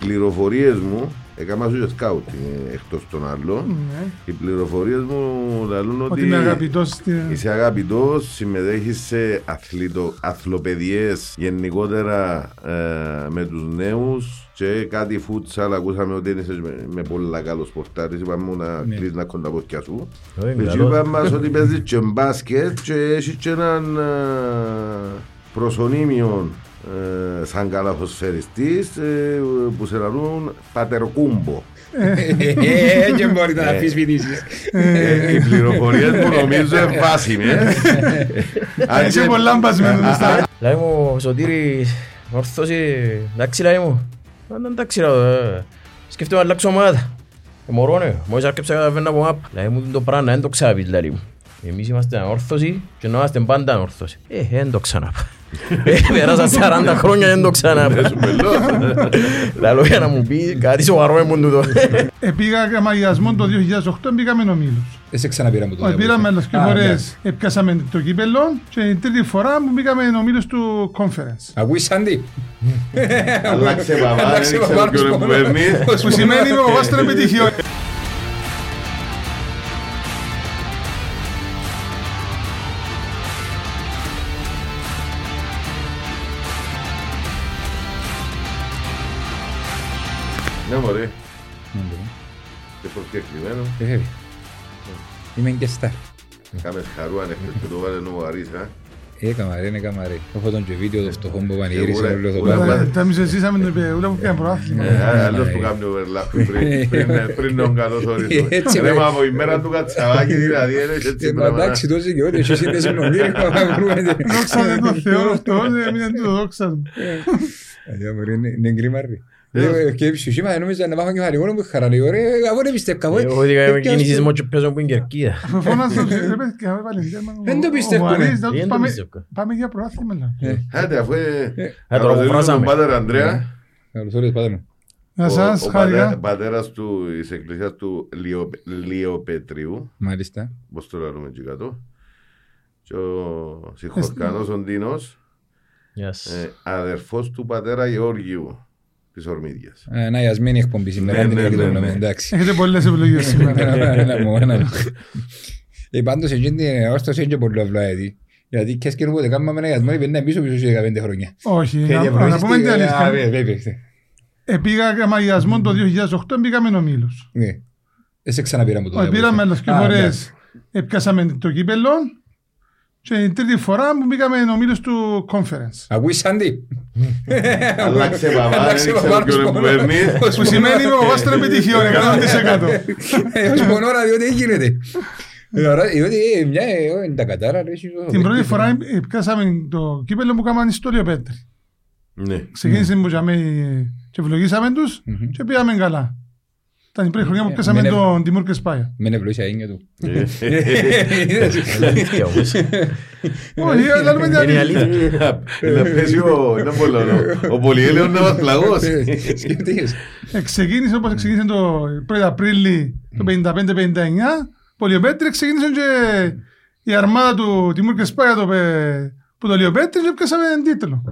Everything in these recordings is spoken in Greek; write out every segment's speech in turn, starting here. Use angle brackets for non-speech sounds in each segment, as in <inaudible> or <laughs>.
πληροφορίες μου, έκανα σου και σκάουτι εκτός των άλλων, Ναι. οι πληροφορίες μου λαλούν ότι, Ότι είμαι αγαπητός στη... είσαι αγαπητός, συμμετέχεις σε αθλητο, αθλοπαιδιές γενικότερα ε, με τους νέους και κάτι φούτσαλ, ακούσαμε ότι είσαι με, με πολλά καλός σπορτάρης, είπαμε μου να Ναι. κλείσεις να κοντά πόδια σου. Ε, Και καλός. είπαμε μας ότι παίζεις και μπάσκετ και έχεις και έναν ε, προσωνύμιο ε, σαν καλαθοσφαιριστής ε, που σε λαλούν πατεροκούμπο. Ε, και μπορείτε να αφισβητήσεις. Ε, Οι πληροφορίες μου νομίζω είναι βάσιμες. Αν Είσαι και- πολλά μπασμένος μες στα- Λάει μου, Σωτήρη, όρθωση, εντάξει λάει μου. «Άντε, Εντάξει ρε, ε, σκέφτομαι να αλλάξω ομάδα. Ε, μωρό ναι, μόλις άρκεψα καταφέρνα από μάπ. Λάει μου το πράγμα, δεν το ξάπεις λάει μου. Εμείς είμαστε ανόρθωση και να είμαστε πάντα ανόρθωση. Ε, δεν το ξαναπά. Ε, Πέρασα 40 χρόνια δεν το ξαναπά. Σου μελός. Λαλό για να μου πει κάτι σοβαρό με μου τούτο. Επήγα γραμμαγιασμό το 2008, μπήκαμε ομίλους. Δεν σε ξαναπήραμε το Όχι, Πήραμε άλλες και Α, φορές, εντάξει. έπιασαμε το κύπελλο και την τρίτη φορά που μπήκαμε ομίλους του conference. Ακούεις Σάντι. Αλλάξε παπά, δεν Αλλάξε ξέρω παπά, ποιον πώς παίρνει. Που σημαίνει <laughs> είμαι ο παπάς των προσκεκλημένο. Ε, Είμαι και στάρ. Κάμες χαρού αν έχετε και το βάλε ο Αρής, α. Ε, καμαρέ, είναι καμαρέ. Έχω τον και βίντεο το φτωχό που πανηγύρισε Ουρά, όλο το ουρά, πράγμα. ουρά. Τα εμείς ζήσαμε την ούλα που πιάνε προάθλημα. Ε, α, Άλλος που κάνει overlap πριν- πριν- πριν τον καλωσορίσω. Έτσι, Λέμε βέβαια. από η μέρα του κατσαβάκι δηλαδή, έλεγες έτσι Ε, μα πράγμα. Εντάξει, τόσο και ό,τι εσύ σύνδεση με τον Κύριε, μα βρούμε. Δόξα δεν το Θεό αυτό, έμεινε το δόξα του. Αγιά μου, ρε, είναι- είναι γκριμάρι. Ε, Και ψυχήμα νόμιζα να μάθω και χαρικό μου χαρά. Λέω, ρε, εγώ δεν πιστεύω. εγώ- Εγώ ότι κάνουμε Ε, κινήσεις και μόνο και παίζω που είναι κερκίδα. Αφού φώναζα, ρε παιδιά, έβαλε τέρμα. Δεν το Ο- πιστεύω, ο ναι. Αρής, να τους Δεν το πάμε- πιστεύω. Πάμε για προάθλημα. λέω. Άντε, αφού ε, Ε, τώρα καλωσορίζουμε φράσαμε. τον Πάτερ Ανδρέα. Καλώς όρισες, πάτερ μου. Να Ο- σας ο πατέ- χάρηκα. πατέρας του της εκκλησίας του Λιο- Λιοπετριού, Μάλιστα. πώς το λέμε εκεί κάτω. Και ο συγχωρκανός ο Ντίνος, Yes. ε, αδερφός του πατέρα Γεώργιου της Ορμίδιας. Ε, Να, η ασμένη εκπομπή σήμερα, Ναι, δεν ναι, είναι ναι, και το ναι. εντάξει. Έχετε πολλές επιλογές σήμερα. Ένα μου, ένα μου. Ε, Πάντως εκείνη την όρθωση είναι και πολύ αυλάετη. Γιατί και σκέφτομαι ότι κάνουμε ένα γιασμό πέντε πίσω πίσω σε 15 χρόνια. Όχι, Και να- διαβρώσεις να πούμε τι- την Α, αλήθεια. βέβαια, βέβαια. Επήγα γραμμαγιασμό το 2008, μπήκαμε ομίλους. Ναι. Δεν σε ξαναπήραμε το Όχι, πήραμε άλλες και Α, εντάξει. φορές, έπιασαμε το κύπελλο και την τρίτη φορά που μπήκαμε ομίλους του conference. Ακούεις Σάντι. Αλλάξε παπά, δεν Αλλάξε ξέρω παπά, ποιον πώς παίρνει. Που σημαίνει είμαι ο παπάς των επιτυχιών, 100%. Ως μονόρα διότι δεν γίνεται. Ε, άρα, Διότι ε, μια ε, είναι τα κατάρα. ρε, εσύ, ο- Την πρώτη φορά πιάσαμε το κύπελλο που κάναμε στο Λιοπέτρη. Ναι. Ξεκίνησε που τζαμί και ευλογήσαμε τους Μμμ. και πήγαμε καλά. Ήταν η πρώτη χρονιά που Ε, πιάσαμε μενε- τον Τιμούρ και Σπάια. Με νευλώσει αίγια του. Αλήθεια όμως. Όχι, αλλά λέμε την Είναι αλήθεια. αλήθεια. Να πέσει ο, είναι πολύ ωραίο. ο Πολυέλαιος να μας πλαγώσει. Σκεφτείς. Ε, Ξεκίνησε όπως ξεκίνησε το 1 Απρίλη το 55-59. Πολιοπέτρη ξεκίνησε και η αρμάδα του Τιμούρ και Σπάια το πε- που το Λιοπέτρη και πιάσαμε τίτλο.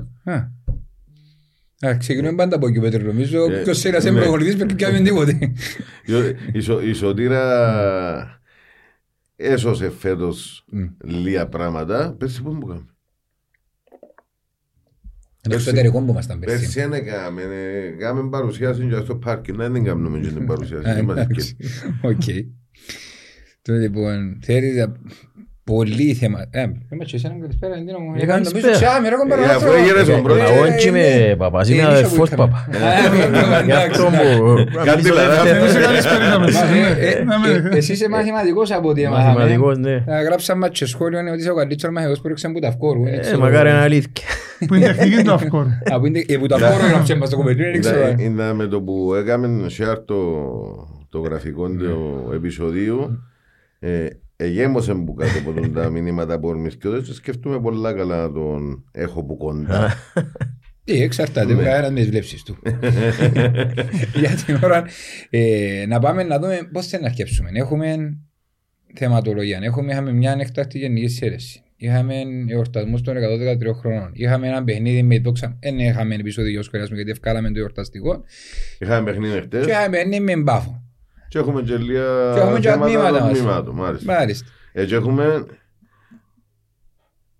Α. Α, Ξεκινούμε πάντα από εκεί Πέτρο. Νομίζω Ε, ποιος είναι σε ναι. προχωρητής πρέπει να κάνει τίποτε. Η Σω- Η Σωτήρα έσωσε φέτος Μμ. λίγα πράγματα. Πέρσι πού μου κάνουμε. Το εξωτερικό που ήμασταν πέρσι. Πέρσι δεν έκαμε. Κάμε <laughs> παρουσιάση και στο πάρκι. Να δεν κάνουμε και την παρουσιάση. Α, δεν μας εντάξει. αρκεί. Οκ. Τώρα λοιπόν, θέλεις α, πολύ θέμα. Ε, είμαστε και εσένα καλησπέρα, Εντίνο μου. Ε, Ε, καλησπέρα. νομίζω, «Ξιά, μοιρά κομπάρα, Ε, αφού άνθρωπο». έγινες ο πρώτος. Ε, Εγώ έτσι ναι. είμαι παπάς, είμαι Ε, αδερφός είσαι παπά. Ε, Γι' αυτό μου... Κάντε λαδά. Εμείς σε καλησπέρα Μα, ε, ε, Να με- ε, Εσύ είσαι μαθηματικός από ό,τι έμαθαμε. Μαθηματικός, ναι. Ε, Γράψαμε και σχόλιο είναι ότι είσαι ο καλύτερος μαθηματικός που ήρξαν που τα αυκόρου. δεν Ε, ξέρω. Μακάρι είναι αλήθεια. Που είναι τεχνική του αυκόρ. Α, που <laughs> είναι- ε, που τα αυκόρου έγραψε μας το κομμεντρίο, δεν ξέρω. Είδα- Είδα με το που έκαμε share το, το γραφικό του επεισοδίου ε, εγέμωσε που κάτω από τον τα μηνύματα από ορμισκιώτες και σκεφτούμε πολλά καλά να τον έχω που κοντά. <laughs> Τι, εξαρτάται, ο καθένας με τις βλέψεις του. <laughs> Για την ώρα, ε, να πάμε να δούμε πώς θα να σκέψουμε. Έχουμε θεματολογία, έχουμε είχαμε μια ανεκτάκτη γενική σύρεση. είχαμε εορτασμούς των 113 χρόνων. Είχαμε ένα παιχνίδι με δόξα. Δεν είχαμε επεισόδιο σχολιασμό γιατί ευκάλαμε το εορταστικό. Είχαμε παιχνίδι χτες Και είχαμε παιχνίδι με μπάφο. Και έχουμε και λίγα Και έχουμε και θέματα τμήματα των μας. τμήματων, μάλιστα. Μάλιστα. Έτσι έχουμε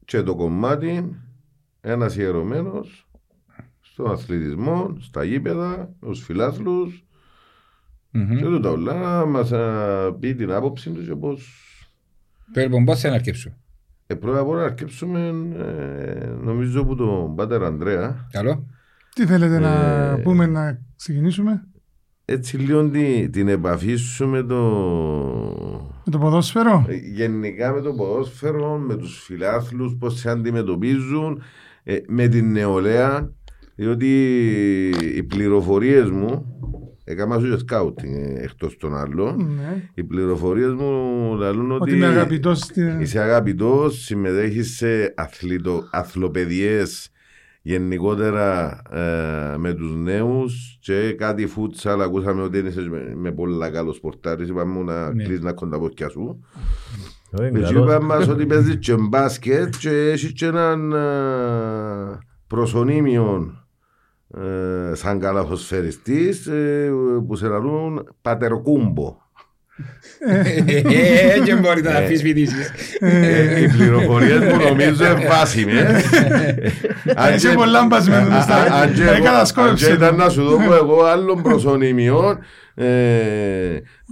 και το κομμάτι ένας ιερωμένος στον αθλητισμό, στα γήπεδα, στους φιλάθλους Μμμ. και τούτα όλα να μας α, πει την άποψη του και πώς Το λοιπόν πώς θα αρκέψω. ε, πρώτα απ' όλα να αρκέψουμε ε, νομίζω που τον Πάτερ Ανδρέα Καλό. Τι θέλετε να Ε, πούμε να ξεκινήσουμε; Έτσι λίγο την, την επαφή σου με το με το ποδόσφαιρο; Ε, γενικά με το ποδόσφαιρο, με τους φιλάθλους, πώς σε αντιμετωπίζουν, ε, με την νεολαία, διότι οι πληροφορίες μου, έκανα σου και σκάουτινγκ ε, εκτός των άλλων, Ναι. οι πληροφορίες μου λαλούν ότι, Ότι είμαι αγαπητός στη- είσαι αγαπητός, συμμετέχεις σε αθλητο, αθλοπαιδιές γενικότερα ε, με τους νέους και κάτι φούτσαλ ακούσαμε ότι είσαι με, με πολλά καλό σπορτάρις είπαμε μου να Ναι. κλείσεις να κονταπόκια σου Όχι, και καλός. είπαμε μας ότι παίζεις και μπάσκετ και έχεις και έναν ε, προσωνύμιο ε, σαν καλαθοσφαιριστής ε, που σε λαλούν πατεροκούμπο. Ε, Και μπορεί να αφισβητήσεις. Ε, Οι πληροφορίες μου νομίζω είναι βάσιμες. Αν Είσαι και- πολλά μπασμένος Α- στα- α- αν και τα εγώ- έκανα αν σκόρυψη και ήταν εδώ. να σου δω εγώ άλλων προσωνύμιων ε,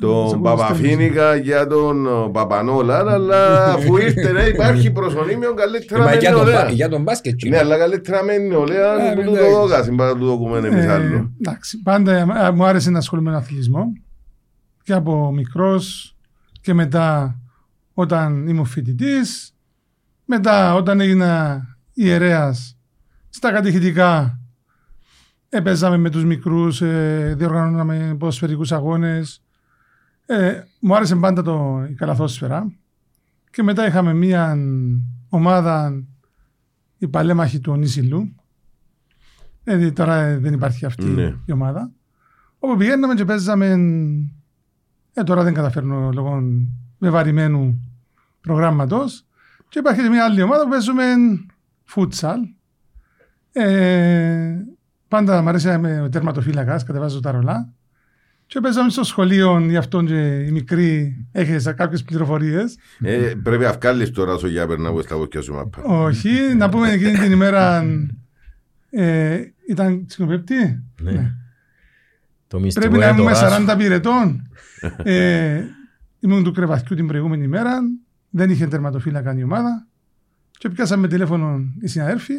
τον Παπαφίνικα για τον ε, Παπανόλα αλλά αφού ήρθε ναι, υπάρχει προσωνύμιο καλύτερα Μα με για τον νεολαία. μπα- Για τον μπάσκετ. Ναι, τσίνο. αλλά καλύτερα με νεολαία Α, που του εντάξει. το δώκα συμπάρα του το δοκούμε εμείς Ε, άλλο. Εντάξει, πάντα ε, μου άρεσε να ασχολούμαι με τον αθλητισμό και από μικρός και μετά όταν ήμουν φοιτητής, μετά όταν έγινα ιερέας στα κατηχητικά έπαιζαμε με τους μικρούς, ε, διοργανώναμε ποδοσφαιρικούς αγώνες. Ε, μου άρεσε πάντα το, η καλαθόσφαιρα και μετά είχαμε μία ομάδα η παλέμαχη του Νίσιλου ε, τώρα ε, δεν υπάρχει αυτή Ναι. η ομάδα. Όπου πηγαίναμε και παίζαμε. Ε, τώρα δεν καταφέρνω λόγω βεβαρημένου προγράμματος. Και υπάρχει και μια άλλη ομάδα που παίζουμε φούτσαλ. Ε, πάντα μου αρέσει να είμαι ο τερματοφύλακας, κατεβάζω τα ρολά. Και παίζαμε στο σχολείο, γι' αυτό και η μικρή έχει κάποιες πληροφορίες. Ε, Πρέπει να βγάλεις τώρα στο Γιάπερ να βγεις στα βόκια σου μάπα. Όχι, να πούμε εκείνη την ημέρα. Ε, ήταν Τσικνοπέπτη. Ναι. Το μυστικό Πρέπει να είναι το είμαι ράσο. 40 πυρετών. Ε, <laughs> ήμουν του κρεβαθιού την προηγούμενη ημέρα. Δεν είχε τερματοφύλακα η ομάδα. Και πιάσαμε τηλέφωνο οι συναδέλφοι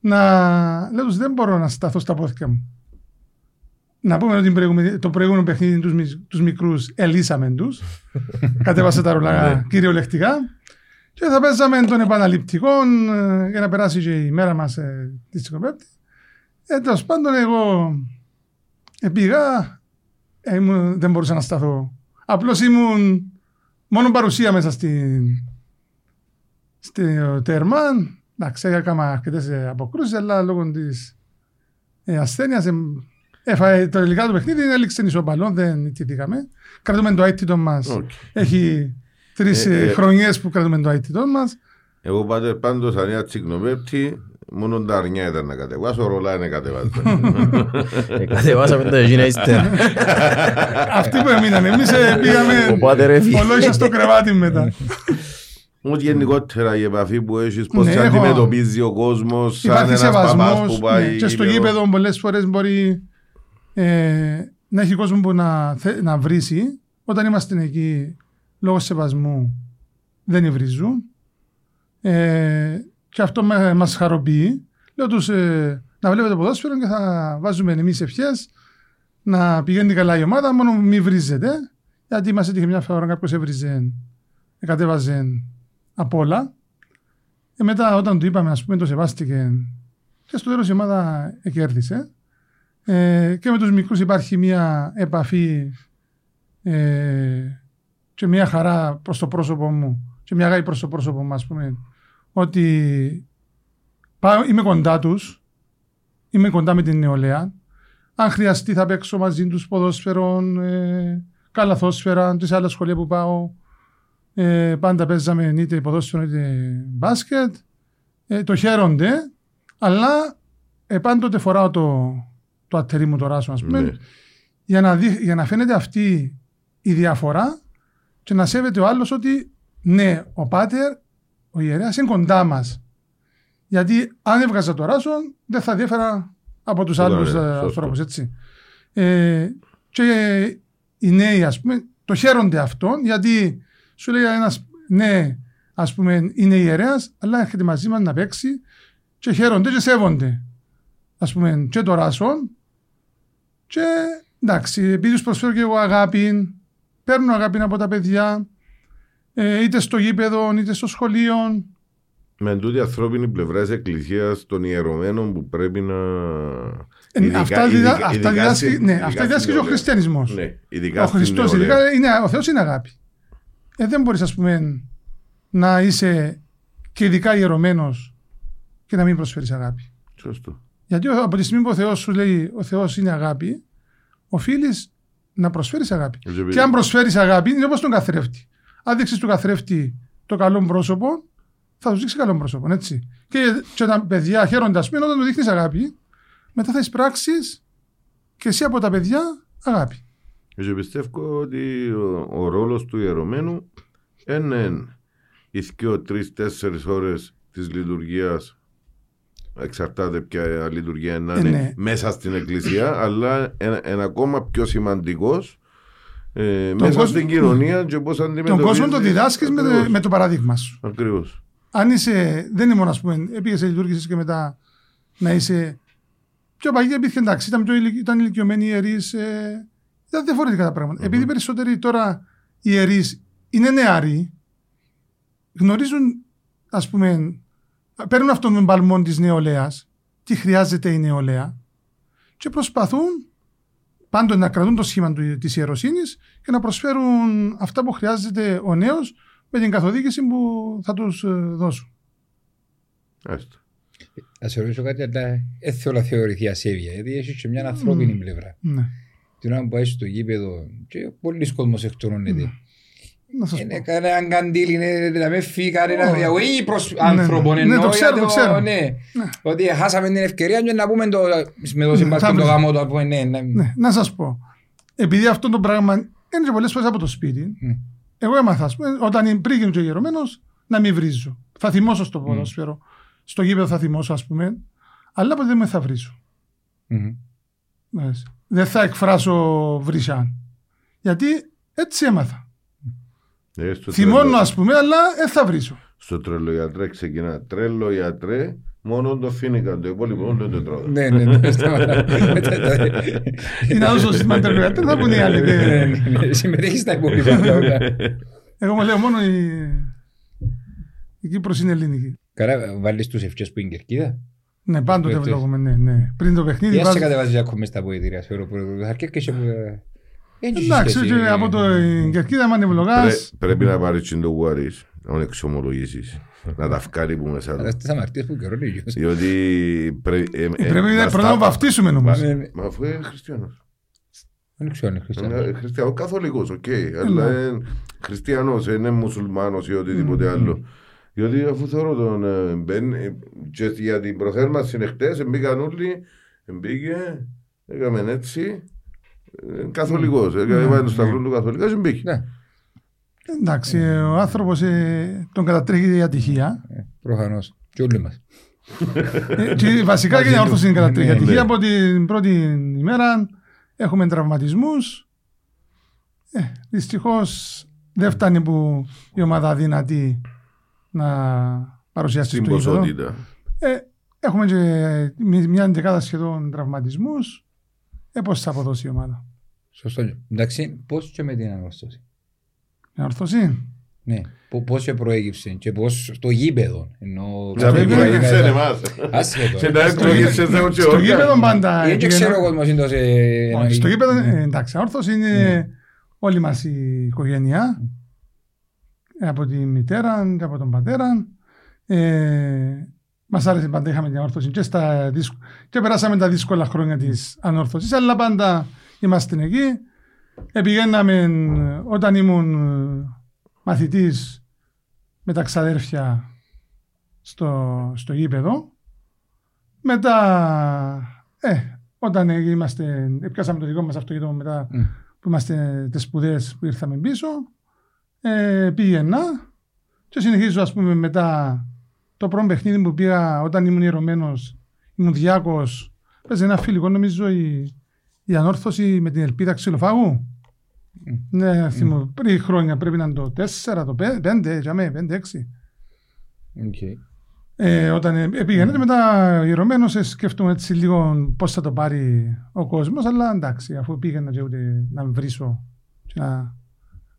να λέω τους δεν μπορώ να σταθώ στα πόδια μου. Να πούμε ότι την προηγούμενη- το προηγούμενο παιχνίδι τους, μι- τους μικρούς ελύσαμε τους. <laughs> Κατέβασε τα ρολά κυριολεκτικά. Και θα παίζαμε των επαναληπτικών ε, για να περάσει και η μέρα μας ε, της Τσικοπέπτη. Ε, τέλος πάντων εγώ ε, πήγα, ε, ήμουν- δεν μπορούσα να σταθώ. Απλώς ήμουν μόνο παρουσία μέσα στην, στο τέρμα. Εντάξει, έκανα αρκετές ε, αποκρούσεις, αλλά λόγω της ε, ασθένειας ε, έφαγε το τελικά το παιχνίδι, έληξε ισοπαλό, δεν νικηθήκαμε. Κρατούμε το αήττητο μας. Οκ. Έχει τρεις Ε, ε, ε, χρονιές που κρατούμε το αήττητο μας. Εγώ πάτε πάντως αν ένα τσικνοπέπτη μόνο τα αρνιά ήταν να κατεβάσω, ρολά είναι κατεβάζω. Ε, Κατεβάσαμε το Αιγύνα ύστερα. Αυτοί που έμειναν, εμείς ε, πήγαμε Ο πάτερ έφυγε. ολόγια στο κρεβάτι μετά. Όμως γενικότερα η επαφή που έχεις, πώς Ναι, σε έχω- αντιμετωπίζει ο κόσμος σαν Υπάρχει ένας παπάς σεβασμό που πάει και στο γήπεδο πολλές φορές μπορεί ε, να έχει κόσμο που να, θε- να βρίσει. Όταν είμαστε εκεί λόγω σεβασμού δεν υβρίζουν. Ε, και αυτό με, μας χαροποιεί. Λέω τους ε, να βλέπετε ποδόσφαιρο και θα βάζουμε εμείς ευχές να πηγαίνει καλά η ομάδα, μόνο μη βρίζετε. Γιατί μας έτυχε μια φορά κάποιος έβριζε, κατέβαζε απ' όλα. Και μετά όταν του είπαμε, ας πούμε, το σεβάστηκε και στο τέλος η ομάδα κέρδισε. Ε, και με τους μικρούς υπάρχει μια επαφή ε, και μια χαρά προς το πρόσωπο μου και μια αγάπη προς το πρόσωπο μου, ας πούμε, ότι πάω, είμαι κοντά τους, είμαι κοντά με την νεολαία. Αν χρειαστεί θα παίξω μαζί τους ποδόσφαιρο, ε, καλαθόσφαιρα, τις άλλες σχολεία που πάω. Ε, πάντα παίζαμε είτε ποδόσφαιρο είτε μπάσκετ. Ε, το χαίρονται, αλλά ε, πάντοτε φοράω το, το αττερί μου το ράσο, ας πούμε, Ναι. για, να δει- για να φαίνεται αυτή η διαφορά και να σέβεται ο άλλος ότι ναι, ο πάτερ, ο ιερέας είναι κοντά μας. Γιατί αν έβγαζα το ράσο, δεν θα διέφερα από τους Ναι, άλλους ναι, ε, σωστό. ανθρώπους, έτσι. Ε, και οι νέοι, ας πούμε, το χαίρονται αυτόν, γιατί σου λέει ένας, ναι, ας πούμε, είναι ιερέας, αλλά έρχεται μαζί μας να παίξει και χαίρονται και σέβονται. Ας πούμε, και το ράσον και εντάξει, επειδή τους προσφέρω και εγώ αγάπη, παίρνω αγάπη από τα παιδιά, ε, είτε στο γήπεδο, είτε στο σχολείο. Με τούτη ανθρώπινη πλευρά της Εκκλησίας των ιερωμένων που πρέπει να. Ε, ειδικά- αυτά διδα- ειδικά- αυτά ειδικά διδάσκει στην- ναι, ειδικά αυτά στην διδάσκει και ο νεολαία. χριστιανισμός. Ναι, ειδικά Ο στην Χριστός, νεολαία. ειδικά, είναι, ο Θεός είναι αγάπη. Ε, δεν μπορείς, ας πούμε, να είσαι και ειδικά ιερωμένος και να μην προσφέρεις αγάπη. Σωστό. Γιατί ο- από τη στιγμή που ο Θεός σου λέει ο Θεός είναι αγάπη, οφείλεις να προσφέρεις αγάπη. Έτσι, επειδή- Και αν προσφέρεις αγάπη, είναι όπως τον καθρέφτη. Αν δείξεις του καθρέφτη το καλό πρόσωπο, θα του δείξει καλό πρόσωπο, έτσι. Και, και τα παιδιά χαίρονται, ας πούμε, όταν του δείχνεις αγάπη, μετά θα εισπράξεις και εσύ από τα παιδιά αγάπη. Και πιστεύω ότι ο, ο ρόλος του ιερωμένου είναι οι δυο, τρεις, τέσσερις ώρες της λειτουργίας εξαρτάται ποια λειτουργία να Ε, είναι ναι. μέσα στην εκκλησία αλλά είναι ακόμα πιο σημαντικός ε, Τον μέσα κόσμο- στην κοινωνία και πώς Τον αντιμετωπίζεις κόσμο το διδάσκεις με, Ακριβώς. με το παράδειγμα σου. Ακριβώς. Αν είσαι, δεν είναι μόνο, ας πούμε, πήγες, λειτουργήσεις και μετά να είσαι πιο παγίδα, επειδή εντάξει, ήταν, πιο, ηλικ- ήταν ηλικιωμένοι ιερείς, ε, ήταν διαφορετικά τα πράγματα. Επειδή οι περισσότεροι τώρα οι ιερείς είναι νεαροί, γνωρίζουν, ας πούμε, παίρνουν αυτόν τον παλμό της νεολαίας, τι χρειάζεται η νεολαία και προσπαθούν πάντοτε να κρατούν το σχήμα του- της ιεροσύνης και να προσφέρουν αυτά που χρειάζεται ο νέος με την καθοδήγηση που θα τους ε, δώσουν. Άστο. Να σε ρωτήσω κάτι, αλλά δεν θέλω να θεωρηθεί ασέβεια, γιατί έχεις και μια ανθρώπινη πλευρά. Ναι. Την ώρα που πάει στο γήπεδο και πολλοί κόσμος εκτονώνεται. Να σας Είναι πω. κανένα καντήλ, είναι να με φύγει κανένα, Ω. όχι προς Ναι, άνθρωπο ναι. εννοώ, Ναι, το ξέρω, για το ξέρω. ναι. Ότι χάσαμε την ευκαιρία και να πούμε το, με το συμπάσκετ θα το βρεις. γάμο το πούμε, ναι, ναι. Ναι, να σας πω. Επειδή αυτό το πράγμα είναι και πολλές φορές από το σπίτι, Μμ. εγώ έμαθα, ας πούμε, όταν πριν γίνω και γερωμένος, να μην βρίζω. Θα θυμώσω στο ποδόσφαιρο. Στο γήπεδο θα θυμώσω, ας πούμε, αλλά ποτέ δεν με θα βρίζω. Μμμ. Μάλιστα. Δεν θα εκφράσω βρυσάν. Γιατί έτσι έμαθα. Ε, στο Θυμώνω, τρελό- ας πούμε, αλλά δεν θα βρίζω. Στο τρελό ιατρέ ξεκινά. Τρελό ιατρέ, μόνο το φίνικα, το υπόλοιπο δεν το τρώω. Ναι, ναι, ναι. σταματά. Είναι άλλο το σύστημα τερματέρ, θα πούνε οι άλλοι. Ναι, δεν- ναι, ναι. Συμμετέχεις στα υπόλοιπα. όλα. Εγώ μου λέω μόνο η, η Κύπρος είναι ελληνική. Καλά, βάλεις τους ευχές που είναι κερκίδα. Ναι, πάντοτε Αυτές. βλέπουμε, ναι, ναι. Πριν το παιχνίδι Τι ας σε βάζω... κατεβάζεις ακόμα στα ποετήρια, θεωρώ που αρκεύκεσαι που... Έχει Εντάξει, σχέση. και από το Κερκίδα, άμα είναι βλογάς, Πρέ- Πρέπει να πάρεις το γουάρι, να εξομολογήσεις. Να τα φκάρει που μέσα Αλλά του. στις αμαρτίες που καιρώνει ο γιος. Διότι πρέ- ε, ε, πρέπει μας να τα- πρώτα να βαφτίσουμε όμως. Ναι, ναι. Μα αφού είναι χριστιανός. Δεν ξέρω αν είναι χριστιανός. Είναι χριστιανός, καθολικός, οκ. Αλλά είναι χριστιανός, δεν είναι μουσουλμάνος ή οτιδήποτε άλλο. Διότι αφού θεωρώ τον ε, Μπεν, ε, και για την προθέρμανση είναι χτες, μπήκαν όλοι, μπήκε, έκαμε έτσι, ε, καθολικός. Έβαλε το σταυρό του καθολικά και μπήκε. Ναι, Εντάξει, ο άνθρωπος ε, τον κατατρέχει η ατυχία. ε, προφανώς. Και όλοι μας. Ε, και βασικά και η όρθωση είναι κατατρέχει η Ναι, ατυχία. ναι. Από την πρώτη ημέρα έχουμε τραυματισμούς. Ε, δυστυχώς δεν φτάνει που η ομάδα δυνατή να παρουσιάσει Στην το γήπεδο. ποσότητα. Ε, έχουμε και μι- μια δεκάδα σχεδόν τραυματισμούς. Ε, πώς θα αποδώσει η ομάδα; Σωστό. Εντάξει, πώς και με την ανόρθωση. Η όρθωση. Ναι, πο- πώς και προέγυψε και πώς στο γήπεδο. Ενώ Να μην γήπεδο προέκυψε εμάς. Άσχετο. Και να Στο εκλογήσε γήπεδο. Θεό και Στο όργα. γήπεδο πάντα. Ε, και ξέρω ο κόσμος είναι τόσο... Όχι, Στο γήπεδο, ε, εντάξει, όρθος είναι όλη μας η οικογένεια. Ε, Από τη μητέρα και από τον πατέρα. Ε, μας άρεσε πάντα, είχαμε την όρθωση και, στα δύσκο- και περάσαμε τα δύσκολα χρόνια της ανόρθωσης, αλλά πάντα είμαστε εκεί. Επηγαίναμε ε, όταν ήμουν ε, μαθητής με τα ξαδέρφια στο, στο γήπεδο. Μετά, ε, όταν είμαστε, πιάσαμε το δικό μας αυτοκίνητο μετά Μμ. που είμαστε τις σπουδές που ήρθαμε πίσω, ε, πήγαινα και συνεχίζω ας πούμε μετά το πρώτο παιχνίδι που πήγα όταν ήμουν ιερωμένος, ήμουν διάκος, παίζει ένα φιλικό νομίζω η, η ανόρθωση με την ελπίδα ξυλοφάγου. Ναι, θυμώ, πριν χρόνια πρέπει να είναι το 4, το 5, για μένα, 5-6. Οκ. Ε, όταν ε, πήγαινε και μετά ιερωμένος ε, σκέφτομαι έτσι λίγο πώς θα το πάρει ο κόσμος αλλά εντάξει αφού πήγαινα και ούτε να βρίσω και να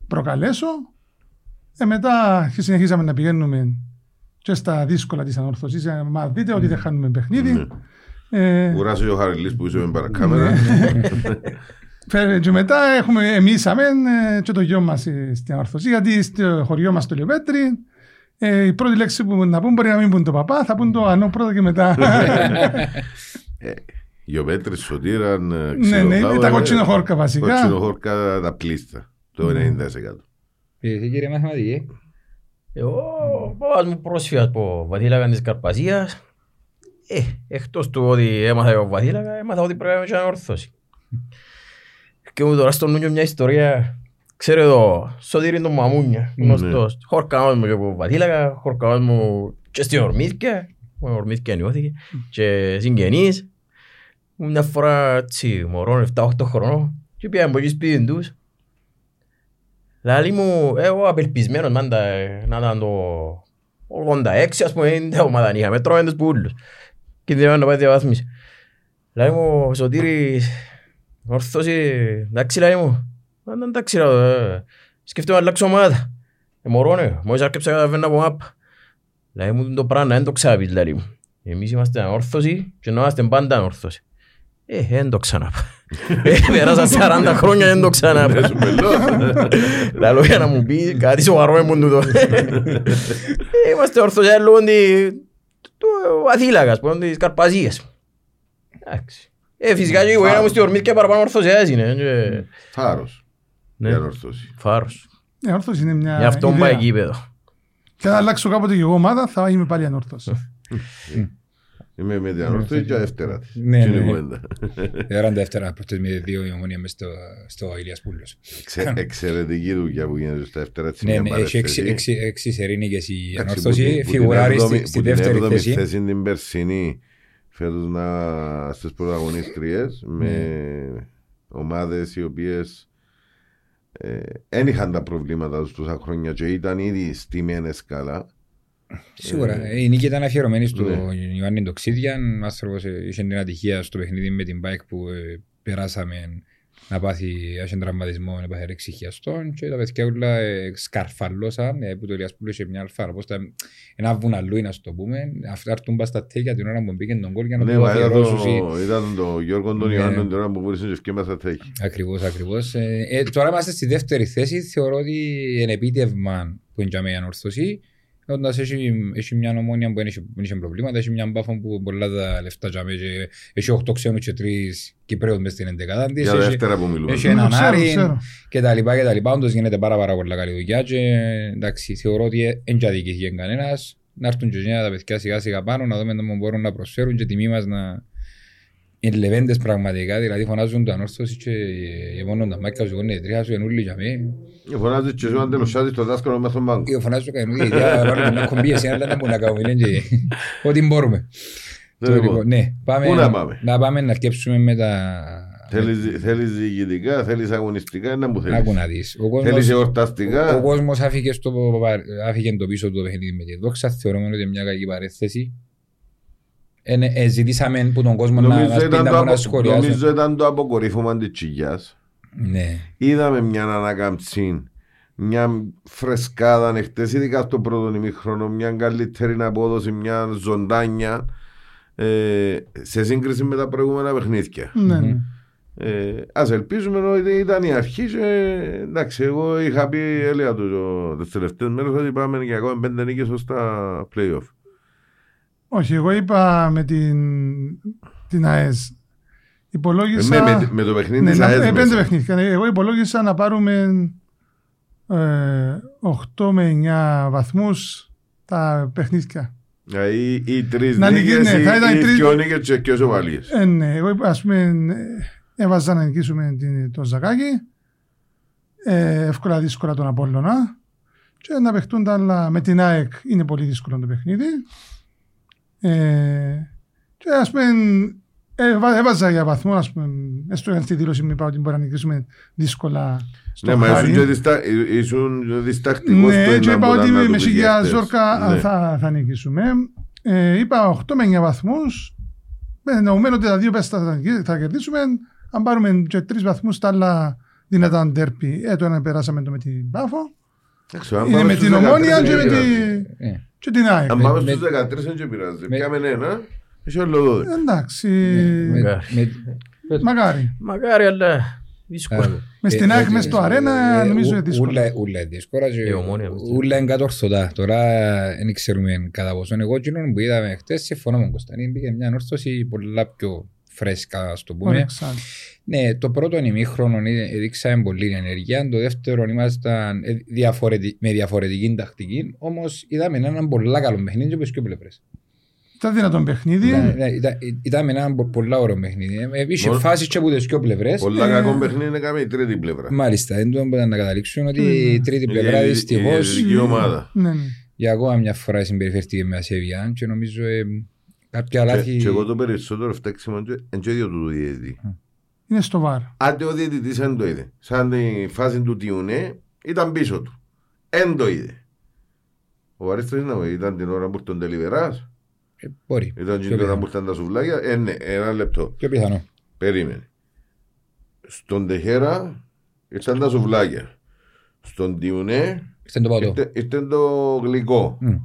προκαλέσω ε, μετά και συνεχίσαμε να πηγαίνουμε και στα δύσκολα της Ανόρθωσης ε, μα δείτε ότι δεν χάνουμε παιχνίδι Ναι. ε, Κουράζει ο Χαριλής που είσαι με παρακάμερα. Φέρε- και μετά έχουμε, εμείς αμέν ε, και το γιο μας ε, στην Ανόρθωση γιατί στο χωριό μας το Λιοπέτρι ε, η πρώτη λέξη που να πούν μπορεί να μην πούν το παπά θα πούν το ανώ πρώτα και μετά Λιοπέτρι, Σωτήραν, ε, Ναι, ναι, Ξυλοφάγο, τα ε, κοτσινοχόρκα βασικά. Κοτσινοχόρκα τα πλείστα. Το 90%. Ε, Εσύ κύριε μαθηματική. Εγώ, ο παπάς μου πρόσφυγας από Βαθύλακα της Καρπασίας. Ε, εκτός του ότι έμαθα από Βαθύλακα, έμαθα ότι πρέπει να είμαι και ανόρθωση. Και μου τώρα στο νου μια ιστορία, ξέρω εδώ, Σωτήριν τον Μαμούνια, γνωστός. Χορκανός μου και από Βαθύλακα, χορκανός μου και στη Ορμήθκια, που Ορμήθκια νιώθηκε, και συγγενείς. Μια φορά, έτσι, μωρό, 7-8 χρονών, και πήγαμε από εκεί σπίτι τους. Λαλή μου, εγώ απελπισμένος μάντα ε, να ήταν το 86 ας πούμε, είναι ομάδα είχαμε, τρώμε τους πουλούς. Και δεν να πάει διαβάθμιση. Λαλή μου, Σωτήρης, ορθώσει, εντάξει λαλή μου, «Α, εντάξει λαλή, ε, σκέφτομαι να αλλάξω ομάδα. Ε, μωρό ναι, μόλις άρκεψα καταβαίνω από μάπα. Λαλή μου, το πράγμα δεν το ξάπεις λαλή μου. Εμείς είμαστε ανόρθωση και να είμαστε πάντα ανόρθωση. Ε, δεν το ξαναπά. Ε, Πέρασα 40 χρόνια δεν το ξαναπά. Σου μελώ. Λαλό για να μου πει κάτι σοβαρό έμουν τούτο. Ε, Είμαστε ορθοσιά λόγω τη- του Αθήλακας, που είναι της Καρπαζίας. Εντάξει. Ε, φυσικά και η οικογένεια μου στη Ορμήθ και παραπάνω ορθοσιάς είναι. και- Φάρος. Ναι. Για να ορθώσει. Φάρος. Η ανόρθωση είναι μια Γι' αυτό πάει ιδέα. γήπεδο. Και αν αλλάξω κάποτε και εγώ ομάδα θα είμαι πάλι ανόρθωση. <laughs> Είμαι με την ανόρθωση και δεύτερα της. Ναι, Τι είναι η ναι. κουβέντα. Έραν δεύτερα πρώτες με δύο η ομόνια μες στο, στο Ηλίας Πούλος. Εξε- Εξαιρετική δουλειά που γίνεται στα δεύτερα της. Ναι, μια ναι, έχει έξι- παρέθεση. έξι- έξι σερήνικες η Εντάξει, που ανόρθωση, την- που την φιγουράρεις έβδομη- στη, στη που την δεύτερη έβδομη θέση. θέση την περσινή φέτος να στις πρωταγωνίστριες με Ναι. ομάδες οι οποίες δεν είχαν τα προβλήματα τους τόσα χρόνια και ήταν ήδη στημένες καλά. Σίγουρα. Η νίκη ήταν αφιερωμένη στο Ναι. Ιωάννη Τοξίδιαν. Ο άνθρωπος ε, είχε την ατυχία στο παιχνίδι με την bike που ε, περάσαμε να πάθει άσχεν τραυματισμό, να πάθει ρέξη χιαστών και τα παιδιά όλα ε, σκαρφαλώσαν ε, που το Ηλιασπούλο είχε μια αλφα. Πώς τα, ένα βουναλούι να σου το πούμε. Αυτά έρθουν πας στα τέκια την ώρα που μπήκε τον κόλ για να Ναι, το μα είδα αφιερώσουν. το- είδα τον το Γιώργο τον Ναι. Ιωάννη την ώρα που βρίσκουν και ευκαιρία στα τέχη. Ακριβώς, ακριβώς. Ε, ε, τώρα είμαστε στη δεύτερη θέση. Θεωρώ ότι είναι επίτευγμα που είναι για μένα ανορθωσή. Όντας έχει, έχει μια ομόνια που δεν είχε, δεν είχε προβλήματα, έχει μια μπάφα που πολλά τα λεφτά για μένα και έχει 8 ξένους και 3 Κυπρέους μες στην ενδεκάδα της. Για Έχει, δεύτερα που μιλούμε. έχει Το έναν ξέρω, Άρη ξέρω. και τα λοιπά και τα λοιπά. Όντως γίνεται πάρα πάρα πολλά καλή δουλειά και εντάξει, θεωρώ ότι δεν και αδικήθηκε κανένας. Να έρθουν και τα παιδιά σιγά σιγά πάνω, να δούμε αν μπορούν να προσφέρουν και τιμή μας να, είναι λεβέντες πραγματικά, δηλαδή φωνάζουν το ανόρθωση και γεμώνουν τα μάκια σου, γονείς τρία σου, ενούλοι για μέ. Φωνάζεις και σου αν τελωσιάζεις το δάσκαλο μέσα στον πάγκο. Και φωνάζουν κανέναν, γιατί βάλουμε μια κομπή εσύ, αλλά να μπορούμε να κάνουμε, λένε και ό,τι μπορούμε. Δεν Το λοιπόν. λοιπόν, Ναι, πάμε Πού να πάμε; να πάμε να αρκέψουμε με τα... Θέλεις, θέλεις διοικητικά, θέλεις αγωνιστικά, ένα που Άκου θέλεις. να δεις. Ο Θέλεις κόσμος, ο εορταστικά. κόσμος άφηκες, στο, άφηκε το πίσω του το παιχνίδι με τη δόξα, θεωρούμε ότι είναι μια κακή παρέθεση. Ε, ναι, ε, ζητήσαμε που τον κόσμο να Νομίζω μας πει ήταν να το μπορεί να απο- σχολιάσει. νομίζω ήταν το αποκορύφωμα της τσιγιάς. Ναι. Είδαμε μια ανακαμψή, μια φρεσκάδα εχθές, ειδικά στο πρώτο ημίχρονο, μια καλύτερη απόδοση, μια ζωντάνια ε, σε σύγκριση με τα προηγούμενα παιχνίδια. Ναι, ναι. Ε, ας ελπίζουμε ότι ήταν η αρχή και εντάξει, εγώ είχα πει, έλεγα τους το- τις τελευταίες μέρες ότι πάμε για ακόμα πέντε νίκες ως τα play-off. Όχι, εγώ είπα με την, την ΑΕΣ. Ε, Υπολόγισα... με, με, με το παιχνίδι Ναι, της να- ΑΕΣ ε, πέντε μέσα. παιχνίδια. Εγώ υπολόγισα να πάρουμε ε, 8 με 9 βαθμούς τα παιχνίδια. Δηλαδή οι τρεις Να νίκες, νικήσει, ναι, θα ήταν οι οι τρεις- δυο νίκες και και ισοβαλίες. Ε, ναι, εγώ ας πούμε ε, έβαζα να νικήσουμε την- το Ζακάκι, ε, εύκολα δύσκολα τον Απόλλωνα και να παιχτούν τα άλλα με την ΑΕΚ είναι πολύ δύσκολο το παιχνίδι. Ε, και ας πούμε έβα- έβαζα για βαθμό, ας πούμε, έστω στη δήλωση μου είπα ότι μπορεί να νικήσουμε δύσκολα στο Ναι, μα Χάρι. ήσουν και δυστα- ήσουν διστακτικός Ναι, στο και να είπα μπορεί ότι να με, το με πεις σιγιά χτες. ζόρκα Ναι. θα, θα νικήσουμε. Ε, είπα 8 με 9 βαθμούς. Με εννοούμενο ότι τα δύο πέστα θα, νικη- θα κερδίσουμε. Αν πάρουμε και τρεις βαθμούς τα άλλα δυνατά ντέρπι. Ε, το ένα περάσαμε το με την Πάφο. Εντάξει, αν Είναι πάμε με στους την 13 Ομόνια και δεν με, πειράζει. Τη, Ε, και την ΑΕΚ. Αν πάμε με- στους 13 δεν και πειράζει. με- Πιάμε ένα, έχει άλλο 12. Εντάξει, με- Μακάρι. με- μακάρι. Μακάρι, αλλά δύσκολο. Α, Μες στην ε, ΑΕΚ, ε, μες στο ε, αρένα, ε, νομίζω ου- είναι δύσκολο. ούλα- Ούλα είναι δύσκολα και Η Ομόνια μες στην- ούλα είναι κατόρθωτα. Τώρα δεν ξέρουμε κατά πόσο. Εγώ εκείνον που είδαμε χτες συμφωνώ με τον Κωνσταντίν. Πήγε μια ανόρθωση πολλά πιο φρέσκα, ας το πούμε. Αλεξάνδρου. Ναι, το πρώτο ημίχρονο ε- έδειξαμε πολύ ενέργεια. Το δεύτερο ήμασταν ε, διαφορετικ- με διαφορετική τακτική. Όμως είδαμε έναν πολλά καλό παιχνίδι από τι δύο πλευρές. Ήταν δυνατόν παιχνίδι. Ήταν έναν πο- πολλά ωραίο παιχνίδι. Ε, Είχε Μόνο- φάσεις και από τις δύο πλευρές. Πολλά κακό παιχνίδι είναι κάμε η τρίτη πλευρά. Μάλιστα, δεν το μπορούν να καταλήξουν ότι Mm. η τρίτη Η- πλευρά η- η- δυστυχώ η- ειδική ομάδα. Ναι, ναι. για ακόμα μια φορά συμπεριφέρθηκε με ασέβεια και νομίζω ε, κάποια Και- λάθη. Και εγώ το περισσότερο φταίξιμο είναι και ίδιος του διαιτητή. Είναι στο βάρ. Άντε ο διαιτητής δεν το είδε. Σαν τη φάση του Τιουνέ ήταν πίσω του. Δεν το είδε. Ο Αρίστος είναι, ήταν την ώρα που ήρθε ο Τελιβεράς. Ε, Μπορεί. Ήταν Πιο την ώρα πιθανό. που ήρθαν τα σουβλάκια. Ε, ναι, ένα λεπτό. Πιο πιθανό. Περίμενε. Στον Τεχέρα ήρθαν τα σουβλάκια. Στον Τιουνέ Ήρθε το πατώ. ήρθε, ήρθε το γλυκό. Μμ.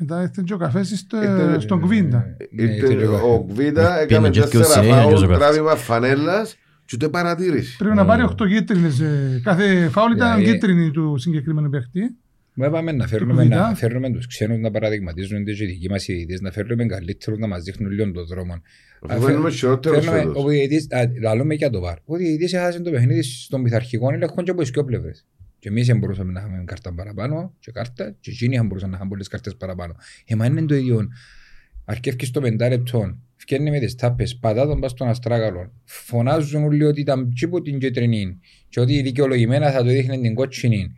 Μετά ήρθε και ο καφές στο- Ήρθε- στον Κβίντα. Ναι, Ήρθε ήρθε το- ο Κβίτα, Πήγαινε έκανε και τέσσερα δυο συνέχεια και ο φάουλ, Ζωγράφης. τράβημα φανέλας και ούτε παρατήρηση. Πρέπει να πάρει 8 κίτρινες. ε, Κάθε φάουλ ήταν Δηλαδή- κίτρινη του συγκεκριμένου παίχτη. Μα είπαμε να φέρνουμε, κουβίτα. να φέρνουμε τους ξένους να παραδειγματίζουν τις δικοί μας οι διαιτητές, να φέρνουμε καλύτερους να μας δείχνουν λίγο τον δρόμο. Αφού φαίνουμε χειρότερος Φέρνουμε, φέτος. ο διαιτητής, α, λαλούμε για το βάρ. Ο διαιτητής έχασε το παιχνίδι στον πειθαρχικό έλεγχο και από τις δυο πλευρές. Και εμείς δεν μπορούσαμε να είχαμε κάρτα παραπάνω και κάρτα και εκείνοι δεν μπορούσαν να είχαν πολλές κάρτες παραπάνω. Ε, μα είναι το ίδιο. Αρκεύκει στο πεντάλεπτο, φκένει με τις τάπες, πατά τον πας στον αστράγαλο. Φωνάζουν όλοι ότι ήταν τσίπου την κίτρινη και ότι δικαιολογημένα θα το δείχνει την κότσινη.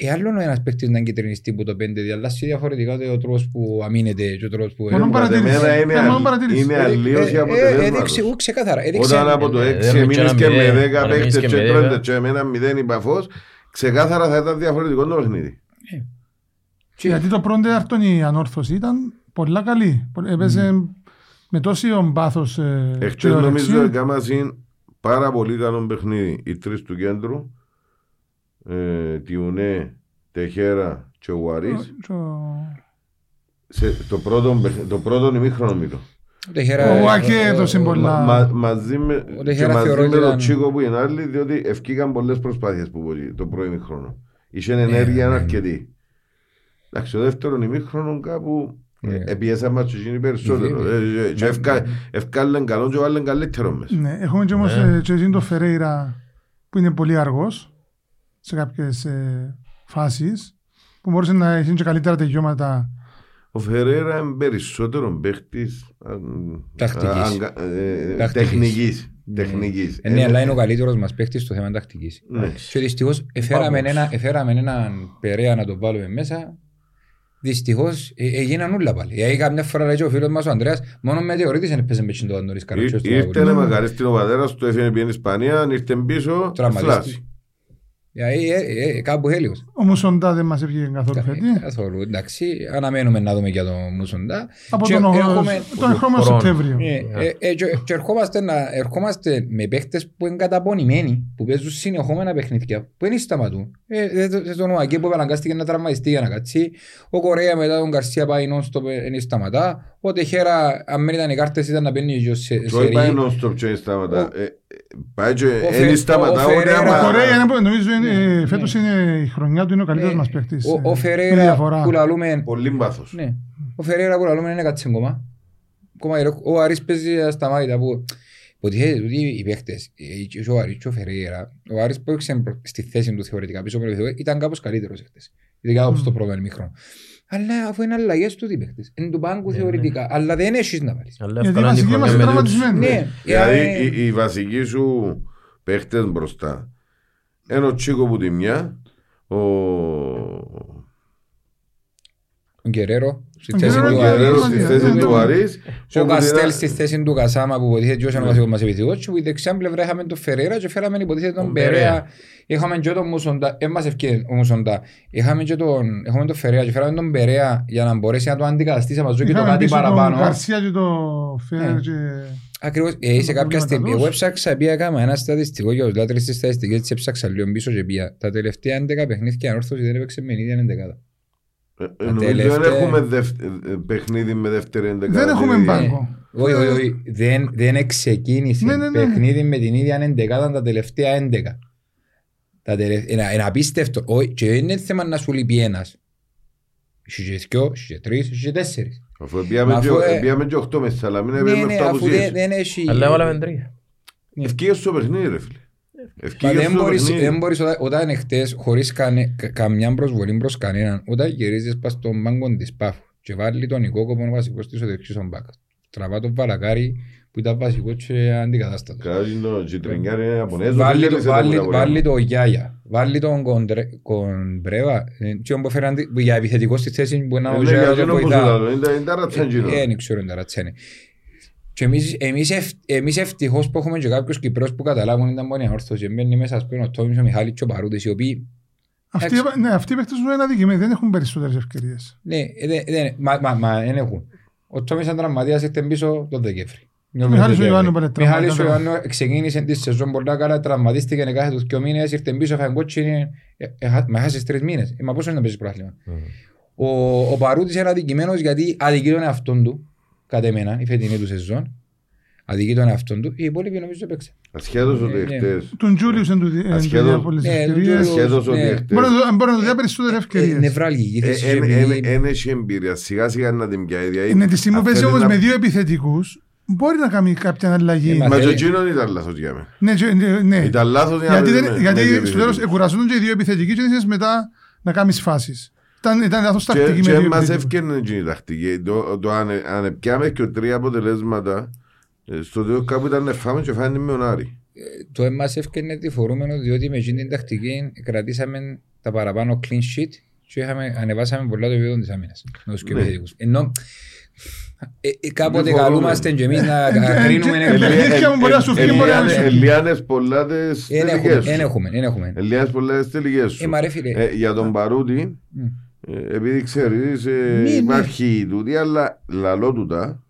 Ε, άλλο ο ένας παίκτης να κυτρινιστεί που το πέντε, διαλλάσσει διαφορετικά το τρόπος που αμήνεται και ο τρόπος που... Μόνο Κατά παρατήρηση. μένα είναι, Ε, μόνο αλλ- παρατήρηση. είναι Ε, αλλίωση Ε, ε, αποτελέσματος. έδειξε, ού, ξεκάθαρα. έδειξε- Όταν από το ε, 6 ε, μήνες και ένα με μηδέν, 10 ένα παίκτες μήνες και και με 30 δέκα. και με ένα 0 υπαφός, ξεκάθαρα θα ήταν διαφορετικό το παιχνίδι. Γιατί το πρώτο άρτον η ανόρθωση ήταν πολλά καλή. Έπαιζε με τόσο πάθος ε, και Εχθές όρεξη. νομίζω έκαναν πάρα πολύ καλό παιχνίδι. Οι τρεις του κέντρου, ε, Τιουνέ, Τεχέρα και ο Βαρύς, Και ο- σε το πρώτο, παιχ- το πρώτο ημίχρονο μιλώ. Ο Τεχέρα- Ο Ουάκε έδωσε ο- ο- πολλά. Μα, μα, μαζί με, Ο και Τεχέρα μαζί θεωρώ με ότι τον ήταν- Τσίκο που είναι άλλοι, διότι ευκήκαν πολλές προσπάθειες που πολύ το πρώτο ημίχρονο. Είχε ενέργεια ναι, ναι. αρκετή. Εντάξει, το δεύτερο ημίχρονο κάπου Ναι. ε, επιέσαν μας και εκείνοι περισσότερο. Ναι, ναι. Ε, και ευκα- Ευκάλεν καλό και βάλεν καλύτερο μέσα. Ναι, έχουμε και όμως Ναι. ε, και εκείνο το Φερέιρα που είναι πολύ αργός σε κάποιες ε, φάσεις που μπορούσε να έχει και καλύτερα τελειώματα. Ο Φερέρα είναι περισσότερο παίχτης α, Τακτικής. α, αγκα- ε, Τακτικής. τεχνικής. Τεχνικής. Ε, Ναι, αλλά είναι ο καλύτερος μας παίκτης στο θέμα τακτικής. Ναι. Και δυστυχώς εφέραμε Vamos. ένα, εφέραμε έναν Περέα να τον βάλουμε μέσα. Δυστυχώς ε, έγιναν όλα πάλι. Ε, καμιά φορά λέει και ο φίλος μας ο Ανδρέας, μόνο με θεωρήτης δεν έπαιζε με τσιν το νωρίς καρατσιός του Ήρθε αγώνα. να μακαρίστηκε ο πατέρας του, έφυγε πήγαινε Ισπανία, ήρθε πίσω, Τραυματίστηκε. Φλάση. Ε, ε, ε, Κάπου έλειος. Ο Μουσοντά δεν μας έφυγε καθόλου φέτη. Καθόλου, εντάξει. Αναμένουμε να δούμε για τον Μουσοντά. Από Και τον, έχουμε- τον ερχόμενο χρόνο. Σεπτέμβριο. Ε, ε, ε, και- και ερχόμαστε, να, ερχόμαστε με παίχτες που είναι καταπονημένοι, που παίζουν συνεχόμενα παιχνίδια, που δεν σταματούν. Ε, δεν το- δεν τον Οακέ που αναγκάστηκε να τραυματιστεί για να κάτσει. Ο Κορέα μετά τον Καρσία πάει non-stop, δεν σταματά. Ο Τεχέρα, αν δεν ήταν οι κάρτες, ήταν να μπαίνει και σε Το είπα σερί. non-stop και σταματά. Ο- Ε, ε, Πάει και Φε- δεν σταματά ο ούτε Φερέρα- άμα... Ο Κορέα είναι που νομίζω είναι, φέτος είναι η χρονιά του είναι ο καλύτερος Ναι. μας παίκτης. Ο- ε, Ο με Φερέρα διαφορά. που λαλούμε Πολύ μπάθος. Ναι. Ο Φερέρα που λαλούμε είναι κάτσε κόμμα. Κόμμα, Ο Άρης παίζει ασταμάτητα που Υποτίθεται ότι οι παίχτες, ε, και ο Άρης και ο Φερέιρα, ο Άρης που έξε στη θέση του θεωρητικά πίσω από το επιθετικό, ήταν κάπως καλύτερος χτες. Ειδικά όπως το πρώτο ημίχρονο. Αλλά αφού είναι αλλαγές του οι παίχτες, είναι του πάγκου θεωρητικά, αλλά δεν έχεις να βάλεις. Αλλά Γιατί οι εύκολα βασικοί είμαστε αντιφωνία με τους- τραυματισμένοι. Ναι, Δηλαδή ε, οι, οι βασικοί σου παίχτες μπροστά. Ένα ο Τσίκο που τη μια, ο, ο Γκερέρο στη θέση ναι, του ναι, Αρής. Ναι, στη θέση του Αρής. Ο Καστέλ στη θέση του Κασάμα που υποτίθεται και ο βασικός μας επιθυγός και που η δεξιά πλευρά είχαμε τον Φερέρα και φέραμε υποτίθεται τον Περέα. Είχαμε και τον Μουσοντα, δεν Μουσοντα. Είχαμε και τον, είχαμε τον Φερέρα και φέραμε για να μπορέσει να το ε, αντικαταστήσει Νομίζω δεν τελευταία- έχουμε δευ- ε, παιχνίδι με δεύτερη εντεκάδα. Δεν έχουμε Δηλαδή, μπάνκο. Όχι, όχι, όχι. Δεν, δεν ξεκίνησε Ναι, ναι, ναι. παιχνίδι με την ίδια εντεκάδα τα τελευταία 11. Τα τελε... ένα, ένα απίστευτο. Όχι, και δεν είναι θέμα να σου λείπει ένας. Είσαι και δυο, είσαι και τρεις, είσαι και τέσσερις. Αφού πήγαμε Αφού, και- ε, πήγαμε και οχτώ μέσα, αλλά μην Ναι, έπαιρνε ναι, οχτώ αφού απουσίες. δεν, δεν έχει... Αλλά έβαλαμε τρία. Ευκήγες στο παιχνίδι ρε φίλε. Μα Ευκήγες δεν στο μπορείς, παιχνίδι. δεν μπορείς όταν, όταν είναι χτες χωρίς κανε, κα- καμιά προσβολή προς κανέναν όταν γυρίζεις πας στον πάγκο της Πάφου και βάλει τον Νικόκοπο ο βασικός της ο δεξιός ο Μπάκα. Τραβά τον Βαλακάρη που ήταν βασικός και αντικατάστατος. Κάτι το Τζιτρινγκάρι είναι Ιαπωνέζος, Βάλει δεν το- θέλησε βάλει- τα πολλά Βάλει πράγματα. το Γιάγια. Βάλει τον Κοντρέ- Κοντρέβα. ε, και он που φέραν τη- για επιθετικό στη θέση που είναι Ε, ο ναι, Γιάγια γιατί το είναι όπως βοηθά. το άλλο, είναι- είναι τα ρατσέντζινα. Και εμείς, εμείς, ευ, εμείς ευτυχώς που έχουμε και κάποιους Κυπρέους που καταλάβουν ήταν μόνοι ανόρθωση. Μπαίνει μέσα ας πούμε ο Τόμις, ο Μιχάλης και ο Παρούτης οι οποίοι Αυτοί, Εντάξει. ναι, αυτοί οι παίκτες μου είναι αδικημένοι, δεν έχουν περισσότερες ευκαιρίες. ναι, ε, δεν- δεν- μα, μα, μα δεν έχουν. Ο Τόμις ήταν τραυματίας ήρθε πίσω τον Δεκέμβρη. Ο Μιχάλης ο Ιωάννου πάλι Μιχάλης ο τραυματίας. Ιωάννου ξεκίνησε τη σεζόν πολλά καλά, τραυματίστηκε κάθε τους δυο μήνες, ήρθε πίσω, έφαγε κότσινη, ε, ε, χα- με χάσεις τρεις μήνες. Ε, Μα πόσο είναι να παίζεις πρόθλημα. Ο, ο Παρούτης είναι αδικημένος γιατί αδικεί τον εαυτόν του, κατά εμένα, η φετινή του σεζόν. Αδικεί τον εαυτόν του, οι υπόλοιποι νομίζω έπαιξαν. Ασχέτως ότι Ναι, ναι. χτες, Τον Τζούλιους είναι του δι- Ασχέτως- είναι του διά πολλές Ναι, τον ευκαιρίες. Τζούλιους. ασχέτως ότι ναι. χτες, Μπορεί να του- μπορεί να του δει περισσότερες Ε, ευκαιρίες. Νευράλγικη θέση. ε, εν- επειδή- εν- εν έχει εμπειρία, σιγά σιγά να την πιάει. δηλαδή, Είναι της στιγμή που αν παίζει θέλεις όμως να- με δύο επιθετικούς, μπορεί να κάνει κάποια αλλαγή. Ε, μα- Μα και θέλει- εκείνον ήταν λάθος για μένα. Ναι, και- ναι, ναι. Ήταν λάθος για να Γιατί, παίζει δεν, με- γιατί με δύο στο τέλος επιθετικούς. εκουραζούνται και οι δύο επιθετικοί και ήθελες μετά να κάνεις φάσεις. Ήταν, ήταν λάθος Και, τακτική με και δύο μας επιθετικούς. έφτιανε εκείνη η τακτική. Το, το αν, αν πιάμε και τρία αποτελέσματα, ε, στο τέλος κάπου ήταν να φάμε και φάνε με τον Άρη. το εμάς έφκαινε τη φορούμενο διότι με εκείνη την τακτική κρατήσαμε τα παραπάνω clean sheet και είχαμε, ανεβάσαμε πολλά το επίπεδο της άμυνας με τους Ναι. επιθετικούς. Ενώ ε, ε, κάποτε Δεν καλούμαστε και εμείς να Ε, ε, κρίνουμε ε, εκ ε, των- ε, αλήθεια μου μπορεί να σου φύγει, μπορεί να σου- Ελιάνες πολλά τις Εν έχουμε, τελικές εν σου. έχουμε, εν έχουμε. Ελιάνες πολλά τις τελικές σου. Ε, μα ρε φίλε. Ε, Για τον Παρούτη, Μμ. ε, επειδή ξέρεις, ε, Ναι, ναι. υπάρχει τούτη, αλλά λαλό του τα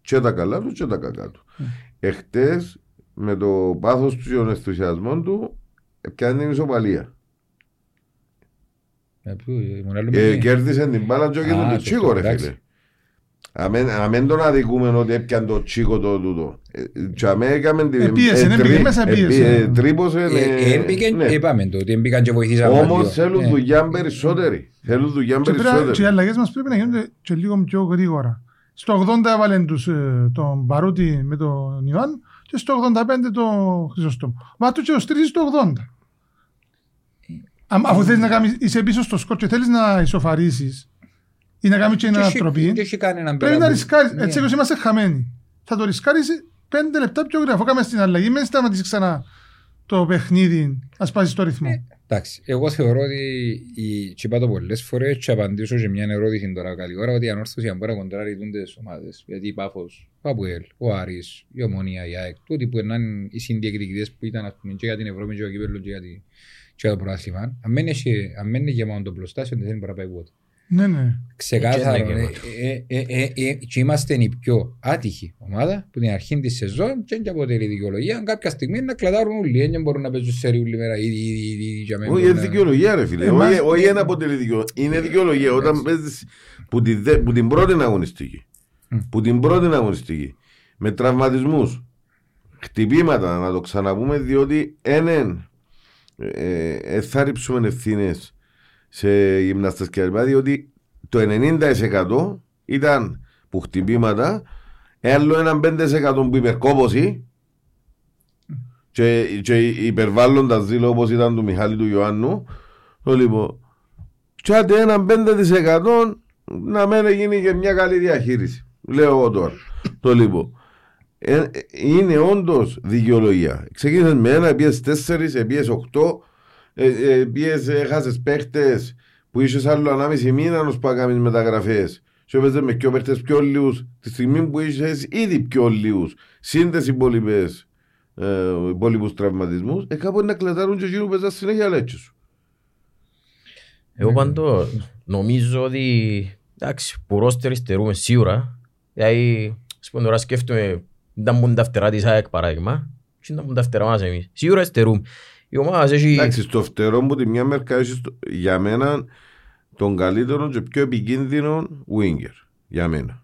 και τα καλά του και τα κακά του. Εχθές, με το πάθος του και τον ενθουσιασμό του, πιάνει την ισοπαλία. Ε, πού, ήμουν άλλο Ε, παιχνίδι. κέρδισε την μπάλα και Α, έκανε το σωστό, τσίκο ρε εντάξει. φίλε. Αμέν, αμέν τον αδικούμε ότι έπιαν το τσίκο το τούτο. Ε, Και αμέ έκαμε την... Επίεσε, ε, ναι, τρί- πήγε μέσα, ε, πίεσε. πί- ε, Τρύπωσε. Ε, ε, έμπηκε- ναι. Είπαμε το ότι έμπηκαν και βοηθήσαμε. Όμως δύο. θέλουν Ε, δουλειά περισσότερη. Θέλουν δουλειά Και πρέπει να- Και οι περισσότερη. αλλαγές μας πρέπει να γίνονται και λίγο πιο γρήγορα. Στο 80 έβαλε τους, ε, τον Παρούτη με τον Ιωάννου και στο 85 τον Χρυσοστόμο. Μα τους και ο Στρίζης στο 80. Αμ- Αφού θέλεις να κάνεις, είσαι πίσω στο σκορ και θέλεις να ισοφαρίσεις ή να κάνεις και και ένα έχει- ανατροπή, και έχει κανέναν πρέπει πέρα να που- ρισκάρεις. Ναι. Έτσι όπως είμαστε χαμένοι. Θα το ρισκάρεις πέντε λεπτά πιο γρήγορα. Αφού κάνουμε στην αλλαγή, μην σταματήσεις ξανά το παιχνίδι, να σπάσεις το ρυθμό. Ε, Εντάξει, εγώ θεωρώ ότι η... και είπα το πολλές φορές και απαντήσω σε μια ερώτηση τώρα καλή ώρα ότι η ανόρθωση αν μπορεί να κοντράρει τούντες ομάδες γιατί η Πάφος, ο Αποέλ, ο Άρης, η Ομονία, η ΑΕΚ τούτοι που είναι οι συνδιεκδικητές που ήταν ας πούμε, και για την Ευρώπη και για το κύπελλο και για, τη... και για το πρωτάθλημα αν μην έχει- αν μην είναι γεμάτο το πλωστάσιο δεν μπορεί να πάει ποτέ. Ναι, ναι. Ξεκάθαρο. Και είναι ε, γεμάτο. ε, ε, ε, ε, Και είμαστε η πιο άτυχη ομάδα που την αρχή της σεζόν και δεν αποτελεί δικαιολογία. Αν κάποια στιγμή να κλατάρουν όλοι, δεν μπορούν να παίζουν σε όλη μέρα ήδη, ήδη, ήδη, ήδη, για μένα Όχι, μπορούν είναι να- δικαιολογία ρε φίλε. Εμάς- Όχι- Όχι ένα αποτελεί δικαιολογία. Είναι δικαιολογία όταν παίζεις που τη δε- που την πρώτη αγωνιστική. Μμ. Που την πρώτη αγωνιστική. Με τραυματισμούς. Χτυπήματα να το ξαναπούμε διότι έναν ε, θα ρίψουμε ευθύνες σε γυμναστές και λοιπά, διότι το 90% ήταν που χτυπήματα Άλλο έναν 5% που υπερκόπωση και, και υπερβάλλοντας δήλω όπως ήταν του Μιχάλη του Ιωάννου το λοιπόν και άντε έναν 5% να μένει γίνει και μια καλή διαχείριση λέω εγώ τώρα το λοιπόν ε, είναι όντως δικαιολογία. Ξεκίνησες με ένα, πήγε τέσσερις, πήγε οχτώ, ε, πήγε, έχασες παίχτες που είσαι άλλο ανάμιση μήνα να σου πάει μεταγραφές. Και έπαιζε με πιο παίχτες πιο λίγους, τη στιγμή που είσαι ήδη πιο λίγους, σύνδεση υπόλοιπες ε, υπόλοιπους τραυματισμούς, ε, κάπου να κλετάρουν και εκείνου που παίζα συνέχεια λέξεις σου. Εγώ πάντως νομίζω ότι εντάξει, που ρόστερ υστερούμε σίγουρα. Δηλαδή, σπον τώρα σκέφτομαι, ήταν πουν τα φτερά της ΑΕΚ παράδειγμα, και ήταν πουν τα φτερά μας εμείς. Σίγουρα υστερούμε. Η ομάδα μας έχει... Εντάξει, στο φτερό μου τη μια μερικά έχεις το- για μένα τον καλύτερο και πιο επικίνδυνο winger. Για μένα.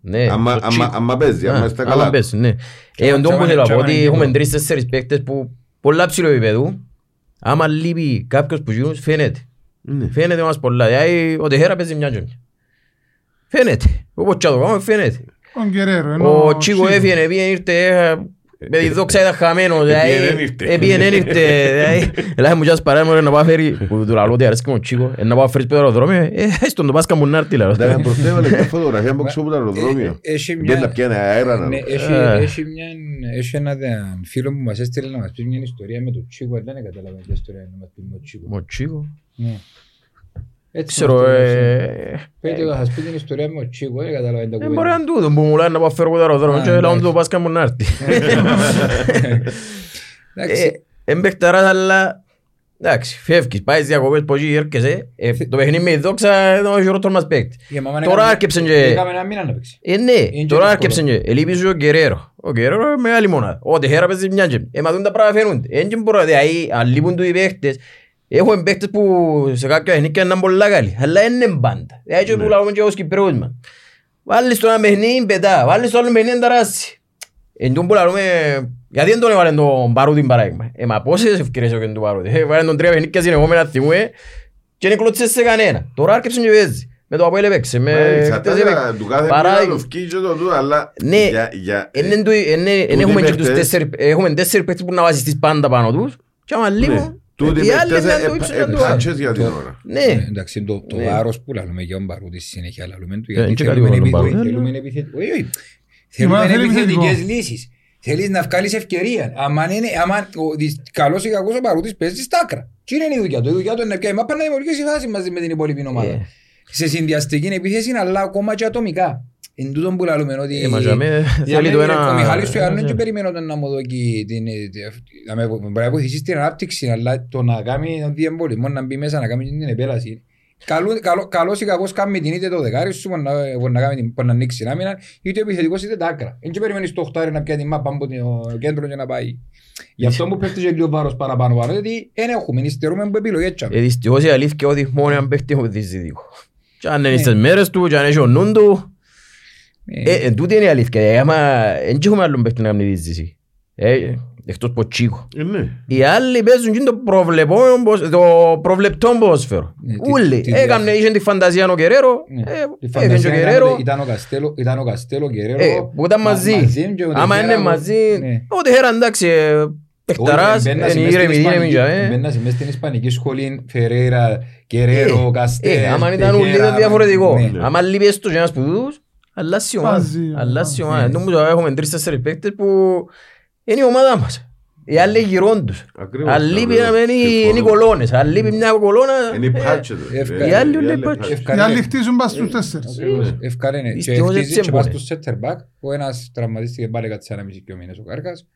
Ναι, Άμα- το άμα- τσίκ. άμα παίζει, άμα Ναι, είστε άμα καλά. παίζει, ναι. Και Ε, άμα- τον που και θέλω άμα- να πω και ότι άμα έχουμε είναι τρεις-τέσσερις παίκτες που πολλά ψηλό επίπεδου. Άμα λείπει κάποιος που γίνουν, φαίνεται. Ναι. Φαίνεται μας πολλά. Δηλαδή, ο Τεχέρα παίζει μια τζόνια. Φαίνεται. Όπως και να το κάνουμε, φαίνεται. Ο Γκερέρο. ενώ Ο Τσίκο έφυγε, πήγε, ήρθε, ε, με τη δόξα ήταν χαμένο. δηλαδή, Επήγαινε, εν ήρθε. Επήγαινε, εν ήρθε. δηλαδή, Δηλαδή μου τζάς παράδειγμα να πάω φέρει, που του λαλώ ότι αρέσκει μου ο Τσίκο, ε, να πάω φέρεις στο αεροδρόμιο, ε, στον το πάσκα μου να έρθει, λαλώ. Τα προσθέβαλε μια φωτογραφία που ξέρω από το αεροδρόμιο. Έχει Δεν να μια... πιάνει αέρα να Ναι, ρωτώ. έχει, Ε. έχει, μια, έχει ένα δε- φίλο που μας έστειλε να μας πει μια ιστορία με τον Τσίκο, αλλά δεν κατάλαβα την ιστορία να μας πει με τον Τσίκο. Ο Τσίκο. Ναι. Έτσι Ξέρω, μας το έγραψε. ε, Πείτε θα σας πει την ιστορία με τον Τσίκο, δεν κατάλαβα την Δεν κουβέντα. μπορεί να τούτο που μου λέει να πάω φέρω από το αεροδρόμιο Α, και λαούν εντάξει. το πάσκα μου να έρθει. Εντάξει, <laughs> Εμπαιχταράς αλλά εντάξει φεύγεις, πάεις διακοπές πως εκεί έρχεσαι. Ε, Το παιχνίδι με η δόξα είναι ο χειρότερος μας παίκτης. η μαμά Τώρα έκαμε- άρκεψε και- Έκαμε ένα μήνα να παίξει. Ε, ναι, Είναι τώρα και άρκεψε και ελείπησε ο Γκερέρο. Ο Γκερέρο είναι μεγάλη μονάδα. Ο Τεχέρα παίζει μια τζεμ. Ε, μα δουν τα πράγματα φαίνονται. Εν και μπορώ, δηλαδή, αν λείπουν του οι παίχτες, έχουμε παίχτες που σε κάποια παιχνίδια είναι πολλά καλοί, αλλά είναι πάντα. Δηλαδή, και που λάβουμε και ως Κυπρέους μας. Βάλεις το ένα παιχνίδι, πετά. Βάλεις το άλλο παιχνίδι, ταράσει. Εν τούτο που λαλούμε, γιατί δεν τον έβαλε τον Παρούτιν παράδειγμα. Ε, μα πόσες ευκαιρίες έκανε τον Παρούτιν. Ε, βάλε τον τρία παιχνίδια συνεχόμενα θυμούμε και δεν κλωτσέ σε κανένα. Τώρα άρκεψε και παίζει. Με το Αποέλ έπαιξε. Με... Εξαρτάται χτες του κάθε μήνα Παράδειγμα. το φκεί και το τούτο, αλλά Ναι. για- για- Εν εν του- εν- εν- εν Τούτοι έχουμε και παίχτες- τους τέσσερι- έχουμε τέσσερις παίκτες που να βασιστείς πάντα πάνω τους και άμα Ναι. Λείπουν, Τούτοι οι άλλοι παίχτες είναι το ε- ύψος ε- του επάτσες για την ώρα. Ε, Ναι, Εντάξει, το, το Ναι. βάρος που λαλούμε για τον Παρούτη στη συνέχεια λαλούμε του, Ε, γιατί και θέλουμε, κάτι επι- άλλο τον Παρούτη, θέλουμε αλλά- επιθετικό. Όχι, όχι. ομάδα Θέλουμε θέλει επιθετικές επιθετικό. λύσεις. Θέλεις να βγάλεις ευκαιρία. Άμα είναι, άμα ο, δι- καλός ή κακός ο Παρούτης παίζεις στα άκρα. Τι είναι η δουλειά του; Η δουλειά του είναι να πιάει μάπα να δημιουργήσεις φάση μαζί με την υπόλοιπη ομάδα. Ε. Σε συνδυαστική επίθεση, αλλά ακόμα και ατομικά. Εν τούτον που λαλούμε ότι... Ε, μα για μέ- Για <laughs> θέλει το μένα, ένα- Ο Μιχάλης του Ιωάννου ένα- δεν περιμένω τον να μου δώσει την... Να με μπορεί να βοηθήσει στην ανάπτυξη, αλλά το να κάνει τον διεμβολισμό, να μπει μέσα, να κάνει την επέλαση. Καλό- καλό- Καλός ή κακός κάνει την είτε το δεκάρι σου, μπορεί να- μπορεί να κάνει την- μπορεί να ανοίξει την άμυνα, είτε ο επιθετικός είτε τα άκρα. Δεν και περιμένεις το οχτάρι να πιάει την μάπα από το κέντρο και να πάει. Γι' αυτό μου πέφτει και λίγο βάρος παραπάνω πάνω, γιατί δεν έχουμε, υστερούμε από επιλογές. τσάμε. Ε, δυστυχώς η αλήθεια είναι ότι μόνο αν παίχτη έχω δυσδυτικό. Και αν είναι Ναι. στις μέρες του, και αν έχει ο νουν του, Ε, ε, εν τούτη είναι η αλήθεια. Ε, άμα εν και έχουμε άλλον παίχτη να κάνει δυσδυτική. Ε, εκτός από τσίκο. Ε, ναι. Οι άλλοι παίζουν και το προβλεπόμενο ποδοσ- το προβλεπτό ποδόσφαιρο. Ναι, τι- Ούλοι. τι Έκανε, διάθεση. είχε τη φαντασία ο Κεραίρο, ναι. ε, Η έφυγε φαντασία ο ήταν Κεραίρο. ότι Ήταν ο Καστέλο, ήταν ο Καστέλο Ε, Κεραίρο. που ήταν μα- μαζί. και ο Άμα Τεχέρα, είναι μαζί, ναι. ο Τεχέρα εντάξει, ε, παιχταράς, Όχι, μπαίνας είναι μες στην ήρεμη, ήρεμη Ισπανική- για μέ. μπαίνας μες στην Ισπανική σχολή, Φερέρα, Κεραίρο, Καστέλ, Ε, άμα ήταν ούλοι Τεχέρα, ήταν διαφορετικό. ναι. Άμα λείπεις έστω και ένας που τούτους, αλλάσει η ομάδα. Βάζει, Αλλάσει η ναι. ομάδα. Νομίζω έχουμε τρεις-τέσσερις παίκτες που είναι η ομάδα μας. Οι άλλοι γυρών τους. Ακριβώς, Αν λείπει ακριβώς. να μένει Συμφωνώ. είναι οι κολόνες. Αν λείπει μια κολόνα... Είναι οι ε, πάτσες. Ευκα- Οι άλλοι Ε, είναι οι πάτσες. Ευκα- Οι άλλοι Ευκάλε- χτίζουν πας στους τέσσερις. Ακριβώς. Ευκάλε, ναι. Και Δυστυχώς χτίζει έτσι και πας έμπορε. στο center back, ο ένας τραυματίστηκε πάλι κάτι σαν ένα μισή και ο μήνες ο Κάρκας.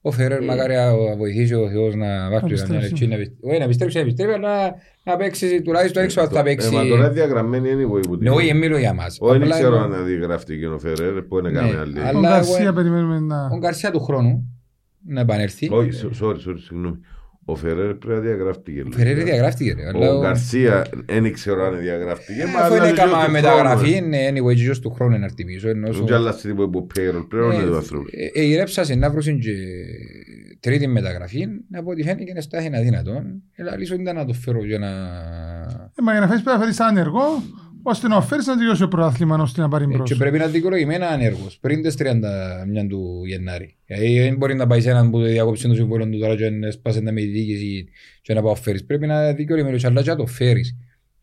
Ο Φερέρ Ε. μακάρι να βοηθήσει ο Θεός να βάζει του επιστρέψει. μια λευκή, να επιστρέψει. Όχι, να επιστρέψει, να επιστρέψει, αλλά να παίξει τουλάχιστον έξω αν θα παίξει. Ε, μα τώρα διαγραμμένη είναι η Ναι, όχι, δεν μιλώ για μας. Όχι, δεν Απλά ξέρω εγώ- αν διαγραφτεί και ο Φερέρ, που είναι Ναι, κάνει άλλη. αλλά- Τον εγώ- Γκαρσία περιμένουμε να... Ο Γκαρσία του χρόνου να επανέλθει. Όχι, σο- sorry, sorry, συγγνώμη. Ο Φερέρ πρέπει να διαγραφτεί. Ο Φερέρ διαγράφτηκε. ρε, αλλά Ο Γκαρσία δεν ξέρω αν διαγραφτεί. Ε, Αφού είναι κάμα μεταγραφή, ναι, anyway, και γιος του χρόνου είναι να έρθει πίσω. ενώ Δεν σου- και άλλα στιγμή που είπε payroll, πρέπει να είναι το άνθρωπος. Ε, ε, η Ρέψας είναι να βρουν και τρίτη μεταγραφή, από ό,τι φαίνεται είναι στα είναι αδύνατον. Ελά, λύσω ήταν να το φέρω για να... Ε, μα για να φέρεις πρέπει να φέρεις έναν ενεργό ώστε να ο Φέρης να τελειώσει το πρωτάθλημα ώστε να πάρει Ε, μπρος. Και πρέπει να είναι δικαιολογημένα ανέργος πριν τις 31 του Γενάρη. Γιατί δεν μπορεί να πάει σε έναν που διακόψει το συμβόλαιο του τώρα και να σπάσει τα με τη διοίκηση και να πάει ο Φέρης. Πρέπει να είναι δικαιολογημένος, αλλά και να το φέρεις.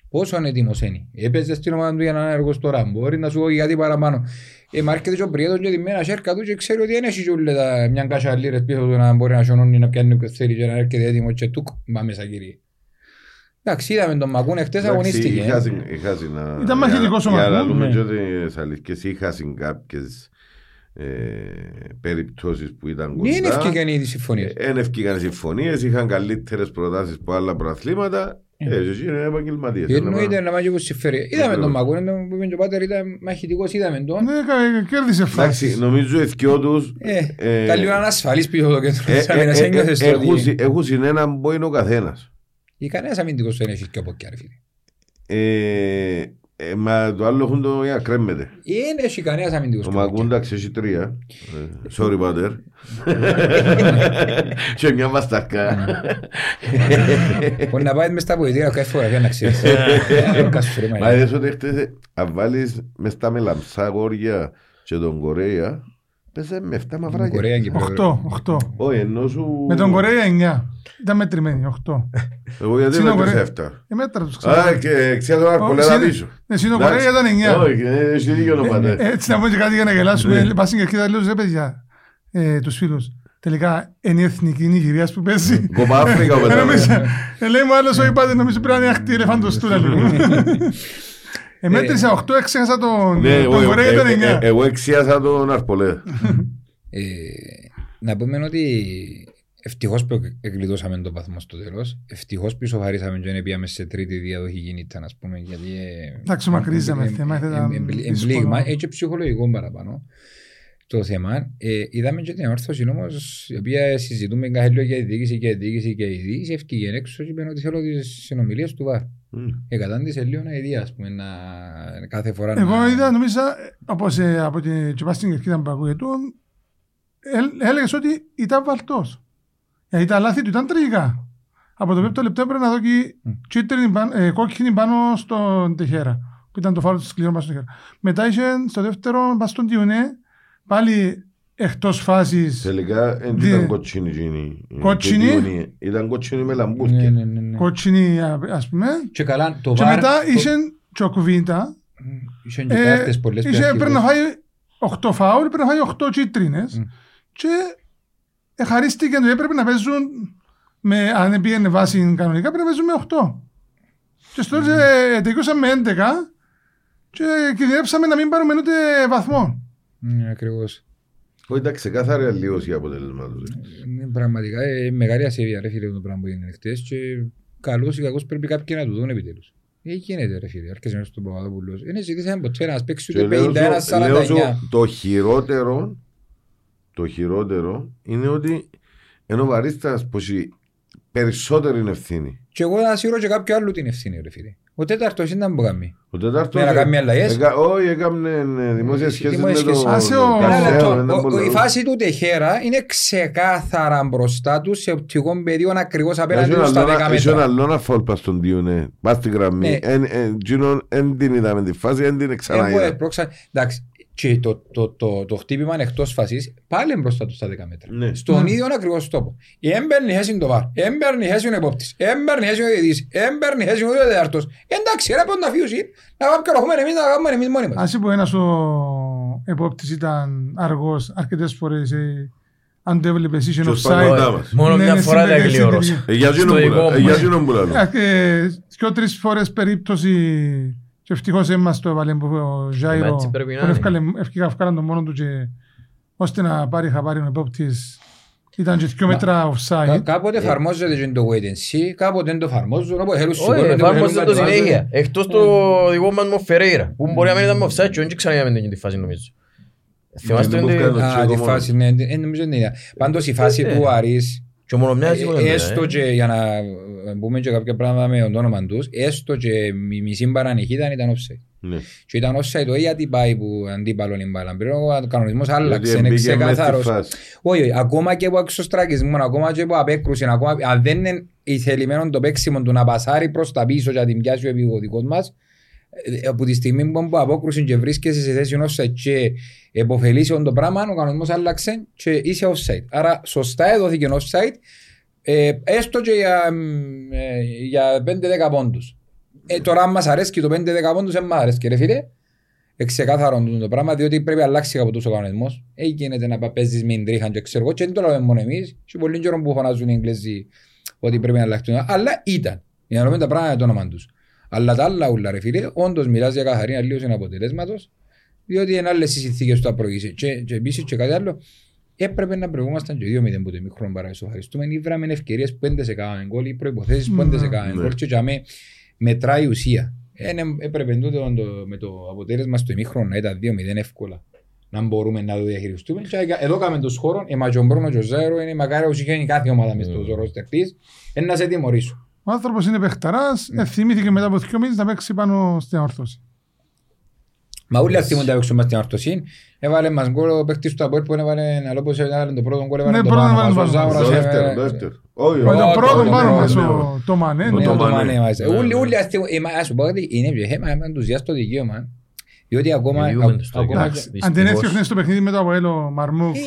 Πόσο έτοιμος είναι. Έπαιζες στην ομάδα του για να είναι έργος τώρα. Μπορεί να σου πω κάτι παραπάνω. Ε, μα έρχεται και ο Πριέτος και τη σέρκα τους και ξέρει ότι δεν έχει και όλα τα μια κάσια λίρες πίσω του να μπορεί να σιωνώνει να πιάνει που θέλει και να έρχεται έτοιμος και τούκ, μα μέσα κύριε. Εντάξει, είδαμε τον Μακούν χτες Εντάξει, αγωνίστηκε. είχα συν- είχα συν να- Ήταν μαχητικός ο για- για να Μακούν, λέμε ναι. και τις αλήθειες, είχα συν κάποιες ε, περιπτώσεις που ήταν Δεν είναι κοντά. ευκαιρία η συμφωνία. Δεν ευκήκαν συμφωνίες, είχαν καλύτερες προτάσεις από άλλα προαθλήματα. Ε, και εκεί είναι επαγγελματίες. Εννοείται να μάθει όπως συμφέρει. Είδαμε Ακριβώς. τον Μακούν, τον που είπε και ο Πάτερ ήταν μαχητικός, είδαμε τον. Ναι, κα- κέρδισε Εντάξει, φάση. νομίζω οι δυο τους Ε, ε, Καλή ώρα να ασφαλείς πίσω το κέντρο ε, της ε, άμυνας. ε, Ένιωθες ε, το έχουν ότι... συ- Έχουν συνέναν που είναι ο καθένας. Ή κανένας αμυντικός δεν έχει και από εκεί, ρε φίλε. Ε, ε, Μα το άλλο έχουν το για κρέμεται. Δεν έχει κανένας αμυντικός Ο και από εκεί. Μακούνταξ έχει τρία. Ε, Sorry, πάτερ. <laughs> Και μια μαστακά. Μπορεί να πάει μες στα βοηθήρα κάθε φορά για να ξέρεις. <laughs> Ε, κάσου, ρε, Μα μάνα. είδες ότι χτες αν βάλεις μες στα μελαμψά γόρια και τον Κορέα πέσε με 7 μαυράκια. Κορέα και πρόεδρε. 8, 8. Όχι, ενώ σου... Με τον Κορέα 9. Ήταν μετρημένη, 8. Εγώ γιατί Συν ο με Κορέα. πέσε 7. Ε, μέτρα τους Α, ξέρω. και ξέρω τον αρκολέδα συν- πίσω. Ναι, συν ο Εντάξει. Κορέα ήταν 9. Όχι, ε, έχει δίκιο ο πατέρ. Έτσι να πω και κάτι για να γελάσουμε. Πας στην κερκίδα λέω, ρε παιδιά, ε, τους φίλους. Τελικά είναι η εθνική Νιγηρίας που παίζει. Κοπά Αφρικα ο Ε, νομίζω- πατέρ. ε, Λέει μου άλλος, όχι πάτε, νομίζω πρέπει να είναι αχτή ελεφαντοστούρα. λίγο. <laughs> Ε, μέτρησα 8, έξεχασα τον Ναι, τον εγώ- Κορέα ε, ήταν ε, 9. Εγώ εξίασα τον αρπολέδα. Ε, Να πούμε ότι ευτυχώς που εκλειδώσαμε το βαθμό στο τέλος. Ευτυχώς που ισοφαρίσαμε και δεν πήγαμε σε τρίτη διαδοχή κινητά, ας πούμε, γιατί... ε, Εντάξει, μακρύζαμε ε, θέμα, ε, ήταν ε, εμπλή- δύσκολο. Εμπλήγμα, έτσι ψυχολογικός παραπάνω το θέμα. Ε, είδαμε και την όρθωση όμως, η οποία συζητούμε κάθε λίγο για η διοίκηση και η διοίκηση και η διοίκηση, ευκήγε έξω και είπε ότι θέλω τις συνομιλίες του ΒΑΡ. Μμ. Εκατάντησε λίγο να ιδέα, ας πούμε, να κάθε φορά Εγώ να... είδα, νομίζω, όπως ε, από την και πας στην κερκίδα που ακούγεται, ε, έλεγες ότι ήταν βαλτός. Γιατί τα λάθη του ήταν τραγικά. Από το πέπτο λεπτό έπρεπε να δω και κίτρινη πάνω- ε, κόκκινη πάνω στον Τεχέρα. Που ήταν το φάουλ του σκληρό πάνω στον Τεχέρα. Μετά είχε στο δεύτερο πας στον Τιουνέ, πάλι εκτός φάσης. Τελικά δεν Δι- ήταν κοτσίνη εκείνη. Κότσινη; Και διόνυ. Ήταν κοτσίνη με Ναι, λαμπούθκια. ναι, ναι, ναι. κόκκινη α- ας πούμε. Και καλά, το Και VAR... μετά το- είχε τσοκουβίντα. Είχε και κάρτες πολλές Ε, είχε, πια πρέπει να αρχηγούς. φάει 8 φάουλ, πρέπει να φάει 8 κίτρινες. Μμ. Και εχαρίστηκε ότι έπρεπε να παίζουν με, αν πήγαινε βάση κανονικά, πρέπει να παίζουν με 8. Και στο τέλος ε, τελειώσαμε με 11 και κινδυνεύσαμε να μην πάρουμε ούτε βαθμό. Ναι, ακριβώς. Όχι, ήταν ξεκάθαρη αλλίωση η αποτελέσμα τους. Είναι πραγματικά ε, μεγάλη ασέβεια ρε φίλε το πράγμα που έγινε χτες και καλούς ή κακούς πρέπει κάποιοι να το δουν επιτέλους. Ε, γίνεται ρε φίλε, αρκές μέρες στον Παπαδόπουλος. Δεν ζητήσαμε ποτέ να μας παίξει Και ούτε λέω σου- 51-49. λέω σου, Το χειρότερο το χειρότερο είναι ότι ενώ ο βαρίστας που έχει περισσότερη ευθύνη. Και εγώ θα σύρω και κάποιο άλλο την ευθύνη ρε φίλε. Ο τέταρτος ήταν που κάνει. Ο τέταρτος... Ναι, να κάνει αλλαγές. εκα- Όχι, έκαμε ε, δημόσια σχέση με Δημόσιες το... σχέσεις. Άσε το ο- Ένα Κασέο, λεπτό. δεν Ο- μπορώ. ο- Η φάση του Τεχέρα είναι ξεκάθαρα μπροστά τους σε οπτικό πεδίο ακριβώς απέναντι Έχει τους στα ένα 10 άλλο- Έχει ένα μέτρα. άλλο ένα φόλ πας στον Διούνε, πας στη γραμμή. Ναι. Εν- εν- εκείνον εν την είδαμε τη φάση, εν την Εγώ ξαναείδα. έπροξα- Εντάξει, και το, το, το, το χτύπημα εκτός φασής πάλι μπροστά του στα 10 μέτρα. Ναι. Στον Ναι. ίδιο ακριβώς τόπο. Έμπαιρνε θέση το βάρ, έμπαιρνε θέση ο επόπτης, έμπαιρνε θέση ο διαιτητής, έμπαιρνε θέση ο τέταρτος. Εντάξει, ρε πόντα φύωση, να πάμε καροχούμε εμείς, να κάνουμε εμείς μόνοι μας. Ας που ένας ο επόπτης ήταν αργός αρκετές φορές ε, αν το έβλεπες είχε Ποιος offside. παγωτά μας. Μόνο Ναι, μια ναι, φορά τα συμπεριέχεται. γλυόρος. Ε, Για Στο εκείνον που δικό λα- ε, μου. για εκείνον που λέω. Και τρεις φορές περίπτωση και ευτυχώς έμας το έβαλε που ο Ζάιρο έτσι πρέπει να τον είναι. εύκαλε, ευκήκα ευκάλαν τον μόνο του και ώστε να πάρει χαμπάρι ο επόπτης ήταν και δύο μέτρα Κα- offside. Κάποτε εφαρμόζεται και το wait and see, κάποτε δεν το εφαρμόζουν, όπως θέλουν Όχι, σηκώνονται, όπως εφάρμοζε θέλουν το κατεβάζουν. συνέχεια. Εκτός το δικό μας μου Φερέιρα, που μπορεί να μην ήταν με offside και όχι ξαναείδαμε την φάση νομίζω. Θυμάστε Ναι, ότι... δεν μου Α, τη Εγώ μόνο. φάση, ναι, δεν- νομίζω είναι ίδια. Πάντως η φάση Ε, του Αρής, Και μόνο μοιάζει μόνο Ε, εμένα, έστω ε. και για να πούμε και κάποια πράγματα με το όνομα τους, έστω και η μισή παρανυχίδα ήταν offside. Ναι. Και ήταν offside όχι γιατί πάει που αντίπαλον η μπάλα. Πριν ο κανονισμός άλλαξε, Γιατί είναι μπήκε μες στη ξεκάθαρος. φάση. Όχι, όχι, ακόμα και από εξωστρακισμό, ακόμα και από απέκρουση, ακόμα, αν δεν είναι η θελημένο το παίξιμο του να πασάρει προς τα πίσω και να την πιάσει ο επιγωδικός μας, Ε, Από τη στιγμή που από απόκρουση και βρίσκεσαι σε θέση offside και εποφελείσαι το πράγμα, ο κανονισμός άλλαξε και είσαι offside. Άρα σωστά έδωθηκε offside, ε, έστω και για, μ, ε, για 5-10 πόντους. Ε, τώρα αν μας αρέσει το 5-10 πόντους, δεν μας αρέσει ρε φίλε. Εξεκάθαρο τούτο το πράγμα, διότι πρέπει να αλλάξει από τόσο ο κανονισμός. Ε, γίνεται να πά- παίζεις με τρίχαν και ξέρω εγώ και δεν το λέμε μόνο εμείς. Και πολύ καιρό που φωνάζουν οι Εγγλέζοι ότι πρέπει να αλλάξουν. Αλλά ήταν. Για να λέμε τα πράγματα για το όνομα τους. Αλλά τα άλλα ούλα ρε φίλε, όντως μιλάς για καθαρή αλλίωση αποτελέσματος, διότι είναι άλλες οι συνθήκες που τα προηγήσει. Και, και επίσης και κάτι άλλο, έπρεπε να προηγούμασταν και 2-0 που το μικρό παρά ευχαριστούμε. Ή βράμε ευκαιρίες που δεν σε κάνανε γκολ ή προϋποθέσεις που δεν σε κάνανε Ναι. γκολ και για μέ μετράει η ουσία. Ε, ναι, έπρεπε τούτο το- με το αποτέλεσμα στο ημίχρονο να ήταν 2-0 εύκολα να μπορούμε να το διαχειριστούμε. Και εδώ κάνουμε τους χώρων, η Ματζομπρόνο και ο Ζέρο είναι μακάρι όσοι γίνει κάθε ομάδα μες στο ρόστερ της, ε, να σε τιμωρήσουν. Ο άνθρωπος είναι παιχταράς, Ναι. ε, θυμήθηκε μετά από δύο μήνες να παίξει πάνω στην όρθωση. Μα όλοι αυτοί μου τα παίξουμε στην ορθοσύνη. Έβαλε μας γκολ ο παίκτης του Αποέλ που έβαλε να λόγω έβαλε το πρώτο γκολ έβαλε Ναι, το πρώτο πάνω έβαλε μας. το Ο πάνω μας. Το Ζάουρας δεύτερο, έβαλε- το δεύτερο. Όχι, Με όχι. τον το- πρώτο το- πάνω το- μας, ναι. ο- το Μανέ. Ο ναι. Ναι, το το Μανέ. Μανέ μας. Ναι. Όλοι- όλοι αυτοί, ε, μα, ας σου πω ότι είναι πιο θέμα με ενθουσιάστο δικαίωμα. Διότι ακόμα... Διηγούμε τους το ακόμα- δικαίωμα. Εντάξει, Δυστυχώς. Αν δεν έφτιαχνες στο παιχνίδι με το Αποέλ ο Μαρμούκ. Ε,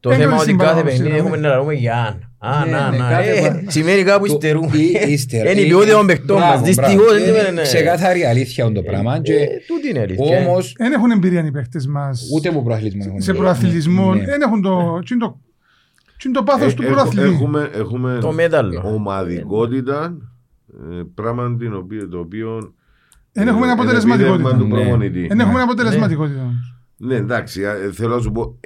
Το Έγκρινε θέμα είναι ότι στην κάθε παράδοση, παιχνίδι δηλαδή. έχουμε να λαρούμε για αν. Α, Ναι, να, ναι, να. κάθε Ε, φορά. Σημαίνει κάπου Το- υστερούμε. ή- ύστερα. Είναι η Ή- ποιότητα των παιχτών μας. Μπράβο, Δυστυχώς μπράβο. δεν είναι- Είναι ξεκάθαρη αλήθεια το πράγμα. και Ε, Τούτη είναι η αλήθεια. Όμως, Δεν έχουν εμπειρία οι παίχτες μας ούτε που προαθλισμό έχουν. σε προαθλητισμό. Ναι. Δεν έχουν το... τι είναι το- τι είναι το πάθος του Ε, Έχ- προαθλητή. Έχουμε, έχουμε Το μέταλλο. ομαδικότητα, ε, πράγμα την οποία- το οποίο Δεν έχουμε ε, είναι αποτελεσματικότητα. επίδευμα του Ναι. προπονητή. Δεν έχουμε αποτελεσματικότητα. Ναι, εντάξει, ε, θέλω να σου πω,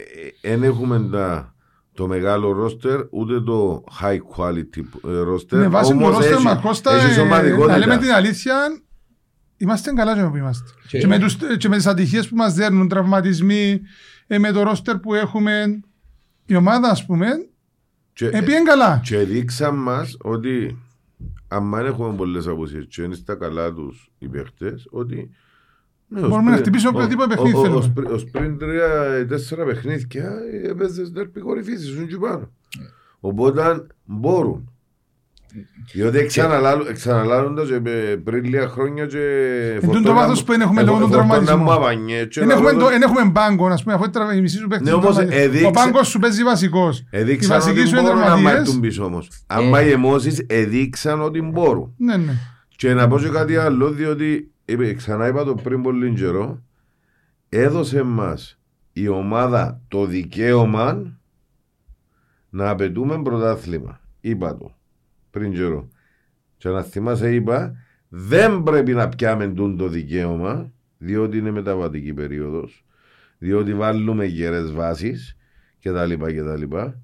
δεν έχουμε τα, το μεγάλο ρόστερ, ούτε το high quality ε, ρόστερ. Με βάση το όμως ρόστερ έχει- μας Κώστα, έχεις ε, ομαδικότητα. να λέμε την αλήθεια, είμαστε καλά και που είμαστε. Και- Και με, τους, και με τις ατυχίες που μας δέρνουν, τραυματισμοί, ε, με το ρόστερ που έχουμε, η ομάδα ας πούμε, Και- επίεν καλά. Και δείξαν μας ότι αν δεν έχουμε πολλές αποσίες και είναι στα καλά τους οι παίχτες, ότι ναι, ως Μπορούμε να πριν- χτυπήσουμε ο- οποιοδήποτε ο- παιχνίδι ο- θέλουμε. ως πριν- Ως πριν τρία ή τέσσερα παιχνίδια ε, έπαιζες δέρπι κορυφής, ήσουν και πάνω. Οπότε μπορούν. Διότι εξαναλάλουν- εξαναλάλοντας και με- πριν λίγα χρόνια και τούτο φορτώνα- βάθος που δεν έχουμε ε, λόγω των φορτώνα τραυματισμών. μου αβανιέ και Δεν να έχουμε, λέω- το, εν έχουμε μπάγκο, ας πούμε, αφού είναι η μισή σου παίχτης Ναι, είναι όμως τραυματίες. εδείξε- Ο μπάγκος σου παίζει βασικός. Οι Εδείξαν βασικοί ότι σου είναι μπορούν να τραυματίες. μάθουν πίσω όμως. Αν πάει εμώσεις, εδείξαν ότι μπορούν. Ναι, ναι. Και να πω και κάτι άλλο, διότι είπε, ξανά είπα το πριν πολύ καιρό, έδωσε μας η ομάδα το δικαίωμα να απαιτούμε πρωτάθλημα. Είπα το πριν καιρό. Και να θυμάσαι είπα, δεν πρέπει να πιάμε τούν το δικαίωμα, διότι είναι μεταβατική περίοδος, διότι βάλουμε γερές βάσεις και τα λοιπά και τα λοιπά.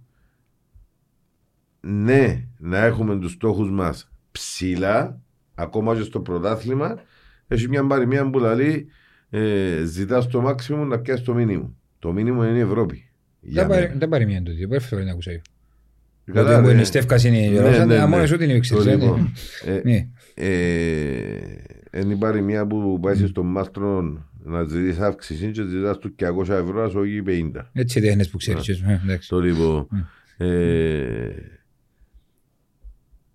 Ναι, να έχουμε τους στόχους μας ψηλά, ακόμα και στο πρωτάθλημα, έχει μια παροιμία που λέει ε, ζητάς το μάξιμο να πιάσει το μήνυμο. Το μήνυμο είναι η Ευρώπη. Για Δεν πάρει- μένα. Δεν πάρει μία τούτη, δεν φορά να ακούσα εγώ. Καλά, Ότι που ναι. είναι στεύκας είναι η Ναι, Ρώστα, ναι, α, ναι. μόνος εσύ την Το ήξερες, ε, λοιπόν, <laughs> ε, ναι. ε, Είναι η παροιμία που πάει στον μάστρο να ζητείς αύξηση και ζητάς του 200 ευρώ, ας όχι 50. Έτσι τέχνες που ξέρεις. ε, εντάξει. Το λοιπόν, ε,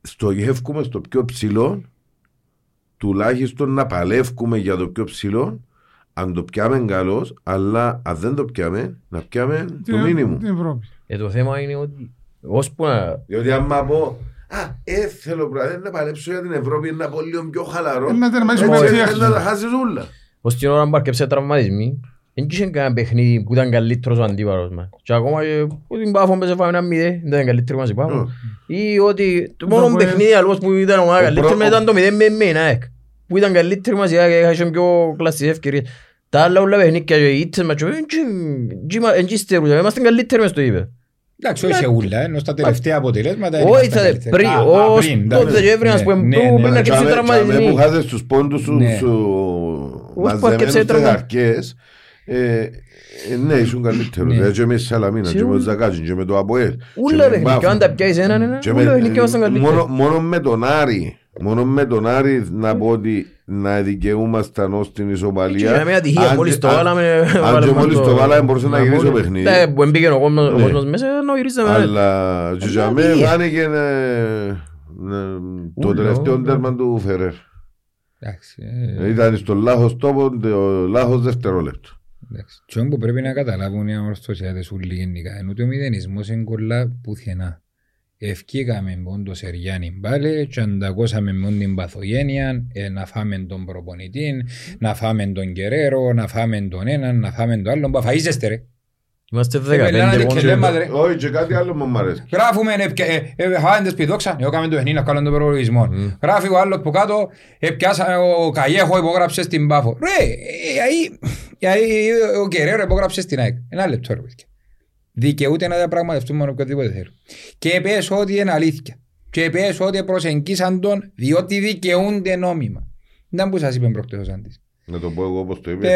στοχεύουμε στο πιο ψηλό, τουλάχιστον να παλεύουμε για το πιο ψηλό, αν το πιάμε καλώς, αλλά αν δεν το πιάμε, να πιάμε το Την- μήνυμο. Την Ευρώπη. Ε, το θέμα είναι ότι ώσπου να... Διότι άμα πω, α, ε, θέλω πράγμα, να παλέψω για την Ευρώπη, να πω λίγο πιο χαλαρό. Ε, να τερματίσουμε Έτσι, έτσι ε, έξω. να τα χάσεις όλα. Ως την ώρα που αρκεψε τραυματισμοί, δεν είχε κανένα παιχνίδι που ήταν καλύτερος ο αντίπαλος μας. Και ακόμα και που την Πάφο μπέσε φάμε ένα μηδέ, δεν ήταν καλύτερη μας η Πάφο. Ή ότι το Το μόνο Αποέλ- παιχνίδι αλλός που ήταν ομάδα Ο καλύτερη πρό- μας ήταν το μηδέ με εμένα, εκ. Που ήταν καλύτερη μας, είχαν πιο κλασσικές ευκαιρίες. Τα άλλα όλα παιχνίδια και οι ήττες μας, δεν ύστερουν, είμαστε καλύτεροι μες στο είπε. Εντάξει, όχι σε ούλα, ενώ στα τελευταία αποτελέσματα. Όχι, είμαστε θα- καλύτεροι. πριν, Α, α, ως πριν, τότε εντάξει. και έβρινας που Ναι, που ναι, πριν ναι, να ναι. και- Τσάμε- τραυματισμοί. τσάμε που χάζες τους πόντους σου, Ναι. σου που αρκεψε μαζεμένους τραυμα- τεγαρκές, ε, ε, ναι, ήσουν καλύτερος. Ναι. Δηλαδή και με τη Σαλαμίνα, και με Σίγουρα. το Ζακάτσι, και με το Αποέλ. και Ούλα με την παιχνίδια, Πάφο. αν τα πιάσεις έναν έναν, Και ούλα με- παιχνίδια ήμασταν καλύτεροι. μόνο, μόνο με τον Άρη, μόνο με τον Άρη να πω ότι να δικαιούμασταν ως την ισοπαλία. Και μια ατυχία, Αν μόλις και- το αν- βάλαμε, Αν και βάλαμε μόλις το- το βάλαμε μπορούσε να γυρίσει το παιχνίδι. Ναι, που έμπηκε ο κόσμος- ο Ναι. κόσμος μέσα, να γυρίσαμε. Αλλά και για μέ ατυχία. φάνηκε ε, ε, το Ούλο, τελευταίο ούλο. τέρμα του Φερέρ. Εντάξει, ε, Ήταν στο λάθος τόπο, το λάθος δευτερόλεπτο. Εντάξει. Τι που πρέπει να καταλάβουν οι αμορφωσιάτες ούλοι γενικά είναι ότι ο μηδενισμός είναι κολλά πουθενά. Ευκήκαμε με το Σεριάννη πάλι και αντακώσαμε με την παθογένεια ε, να φάμε τον προπονητή, να φάμε τον Κεραίρο, να φάμε τον έναν, να φάμε τον άλλον. Πα φαΐζεστε ρε. Είμαστε πελάνα 15 και πόντους. λέμε, ρε. Όχι, και κάτι άλλο μου μ' αρέσει. Γράφουμε, φάμε τις πηδόξα, εγώ κάμε το παιχνίδι να κάνουμε τον προλογισμό. Γράφει ο άλλος που κάτω, ε, πιάσα, ο Καγιέχο υπόγραψε στην Πάφο. Ρε, ε, αεί- αεί ο Κεραίρο υπόγραψε στην ΑΕΚ. Ένα λεπτό ρε παιδιά. Δικαιούται να διαπραγματευτούμε με οποιοδήποτε θέλουν. Και πες ότι είναι αλήθεια. Και πες ότι προσεγγίσαν τον διότι δικαιούνται νόμιμα. Δεν που σας είπε προχτές ο Σάντης. Να το πω εγώ όπως το είπες.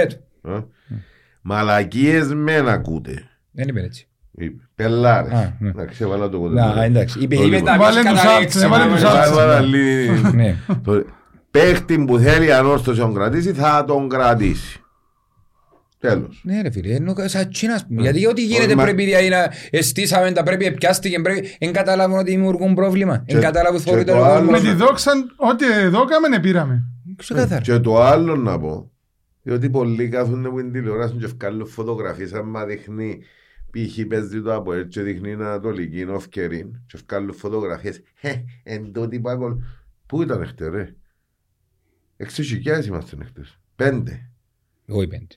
Πέτω. Ε; Μαλακίες μεν ακούτε. Δεν είπε έτσι. Είπε. Πελάρες. Α, ναι. Εντάξει, έβαλα το Να, κοντά. εντάξει. Είπε, Το είπε λοιπόν. τα Βάλε μισή τους κατά άρτες, έξι, βάλε μα, τους με- άρτες. Έβαλα λίγο- Ναι. Το- Παίχτη που θέλει ανόρθωση να τον κρατήσει θα τον κρατήσει. Τέλος. Ναι ρε φίλε, ενώ σαν Τσίνα ας πούμε. Γιατί ό,τι γίνεται Όχι, μα- πρέπει δηλαδή να εστίσαμε, τα πρέπει, πιάστηκε, πρέπει, εν καταλάβουν ότι δημιουργούν πρόβλημα. Και- Εν καταλάβουν και φοβεί το το άλλο- λόγο. Με τη δόξα, ό,τι εδώ κάμενε πήραμε. Ξεκάθαρα. Και το άλλο να πω, διότι πολλοί κάθονται που είναι τηλεόραση και βγάλουν φωτογραφίες, άμα δείχνει π.χ. παίζει το από έτσι, δείχνει Ανατολική, είναι ευκαιρή, και βγάλουν φωτογραφίες. Ε, εν τότε είπα κολ... Πού ήταν χτε ρε; Έξι χιλιάδες είμαστε χτες. Πέντε. Όχι πέντε.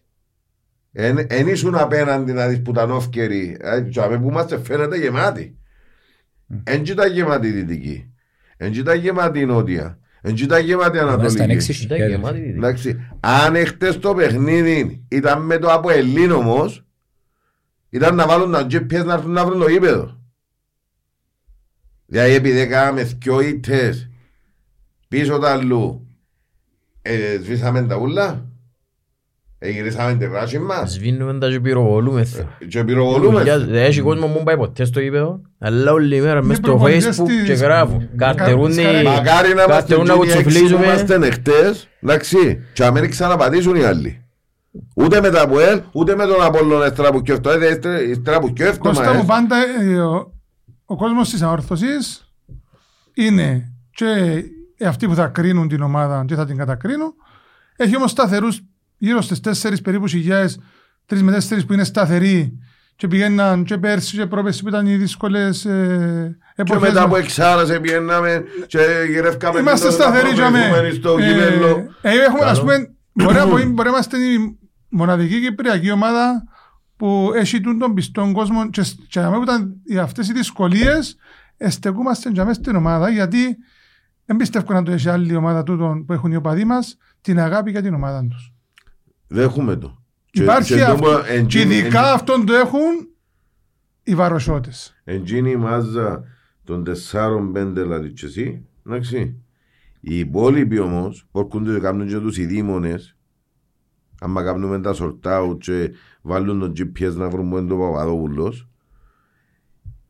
Εν, εν ήσουν απέναντι να δεις που ήταν όφκεροι. Ε, και αμέ που είμαστε φαίνεται γεμάτοι. Εν και ήταν γεμάτη η δυτική. Εν και ήταν γεμάτη η νότια. Εν και ήταν γεμάτη η Ήμασταν ανατολική. έξι Ήταν χιλιάδες. γεμάτη δίδυ. Εντάξει, αν εχθές το παιχνίδι ήταν με το από Ελλήν όμως, ήταν να βάλουν τα GPS να έρθουν να βρουν το γήπεδο. Δηλαδή επειδή κάναμε δυο ήττες πίσω τα αλλού, ε, σβήσαμε τα ούλα, ε, γυρίσαμε τη ράση μας Σβήνουμε τα και πυροβολούμε. και πυροβολούμε. Δεν έχει κόσμο που πάει ποτέ στο γήπεδο, αλλά όλη μέρα μες στο προπονητές facebook της- και γράφουν. Καρτερούν της οι- Καραϊβικής. Μακάρι να είμαστε καρτερούν να εκείνοι έξι που κουτσουφλίζουμε. είμαστε εχθές, εντάξει, και να μην ξαναπατήσουν οι άλλοι. Ούτε με τα ΠΟΕΛ, ούτε με τον Απόλλωνα ύστερα που κιόφτω, ε, ύστερα- ύστερα που κιόφτω, Κώστα μα, μου ε. πάντα ε, ο, ο κόσμος της αόρθωσης είναι και αυτοί που θα κρίνουν την ομάδα και θα την κατακρίνουν. Έχει όμως σταθερούς γύρω στις τέσσερις περίπου χιλιάδες, τρεις με τέσσερις που είναι σταθεροί και πηγαίναν και πέρσι και πρόπερσι που ήταν οι δύσκολες ε, Και εποχές μετά μας. που εξάρασε πιέναμε και γυρεύκαμε Είμαστε πίσω να σταθεροί για προβρεθούμε στο κύπελλο. Ε, ε, έχουμε, ας Καλό. πούμε, μπορεί να <clears throat> μπορεί- μπορεί να είμαστε η μοναδική κυπριακή ομάδα που έχει τούν τον πιστόν κόσμο και, σ- και αμέ που ήταν οι- αυτές οι δυσκολίες εστεκούμαστε για μέσα στην ομάδα γιατί δεν πιστεύω να το έχει άλλη ομάδα τούτων που έχουν οι οπαδοί μας την αγάπη για την ομάδα τους. Δέχουμε το. Και- Υπάρχει και αυτό τούμπο- και εντζίνη- ειδικά αυτόν το έχουν οι βαροσότες. Εντζίνη η μάζα των τεσσάρων πέντε δηλαδή και εσύ, εντάξει. Οι υπόλοιποι όμως, που έρχονται και κάνουν και τους ειδήμονες, άμα κάνουμε τα σορτάου και βάλουν τον GPS να βρουν που είναι το Παπαδόπουλος,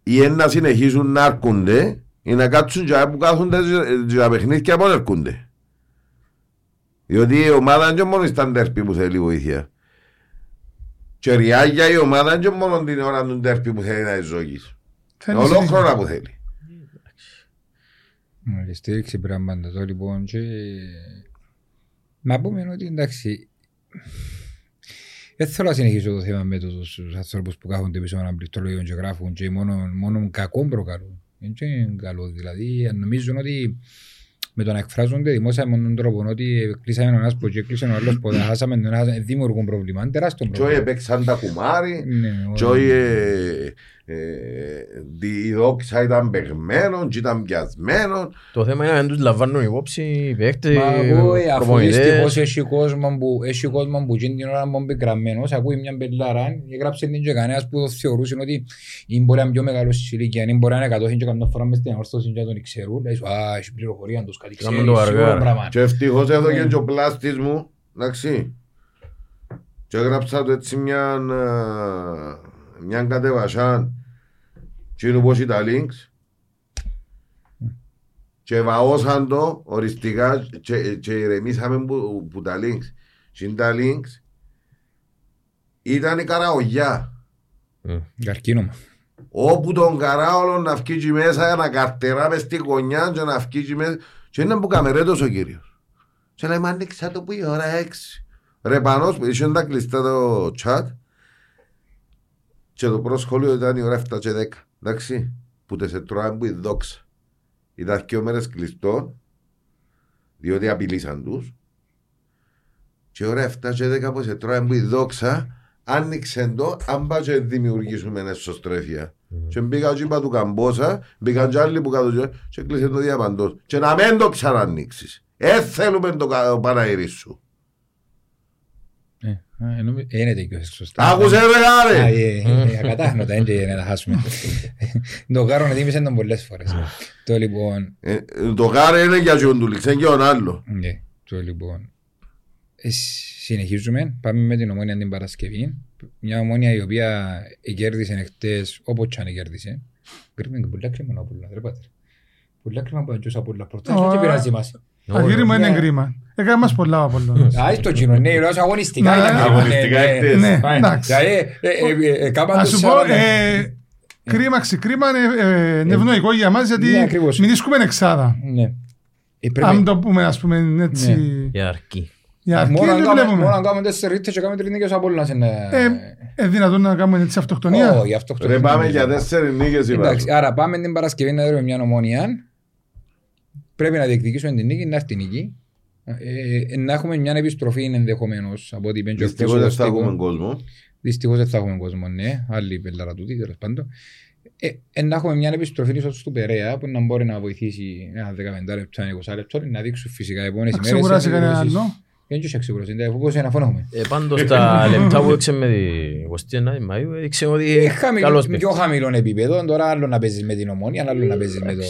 ή είναι να συνεχίσουν να έρχονται ή να κάτσουν και που κάθονται και- και τα παιχνίδια που έρχονται. Διότι η ομάδα είναι και μόνο στα ντέρπι που θέλει βοήθεια. Και ριάγια η ομάδα είναι και μόνο την ώρα του ντέρπι που θέλει να εζώγεις. Θέλεις Ολόχρονα που θέλει. Η στήριξη πρέπει να πάντα το λοιπόν και... Να πούμε ότι εντάξει... Δεν θέλω να συνεχίσω το θέμα με τους ανθρώπους που κάθονται πίσω από έναν πληκτρολόγιο και γράφουν και μόνο, μόνο κακό προκαλούν. Δεν είναι καλό. Δηλαδή νομίζουν ότι με το να εκφράζονται δημόσια με τον τρόπο ότι κλείσαμε έναν άσπρο και κλείσαμε ο άλλος ποτέ, χάσαμε τον ένας, ε, δημιουργούν πρόβλημα. Είναι τεράστιο Και όχι πρόβλημα. έπαιξαν τα κουμάρι, Ναι, και όχι ε, ε, η δόξα ήταν παιγμένο, και ήταν πιασμένο. Το θέμα είναι να δεν τους λαμβάνουν υπόψη οι παίκτες, Μα εγώ, ε, αφού προπονητές. δυστυχώς έχει κόσμο που, έχει κόσμο που γίνει την ώρα που είναι γραμμένος, ακούει μια μπελάρα, έγραψε την και κανένας που το θεωρούσε ότι ή μπορεί να είναι πιο μεγάλος της ηλικίας, ή μπορεί να είναι εκατόχιν και καμιά φορά μες στην αόρθωση και να τον ξέρουν, λέει σου, α, έχει πληροφορία, να τους κάτι Κάμε ξέρει, το σίγουρα αργά. πράγμα. Και ευτυχώς εδώ Ναι. και ο πλάστης μου, εντάξει. Και έγραψα του έτσι μια, ε, μια κατεβασιά και είναι όπως τα links και βαώσαν το οριστικά και, και ηρεμήσαμε που, που τα links. Και είναι τα links ήταν η καραογιά. Καρκίνωμα. Όπου τον καράολο να βγει εκεί μέσα, να καρτερά μες στη γωνιά και να βγει εκεί μέσα. Και είναι που καμερέτος ο κύριος. Και λέμε άνοιξα το που η ώρα έξι. Ρε Πανός, είχε τα κλειστά το chat και το πρώτο σχόλιο ήταν η ώρα 7 και 10. Εντάξει, που τε σε τρώαν που η δόξα. Ήταν δύο μέρες κλειστό, διότι απειλήσαν τους. Και η ώρα 7 και 10 που σε τρώαν που η δόξα, άνοιξε το, αν πάει και δημιουργήσουμε εσωστρέφεια. Και μπήκα και είπα του Καμπόσα, μπήκαν και άλλοι που κάτω και- και κλείσε το διαπαντός. Και να μην το ξανανοίξεις. Ε, θέλουμε το κα- Παναγύρι σου. Ε, ε, νομι- ε, Είναι τέτοιο σωστά. Άκουσε ρε Α, γάρε. ε, ε, Ακατάχνοτα, δεν είναι να τα χάσουμε. <laughs> Το γάρο να τίμησε τον πολλές φορές. Το λοιπόν, Ε, Το γάρε είναι για τον του λιξέν και τον άλλο. ναι, το λοιπόν. Ε, συνεχίζουμε, πάμε με την ομόνια την Παρασκευή. Μια ομόνια η οποία κέρδισε εχθές όπως και αν κέρδισε. Κρίμα και πολλά κρίμα να πουλά, ρε πάτερ. Πολλά κρίμα που αγγιούσα πολλά πρωτά, Ω, δεν πειράζει μας. Αγύρι μου είναι Ναι. κρίμα. Έκανε μας πολλά ο Απολλώνας. Α, στο κοινό, ναι, ως αγωνιστικά Ναι, ήταν κρίμα, αγωνιστικά ναι, εχθές. ναι. Ναι, Πάει. εντάξει. Δηλαδή, ε, ε, ε, ε, κάπαν Ας τους σου πω, σαράντα. ε, κρίμα ξεκρίμα είναι ε, είναι ευνοϊκό για μας γιατί Ναι, ακριβώς. μην ισκούμε εξάδα. Ναι. Ε, πρέπει- Αν το πούμε ας πούμε έτσι Για αρκεί. για αρκή Μόνο αν δεν κάνουμε- Μόνο βλέπουμε. αν κάνουμε τέσσερις ήττες και κάνουμε τρεις νίκες από όλας είναι... Ε, ε, δυνατόν να κάνουμε έτσι αυτοκτονία; Όχι, αυτό αυτό Ρε δεν πάμε είναι. για τέσσερις νίκες Εντάξει, είπα. άρα πάμε την Παρασκευή να δούμε μια ομόνια. Πρέπει να διεκδικήσουμε την νίκη, να έρθει η νίκη. Ε, ε, να έχουμε μια επιστροφή ενδεχομένως από ό,τι είπε και ο Δυστυχώς δεν θα Κώστος έχουμε κόσμο. Δυστυχώς δεν θα έχουμε κόσμο, ναι. Άλλη πελάρα τούτη, τέλος πάντων. Ε, ε, να έχουμε μια επιστροφή ίσως του Περέα που να μπορεί να βοηθήσει ένα 15 λεπτά, ένα 20 λεπτό, να δείξουν φυσικά οι επόμενες Να ημέρες. ξεκουράσει σε κανένα δηλώσεις. άλλο. Δεν τους ξεκουράσει, είναι όπως ένα φόνο έχουμε. Ε, Πάντως τα λεπτά που έξε με την 29η Μαΐου έδειξε ότι Ε, χαμηλό- καλός Πιο παίκτης. χαμηλό επίπεδο, τώρα άλλο να παίζεις με την ομόνια, άλλο να παίζεις με το...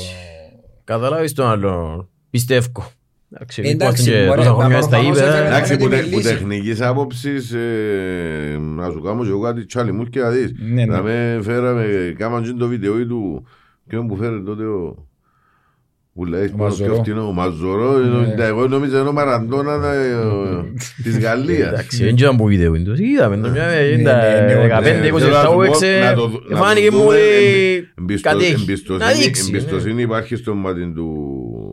Καταλάβεις τον άλλο. Πιστεύω. Εντάξει, Εντάξει, είμαστε και μωρέ, τόσα μα χρόνια στα προφανώς ύπεδα. έφερε- Εντάξει, που, τη τε- που λύση. τεχνικής άποψης ε, να σου κάνω και εγώ κάτι τσάλι μου και να δεις. Ναι, Να ναι. με φέραμε, κάμαν και το βίντεο του ποιον που φέρε τότε ο που λέει Ο πάνω Μαζορό. πιο φτηνό, ο Μαζορό, Ναι. ε, εγώ νόμιζα είναι ο Μαραντώνα ε, <laughs> της Γαλλίας. Εντάξει, δεν ήταν που βίντεο είναι το. Είδαμε το μια ναι, ναι, ναι, 15-20 θέλω να λεπτά σου που πω, έξε. να το δου- να Φάνηκε το μου δούμε, ότι εμπιστο- κατέχει. Να εμπιστοσύνη- δείξει. ναι. Εμπιστοσύνη υπάρχει στο μάτι του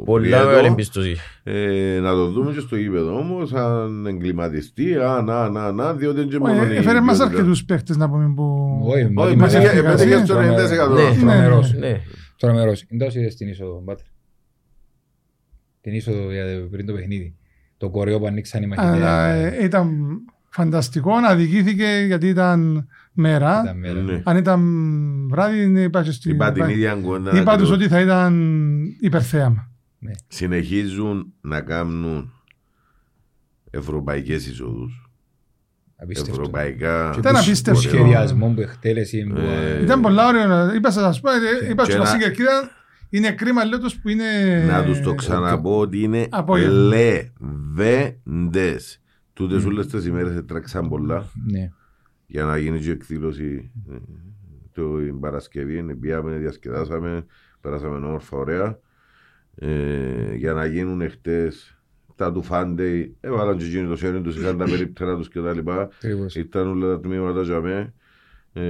Πολλά Πριέτο. μεγάλη εμπιστοσύνη. Ε, να το δούμε και στο γήπεδο όμως, αν εγκληματιστεί, αν, αν, αν, αν, διότι είναι και μόνο Ε, η Έφερε μας ποιότητα. αρκετούς παίχτες να πούμε που... Όχι, Όχι, μα- μας μα- είχε- μα- έπαιζε μα- στο μα- 90%. Ναι. Τρομερός. Ναι. Τρομερός. Δεν το είδες στην είσοδο, μπάτε. Την είσοδο για το- πριν το παιχνίδι. Το κορεό που ανοίξαν οι Αλλά μαχητές. ε, ήταν φανταστικό, αδικήθηκε γιατί ήταν μέρα. Ήταν μέρα. Ναι. Αν ήταν βράδυ, είπα και στην... Είπα την ίδια κουβέντα. Είπα τους ακριβώς. ότι θα ήταν υπερθέαμα. Συνεχίζουν να κάνουν ευρωπαϊκές εισόδους. Απίστευτο. Ευρωπαϊκά. Και Ήταν το απίστευτο. σχεδιασμό που εκτέλεση. που, Ε, ε, Ήταν πολλά ωραία. να- Είπα σας πω, ε, είπα Και στον να- Βασίλη Κερκίδα, είναι κρίμα λέτος που είναι... Να τους το ξαναπώ ότι είναι Απόγευμα. λεβέντες. Τούτες όλες τις ημέρες τρέξαν πολλά Ναι. για να γίνει και εκδήλωση ε, την Παρασκευή. Πήγαμε, διασκεδάσαμε, περάσαμε όμορφα ωραία. Ε, για να γίνουν εχθές τα του Φάντεϊ, έβαλαν και εκείνοι το χέρι τους, είχαν τα περίπτερα τους και τα λοιπά. Ακριβώς. Ήταν όλα τα τμήματα για μέ. Ε,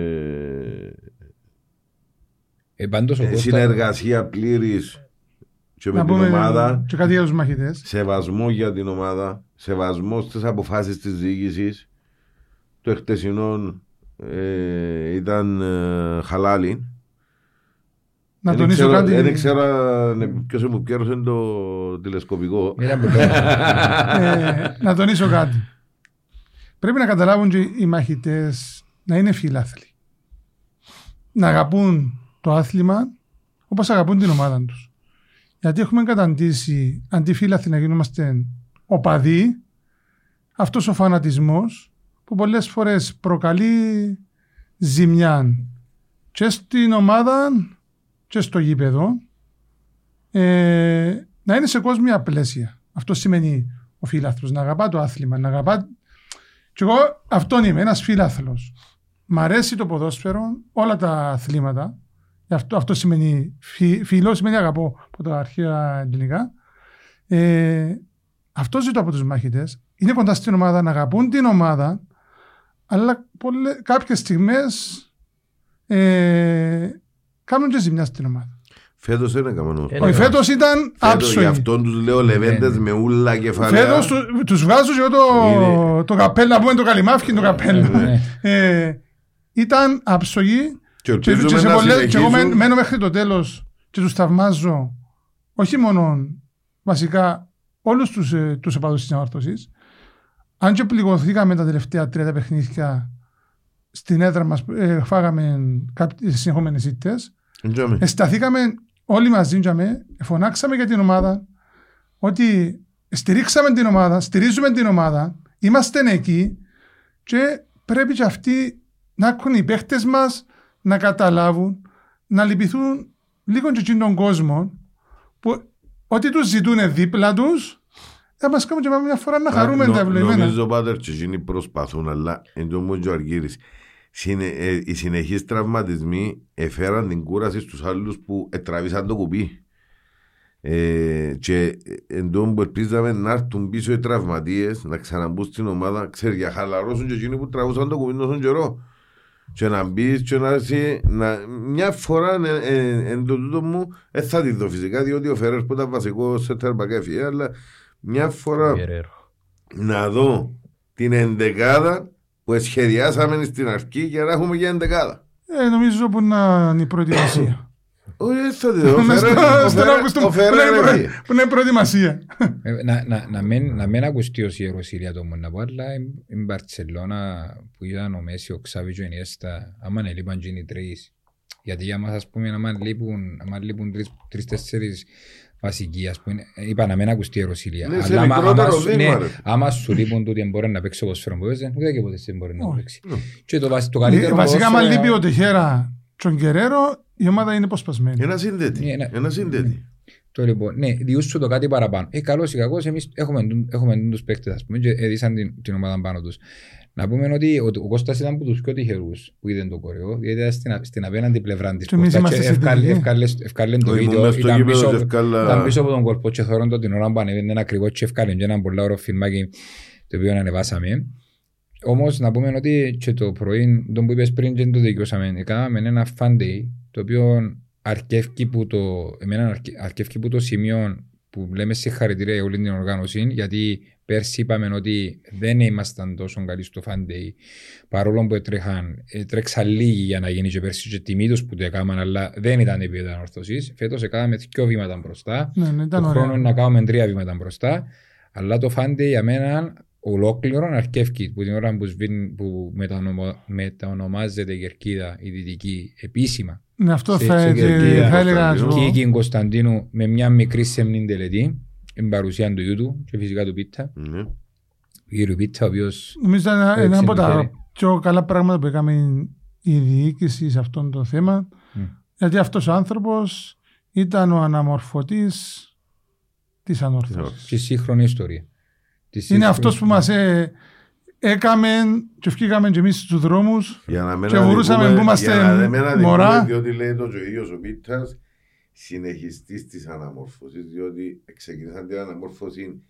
Ε, πάντως ο ε, Κώστας- συνεργασία πλήρης και με Να την πούμε ομάδα. και κάτι για τους μαχητές. Σεβασμό για την ομάδα. Σεβασμό στις αποφάσεις της διοίκησης. Το εχτεσινό ε, ήταν ε, χαλάλι. Να Δεν τονίσω ξέρω- κάτι. Δεν ξέρω αν- ποιος μου πιέρωσε το τηλεσκοπικό. Ήταν πολύ ωραίο. ε, να τονίσω κάτι. Πρέπει να καταλάβουν και οι μαχητές να είναι φιλάθλοι. Να αγαπούν το άθλημα όπως αγαπούν την ομάδα τους. Γιατί έχουμε καταντήσει αντιφύλαθλοι να γινόμαστε οπαδοί, αυτός ο φανατισμός που πολλές φορές προκαλεί ζημιά και στην ομάδα και στο γήπεδο ε, να είναι σε κόσμια πλαίσια. Αυτό σημαίνει ο φίλαθλος, να αγαπά το άθλημα, να αγαπά... Και εγώ αυτόν είμαι, ένας φίλαθλος. Μ' αρέσει το ποδόσφαιρο, όλα τα αθλήματα. Αυτό, αυτό σημαίνει, φι, φιλό σημαίνει αγαπώ από τα αρχαία ελληνικά. Ε, αυτό ζητώ από τους μάχητες. Είναι κοντά στην ομάδα, να αγαπούν την ομάδα, αλλά πολλές, κάποιες στιγμές ε, κάνουν και ζημιά στην ομάδα. Φέτος δεν έκαμε νου. Ε, Όχι, ναι. φέτος ήταν Φέτος, Γι' άψογοι. αυτόν τους λέω λεβέντες με ούλα κεφαλαία. Φέτος του- τους βγάζω και εγώ το, το καπέλο, να πούμε το καλυμάφι το καπέλο. Ε, Ήταν άψογοι Και και, ελπίζουμε και, σε να πολλές- και εγώ συνεχίζουν. μένω- μένω μέχρι το τέλος και τους θαυμάζω όχι μόνο βασικά όλους τους, ε, τους επαδούς της ανόρθωσης αν και πληγωθήκαμε τα τελευταία τρία τα παιχνίδια στην έδρα μας ε, φάγαμε κάποιες συνεχόμενες ήττες Εντιαμε. Εσταθήκαμε όλοι μαζί, τζαμε, φωνάξαμε για την ομάδα ότι στηρίξαμε την ομάδα, στηρίζουμε την ομάδα, είμαστε εκεί και πρέπει και αυτοί να έχουν οι παίχτες μας να καταλάβουν, να λυπηθούν λίγο και εκείνον τον κόσμο που ό,τι τους ζητούν δίπλα τους θα μας κάνουν και πάμε μια φορά να χαρούμε Νο- τα ευλογημένα. Νομίζω πάτερ και εκείνοι προσπαθούν, αλλά εν τω μου και ο Αργύρης. Συνε, ε, οι συνεχείς τραυματισμοί εφέραν την κούραση στους άλλους που ετραβήσαν το κουμπί. Ε, και εν τω που ελπίζαμε να έρθουν πίσω οι τραυματίες, να ξαναμπούν στην ομάδα, ξέρεις, για χαλαρώσουν και εκείνοι που τραβούσαν το κουμπί τόσο καιρό. Και να μπεις και να έρθει, να, μια φορά ε, ε, εν το τούτο μου, δεν θα τη δω φυσικά, διότι ο Φερέρ που ήταν βασικός σε τερμπακέφι, αλλά μια φορά Guerrero. να δω την εντεκάδα που σχεδιάσαμε στην αρχή για να έχουμε και εντεκάδα. Ε, νομίζω που να είναι η προετοιμασία. <coughs> Όχι, δεν θα τη δω. Ο Μες Φερέρ- στο- ο στον Φερέρ- Αύγουστο ο που να Φερέρ είναι προ- έφυγε. που να είναι προετοιμασία. Ε, να, να, να, μην, να μην ακουστεί ως ιεροσυρία το μόνο να πω, αλλά η Μπαρτσελώνα που ήταν ο Μέση, ο Ξάβι και ο Ινιέστα, άμα να λείπαν και οι τρεις. Γιατί για μας, ας πούμε, άμα λείπουν, άμα λείπουν τρεις, τρεις-τέσσερις βασικοί, ας πούμε, ε, είπα να μην ακουστεί ιεροσυρία. Ναι, σε Αλλά άμα- μικρότερο άμα σου- βήμα, ναι, ρε. άμα σου λείπουν τούτοι μπορεί να παίξει όπως φέρον που παίζε, ούτε και ποτέ δεν μπορεί να Όχι. παίξει. Και το, βασ- το καλύτερο Ε, Βασικά, άμα ποδόσφαιρο- λείπει ο Τεχέρα τον Κεραίρο, η ομάδα είναι αποσπασμένη. Ένα συνδέτη. Ναι, ένα- Ένα συνδέτη. Το λοιπόν, ναι, διούσου το κάτι παραπάνω. Ε, καλώς ή κακώς, εμείς έχουμε, τούν- έχουμε τους παίκτες, ας πούμε, και έδισαν την, την ομάδα πάνω τους. Να πούμε ότι ο, ο Κώστας ήταν από τους πιο τυχερούς που είδαν το κορεό, γιατί ήταν στην, α- στην απέναντι πλευρά της Και εμείς πόρτας είμαστε σε ευκάλε- τελική. ευκάλε- ευκάλε το Όχι, ήμουν βίντεο, μες στο ήταν γήπεδο πίσω, και ευκάλα- ήταν πίσω από τον κορπό και θωρών το την ώρα που ανεβαίνει ένα ακριβό και ευκάλε και ένα πολύ ωραίο φιλμάκι το οποίο ανεβάσαμε. Όμως να πούμε ότι και το πρωί, τον που είπες πριν και δεν το δικαιώσαμε, έκαναμε ένα fan day, το οποίο αρκεύει που το, εμένα αρκε- αρκεύει που το σημείο που λέμε συγχαρητήρια για όλη την οργάνωση, γιατί πέρσι είπαμε ότι δεν ήμασταν τόσο καλοί στο fan day, παρόλο που έτρεχαν, έτρεξαν λίγοι για να γίνει και πέρσι και τιμή τους που το έκαναν, αλλά δεν ήταν επίπεδο ανορθωσής. Φέτος έκαναμε δύο βήματα μπροστά, Ναι, ναι, το ήταν χρόνο ωραίο. είναι να κάνουμε τρία βήματα μπροστά, αλλά το φάντε για μένα ολόκληρο αρκεύει που την ώρα που, σβήν, που μετανομο, μετανομάζεται η Κερκίδα η Δυτική επίσημα. Ναι, αυτό Σε- θα, σε ε, Κερκίδα, θα έλεγα να σου Κωνσταντίνου. πω. Και εκεί Κωνσταντίνου με μια μικρή σεμνή τελετή, την παρουσία του γιού του και φυσικά του Πίτα. Ναι. Ο κύριου Πίτα, ο οποίος Νομίζω ήταν ένα- ένα από τα Εξεντυχέρει. πιο καλά πράγματα που έκαμε η διοίκηση σε αυτό το θέμα. Μμ. Γιατί αυτός ο άνθρωπος ήταν ο αναμορφωτής της ανόρθωσης. και σύγχρονη ιστορία. Της Είναι σύγχρονη- αυτός που μας ε, έκαμε και βγήκαμε και εμείς στους δρόμους Για να μην Και μπορούσαμε αδικούμε- που είμαστε για να μην αδικούμε, μωρά. Διότι λέει το και ο ίδιος ο Πίτας συνεχιστής της αναμόρφωσης, διότι ξεκίνησαν την αναμόρφωση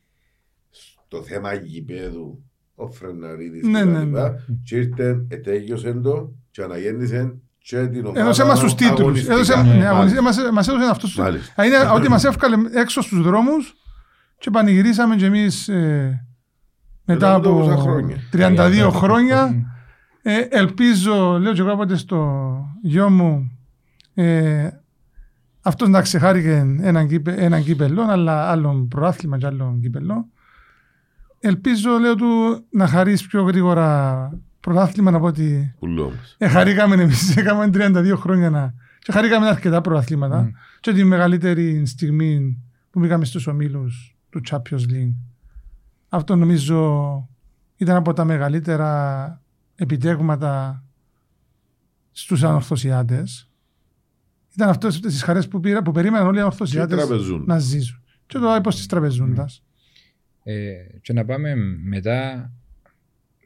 στο θέμα γηπέδου ο Φρεναρίδης Ναι, και τα ναι, λοιπά, και ήρθε, ετέγιωσε το και αναγέννησε και την ομάδα Έδωσε μας τους τίτλους. αγωνιστικά. Έδωσε, Ναι, ναι, Μάλιστα. αγωνιστικά. μας, μας έδωσε αυτούς. Μάλιστα. Α, Είναι ότι μας έβγαλε έξω στους δρόμους και πανηγυρίσαμε και εμείς ε, μετά Μετά από από τόσα χρόνια. 32 Μμ. χρόνια. Ε, ελπίζω, λέω και εγώ κάποτε στο γιο μου, ε, αυτός να ξεχάρηκε έναν, κύπε, έναν κύπελο, αλλά άλλον προάθλημα και άλλον κύπελο. Ελπίζω, λέω του, να χαρείς πιο γρήγορα πρωτάθλημα από ότι Πουλό μας. ε, χαρήκαμε εμείς, <laughs> έκαμε 32 χρόνια να... Και χαρήκαμε αρκετά προαθλήματα. Μμ. Και τη μεγαλύτερη στιγμή που μπήκαμε στους ομίλους του Champions League. Αυτό νομίζω ήταν από τα μεγαλύτερα επιτέγματα στους ανορθωσιάτες. Ήταν αυτές τις χαρές που, πήρα, που περίμεναν όλοι οι Και ανορθωσιάτες τραπεζούν. να ζήσουν. Και το είπα στις τραπεζούντας. Ε, και να πάμε μετά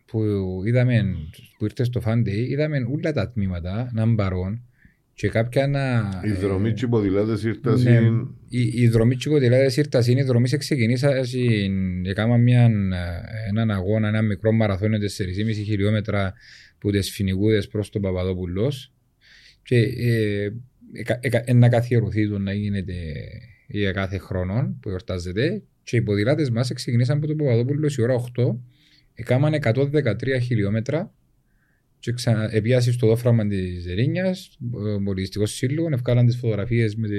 που είδαμε που ήρθε στο Fan Day, είδαμε όλα τα τμήματα να είναι παρόν και κάποια να... Οι ε, δρομοί και οι ποδηλάτες ήρθαν ναι, στην- η, η δρομή και οι κοντιλάδες ήρθαν, οι δρομοί σε ξεκινήσα, έκανα μια, έναν αγώνα, ένα μικρό μαραθώνιο 4,5 χιλιόμετρα που τις φινικούδες προς τον Παπαδόπουλος. Και ε, εκα- εκα- ε, να καθιερωθεί το να γίνεται για κάθε χρόνο που εορτάζεται. Και οι ποδηλάτες μας ξεκινήσαν από το Παπαδόπουλο η ώρα 8 έκαναν 113 χιλιόμετρα και ξανα, επιάσει στο δόφραμα της Ερήνιας, ο πολιτιστικός σύλλογο, ευκάλαν τις φωτογραφίες με, τη,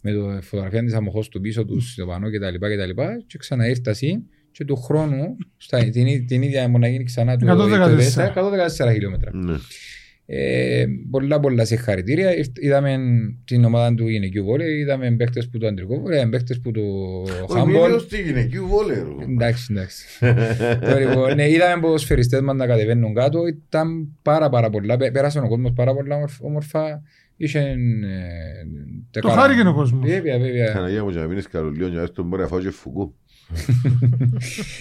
με το φωτογραφία της αμοχώς του πίσω τους, στο πανό κτλ. Και, και, και ξαναήρθασαν και του χρόνου στα, την, την ίδια που να γίνει ξανά το 114. 114 χιλιόμετρα. Ναι. Ε, πολλά πολλά συγχαρητήρια. Ήρθ- Είδαμε την ομάδα του γυναικείου βόλεϊ, είδαμε παίχτες που το αντρικό βόλεϊ, είδαμε παίχτες που το Ο χάμπολ. Εμίλιος στη γυναικείου βόλερο. Εντάξει, εντάξει. Το λοιπόν, ναι, είδαμε ποδοσφαιριστές μας να κατεβαίνουν κάτω, ήταν πάρα πάρα πολλά, Πέ- πέρασε ο κόσμος πάρα πολλά όμορφ- όμορφα. Είχε... ε, τα Το καλά. χάρηκε ο κόσμος. Βέβαια, βέβαια. Παναγία μου και να μείνεις καλολίων για να έρθεις τον μπορεί να φάω και φουκού.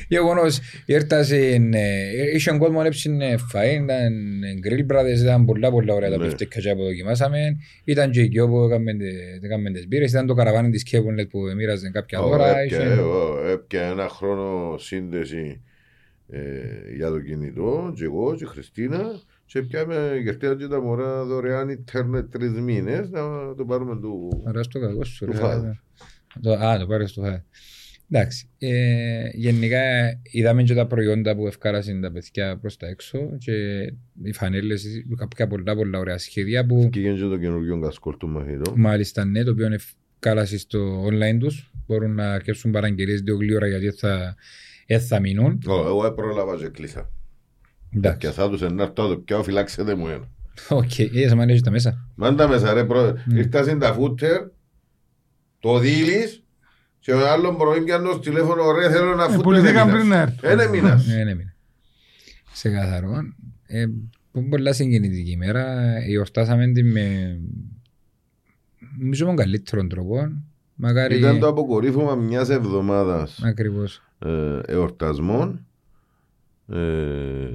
Γεγονός, ήρθασαν, ε, είχε κόσμο να έψινε φαΐ, ήταν grill brothers, ήταν πολλά πολλά ωραία τα Ναι. πιφτέκια που δοκιμάσαμε. Ήταν και εκεί όπου έκαμε τε- έκαμε τις μπύρες, ήταν το καραβάνι της Kevin που μοίραζαν κάποια δώρα. είχε- Έπια ένα χρόνο σύνδεση ε, για το κινητό και εγώ και η Χριστίνα και πιάμε γερτέα και τα μωρά δωρεάν ίντερνετ τρεις μήνες να το πάρουμε του... Ωραία στο κακό σου. Του ρε. father. Το- Α, το πάρεις στο father. Εντάξει. Ε, γενικά είδαμε και τα προϊόντα που ευκάρασαν τα παιδιά προς τα έξω και οι φανέλες, κάποια πολλά πολλά ωραία σχέδια που Και γίνεται και το καινούργιο κασκόλ του μαθητό. μάλιστα ναι, το οποίο ευκάλασε στο online τους. Μπορούν να αρκέψουν παραγγελίες δύο γλύωρα γιατί θα, ε, θα μείνουν. Ω, Εγώ πρόλαβα και κλείσα. Και Εντάξει. θα τους ενάρτω το πιάω φυλάξετε μου ένα. Οκ, είδες αν έχεις τα μέσα. Μάντα μέσα ρε προ... Ήρθασαν τα φούτερ, το δίλης και ο άλλον πρωί πιάνω στο τηλέφωνο ρε θέλω ένα Ε, φούτερ. πουληθήκαν πριν να έρθουν. Ένα μήνας. Ναι, ναι, ναι. Ξεκαθαρό. Ε, που πολλά συγκινητική ημέρα. Εορτάσαμε την με νομίζω με τον καλύτερο τρόπο. Μακάρι... Ήταν το αποκορύφωμα μιας εβδομάδας Ακριβώς. ε, εορτασμών ε,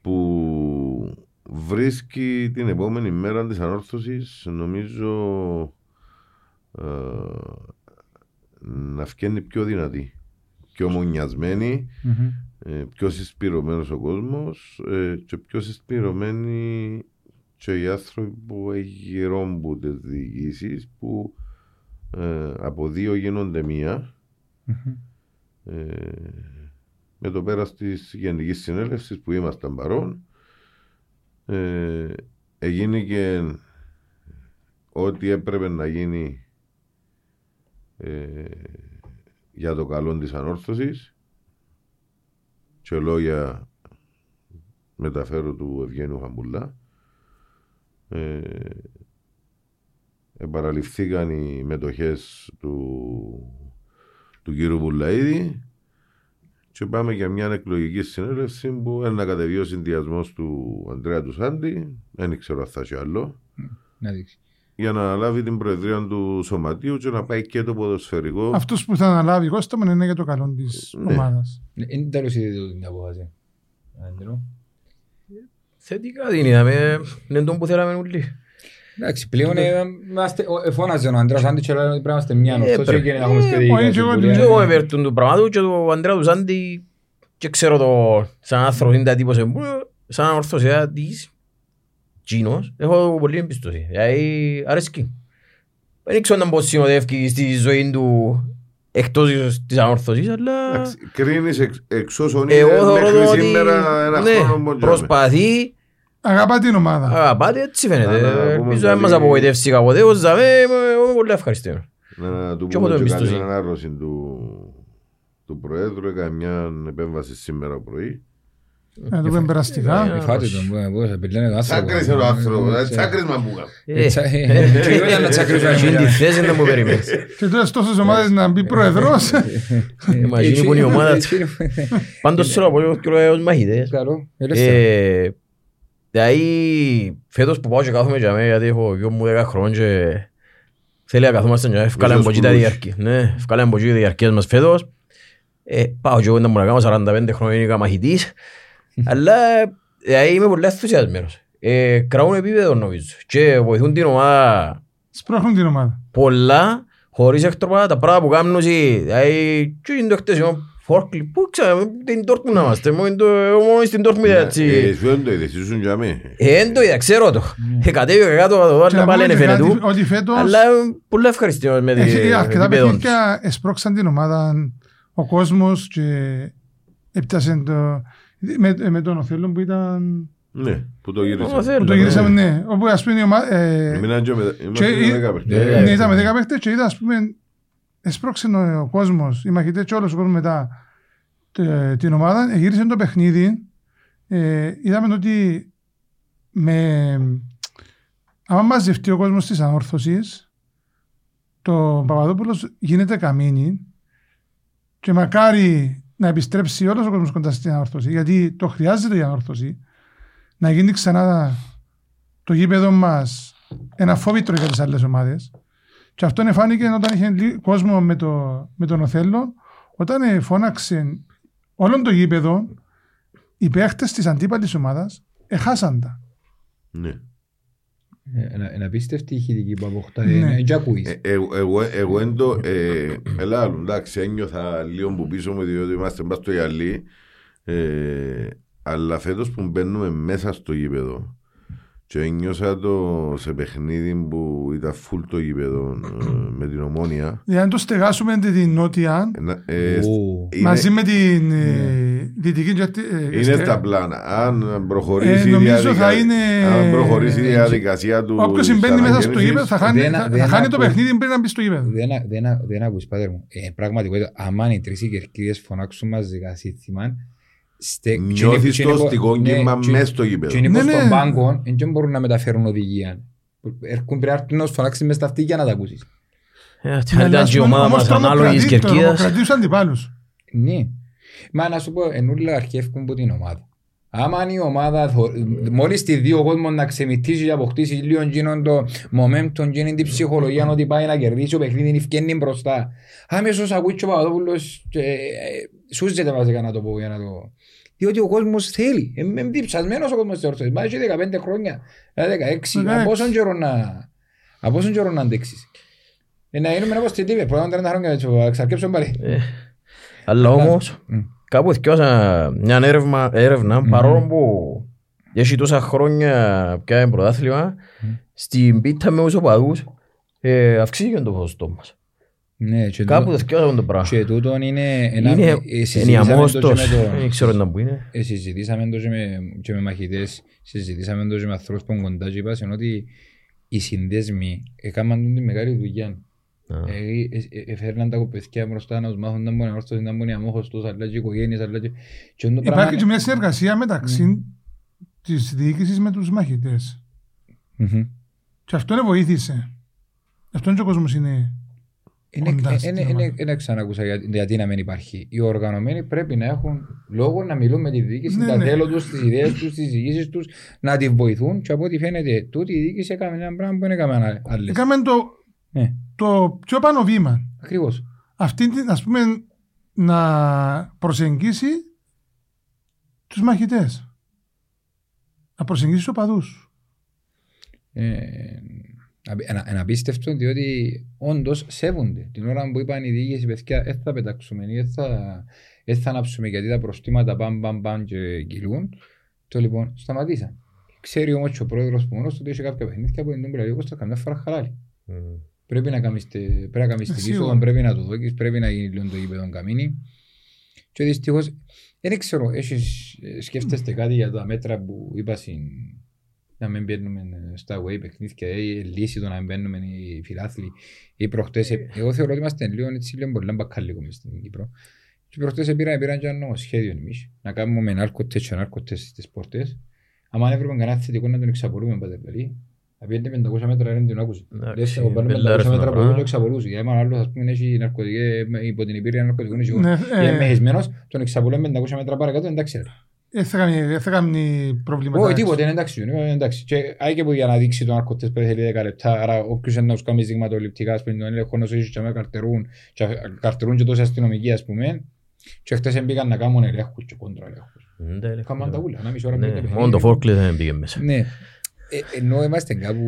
που βρίσκει την επόμενη μέρα της ανόρθωσης νομίζω ε, να φκένει πιο δυνατή, πιο μονιασμένη, Μμμ. ε, πιο συσπηρωμένος ο κόσμος ε, και πιο συσπηρωμένοι και οι άνθρωποι που γυρόμπουν τις διοικήσεις που ε, από δύο γίνονται μία Μμμ. ε, με το πέρας της Γενικής Συνέλευσης που ήμασταν παρόν ε, έγινε και ό,τι έπρεπε να γίνει ε, για το καλό της ανόρθωσης και λόγια μεταφέρω του Ευγένου Χαμπουλά. Ε, επαραληφθήκαν οι μετοχές του, του κύριου Βουλαίδη και πάμε για μια εκλογική συνέλευση που ένα κατεβεί ο συνδυασμός του Ανδρέα του Σάντι, δεν ξέρω αν θα έχει άλλο, Να δείξει. Για να αναλάβει την προεδρία του σωματείου και να πάει και το ποδοσφαιρικό. Αυτός που θα αναλάβει Κώστα μου είναι για το καλό της Ναι. ομάδας. Ε, Είναι τέλος είδε την απόφαση. Άντρο. Θετικά την είδαμε, είναι τον που θέλαμε όλοι. Εντάξει, πλέον ε, είμαστε- ο- ε, φώναζε ο Αντρέας Άντιτς αλλά πρέπει να είμαστε μια Ε, ανορθώση πρέπει. και να έχουμε Ε, σχέδια όχι, και εγώ συμβουλία. την- Και εγώ υπέρ του πράγματος και του Ανδρέας του Σάντι και ξέρω το σαν άνθρωπος είναι τύπος εμπού, σαν ορθωσία της Κίνος, έχω πολύ εμπιστοσύνη. Δηλαδή αρέσκει. Δεν ξέρω να πώς συνοδεύει στη ζωή του εκτός της ανόρθωσης, αλλά Εντάξει, Κρίνεις εξ, εξ όσων εγώ είναι θεωρώ μέχρι ότι σήμερα ένα ναι, χρόνο μόνο. προσπαθεί, Αγαπά την ομάδα. αγαπάται έτσι Να, να, φαίνεται. να πούμε Ελπίζω να κάτι- μας απογοητεύσει κάποτε, εγώ ζαβέ, είμαι είμαι πολύ ευχαριστημένος. Να του Και εγώ πούμε το και καλή εμπιστοσύνη. ανάρρωση του, του Προέδρου. Έκανε μια επέμβαση σήμερα πρωί. Ε, το πούμε περαστικά. Ε, Ε, Φάτε τον, που- που σε πηλάνε τον άνθρωπο. Τσάκρισε ο άνθρωπος. Ε, ε, Τσάκρισμα μου έκανε. Ε, τσα- ε, και εγώ ήταν να τσακρίσω Εκείνη τη ένα θέση δεν μου περιμένεις. Και τώρα τόσες ομάδες να μπει πρόεδρος. Ε, μα εκείνη που είναι η ομάδα της. Πάντως θέλω να πω και λέω ως μαχητές. Καλό, ελεύθερα. Ε, Δηλαδή, φέτος που πάω και κάθομαι για μένα, γιατί έχω γιο μου 10 χρόνια και θέλει να καθόμαστε και ευκάλαμε από εκεί τα σκουλούς. διαρκή. Ναι, ευκάλαμε από εκεί τα διαρκές μας φέτος. Ε, πάω και εγώ να μου να κάνω 45 χρόνια είναι μαχητής. Αλλά δηλαδή, είμαι πολύ ενθουσιασμένος. Ε, κρατούν επίπεδο νομίζω και βοηθούν την ομάδα Σπρώχνουν την ομάδα. πολλά χωρίς έκτροπα τα πράγματα που κάνουν δηλαδή και είναι το χτεσιμό Φόρκλι, πού ξέρω, την Dortmund να είμαστε, μόνο το- μόνος στην Dortmund Ε, έτσι. Εσύ δεν το είδες, ήσουν για μέ. Ε, εν το είδα, ξέρω το. Ε, κατέβηκα κάτω από το Και να άλλο, πάλι πούμε είναι και φαίνεται κάτι, του. Ότι φέτος Αλλά ε, πολύ ευχαριστημένος με την έχει αρκετά επίπεδο τους. παιχνίδια εσπρώξαν την ομάδα ο κόσμος και έπιασε το... Με, με τον Οθέλο που ήταν... Ναι, που το Ω, γύρισα. θέλω, Που το ναι. γυρίσαμε, ναι. Όπου ας πούμε η ομάδα... ε, Μείναν και με- και είμαστε η- με δέκα παιχνίδια. δέκα. Ναι, ήταν με 10 παίχτες και είδα ας πούμε εσπρώξε ο, ο κόσμος, οι μαχητές και όλος ο κόσμος μετά τε- την ομάδα, ε, γύρισε το παιχνίδι. Ε, είδαμε ότι με, άμα μαζευτεί ο κόσμος της ανόρθωσης, το Παπαδόπουλος γίνεται καμίνι και μακάρι να επιστρέψει όλος ο κόσμος κοντά στην ανόρθωση, γιατί το χρειάζεται η ανόρθωση να γίνει ξανά το γήπεδο μας ένα φόβητρο για τις άλλες ομάδες. Και αυτό φάνηκε όταν είχε λί- κόσμο με, το, με τον Οθέλο, όταν ε, φώναξε όλον το γήπεδο, οι παίχτες της αντίπαλης ομάδας εχάσαν τα. Ναι. Ε, ένα- Ένα απίστευτη ηχητική που αποκτά. Ναι. Είναι και ακούεις. Ε, εγώ- Εγώ εγώ εν το... ε, Ελά, άλλο, εντάξει, ένιωθα λίγο που πίσω μου διότι είμαστε μπας στο γυαλί. ε, Αλλά φέτος που μπαίνουμε μέσα στο γήπεδο και ένιωσα το σε παιχνίδι που ήταν full το γήπεδο ε, με την ομόνια. Δηλαδή αν το στεγάσουμε την νότια, Ένα- ε, Ου. είναι- μαζί με την ε, δυτική και τη- ε, Είναι στε- στα πλάνα. Αν προχωρήσει, Ε, η νομίζω διαδικα- θα είναι- αν προχωρήσει η διαδικασία του. Όποιος συμβαίνει μέσα στο γήπεδο θα χάνει, Δεν- θα- δεν θα χάνει το ακού- παιχνίδι πριν να μπει στο γήπεδο. Δεν, δεν, δεν ακούς πάτερ μου. Ε, πραγματικότητα, άμα οι τρεις οι κερκίδες φωνάξουν μαζικά σύνθημα, στε- Νιώθεις και το είναι- αστικό ναι, κύμα και- μέσα στο Και γήπεδο. είναι Ναι, πως ναι. στον πάγκο, δεν μπορούν να μεταφέρουν οδηγία. Έρχουν πρέπει να έρθουν να σου φωνάξεις μες στα αυτιά να τα ακούσεις. Ε, Ναι, Αν ήταν αλλά, ας και η πούμε, ομάδα όμως μας τρομοκρατεί- ανάλογης κερκίδας. τρομοκρατεί τους αντιπάλους. Ναι. Μα να σου πω, ενούλα αρχεύκουν από την ομάδα. Άμα αν η ομάδα, θω- μόλις τη δει ο κόσμος να ξεμητήσει και αποκτήσει λίγο γίνον το momentum, γίνει την ψυχολογία ότι πάει να κερδίσει ο παιχνίδι, φκένει μπροστά. Άμεσος ακούει και ο Παπαδόπουλος και ε, σούζεται βασικά να το πω για να το... Διότι ο κόσμος θέλει. Είναι διψασμένος ο κόσμος της ορθώσης. Μα έχει 15 χρόνια, ε, 16. Από 16. πόσον καιρό να, από πόσον καιρό να αντέξεις. Ε, να γίνουμε όπως στην τύπη, πρώτα 30 χρόνια, έτσι, θα ξαρκέψω πάλι. Ε, Αλλά όμως, Μμ. κάπου θυκιώσα μια έρευνα, έρευνα παρόλο που έχει τόσα χρόνια πια είναι πρωτάθλημα, στην πίτα με τους οπαδούς ε, αυξήθηκε το ποσοστό μας. Ναι, και Κάπου τούτο- θυκιώσα το πράγμα. Και τούτον είναι ένα... Είναι ε, συζητήσαμε το ενιαμόστος, και με το- δεν ξέρω να που είναι. ε, Συζητήσαμε το και με, και με μαχητές, συζητήσαμε το και με ανθρώπους που είναι κοντά και είπαν ότι οι συνδέσμοι έκαναν τη μεγάλη δουλειά. Α. Ε, ε, ε, Έφερναν τα παιδιά μπροστά να τους μάθουν να μπορεί να έρθουν να μπορεί να μόχος τους, αλλά και οι οικογένειες, αλλά και... και το πράγμα Υπάρχει και είναι- μια συνεργασία μεταξύ της διοίκησης με τους μαχητές. Μμμ. Και αυτό είναι βοήθησε. Αυτό είναι και ο κόσμος είναι. Είναι- κοντά ε, στην είναι- ομάδα. είναι- Δεν ξανακούσα για- γιατί να μην υπάρχει. Οι οργανωμένοι πρέπει να έχουν λόγο να μιλούν με τη διοίκηση, Ναι, τα ναι. θέλω τους, τις ιδέες τους, τις διοικήσεις τους, να τη βοηθούν και από ό,τι φαίνεται τούτη η διοίκηση έκαμε ένα πράγμα που δεν έκαμε άλλες. Έκαμε το, Ναι, το πιο πάνω βήμα. ακριβώς. Αυτή την, ας πούμε, να προσεγγίσει τους μαχητές. Να προσεγγίσει τους οπαδούς. Ε, απ- ένα- Ένα απίστευτο διότι όντως σέβονται. Την ώρα που είπαν οι διοίκηση παιδιά δεν θα πετάξουμε ή δεν θα, δεν θα ανάψουμε γιατί τα προστήματα παμ παμ παμ και κυλούν. Το λοιπόν σταματήσαν. Ξέρει όμως και ο πρόεδρος που μόνος του ότι έχει κάποια παιχνίδια που δεν τον πρέπει όπως καμιά φορά χαλάλη. Πρέπει να κάνεις τε- πρέπει να κάνεις τη Σίγουρα. είσοδο, πρέπει να το δώκεις, πρέπει να γίνει λίγο το γήπεδο καμίνι. Και δυστυχώς, δεν ξέρω, έχεις, ε, σκέφτεστε κάτι για τα μέτρα που είπα συν, να μην μπαίνουμε στα away παιχνίδια ή λύση το να μην μπαίνουμε οι φιλάθλοι ή προχτές, ε, εγώ θεωρώ ότι είμαστε λίγο έτσι λίγο πολύ μπακάλικο μες στην Κύπρο. Και προχτές πήραν, πήραν και ένα νομοσχέδιο εμείς, να κάνουμε με νάρκωτες και νάρκωτες στις πόρτες. Αν έβρουμε κανένα θετικό να τον εξαπολούμε πάντα δηλαδή. Να πιέντε 500 μέτρα δεν την άκουσε. Εντάξει, Δεν θα πάρουμε μπελάρες 500 μέτρα τα από εδώ πράγματα. και εξαπολούσε. Για έναν άλλος ας πούμε έχει ναρκωτική, ε, υπό την υπήρεια ναρκωτικών εισηγών. Ναι, Και ε, μεχισμένος, τον εξαπολούμε 500 μέτρα παρακάτω, εντάξει ρε. Δεν θα κάνει- δεν θα κάνει προβλήματα. Όχι, τίποτε, είναι εντάξει. είναι εντάξει. Και άγει και που για να δείξει τον αρκωτές που θέλει 10 λεπτά, άρα όποιος είναι να τους κάνει δειγματοληπτικά, ας πούμε, τον έλεγχο να σου έχει και με καρτερούν, και α- καρτερούν και τόσοι αστυνομικοί, ας πούμε, και χτες μπήκαν να κάνουν ελέγχους και κόντρα ελέγχους. Δεν τα έλεγα. Κάμαν τα ούλα, ένα μισή ώρα Ναι, πριν το Μόνο το παιχνίδι. φόρκλι δεν πήγε μέσα. Ναι. Ε, ενώ είμαστε κάπου,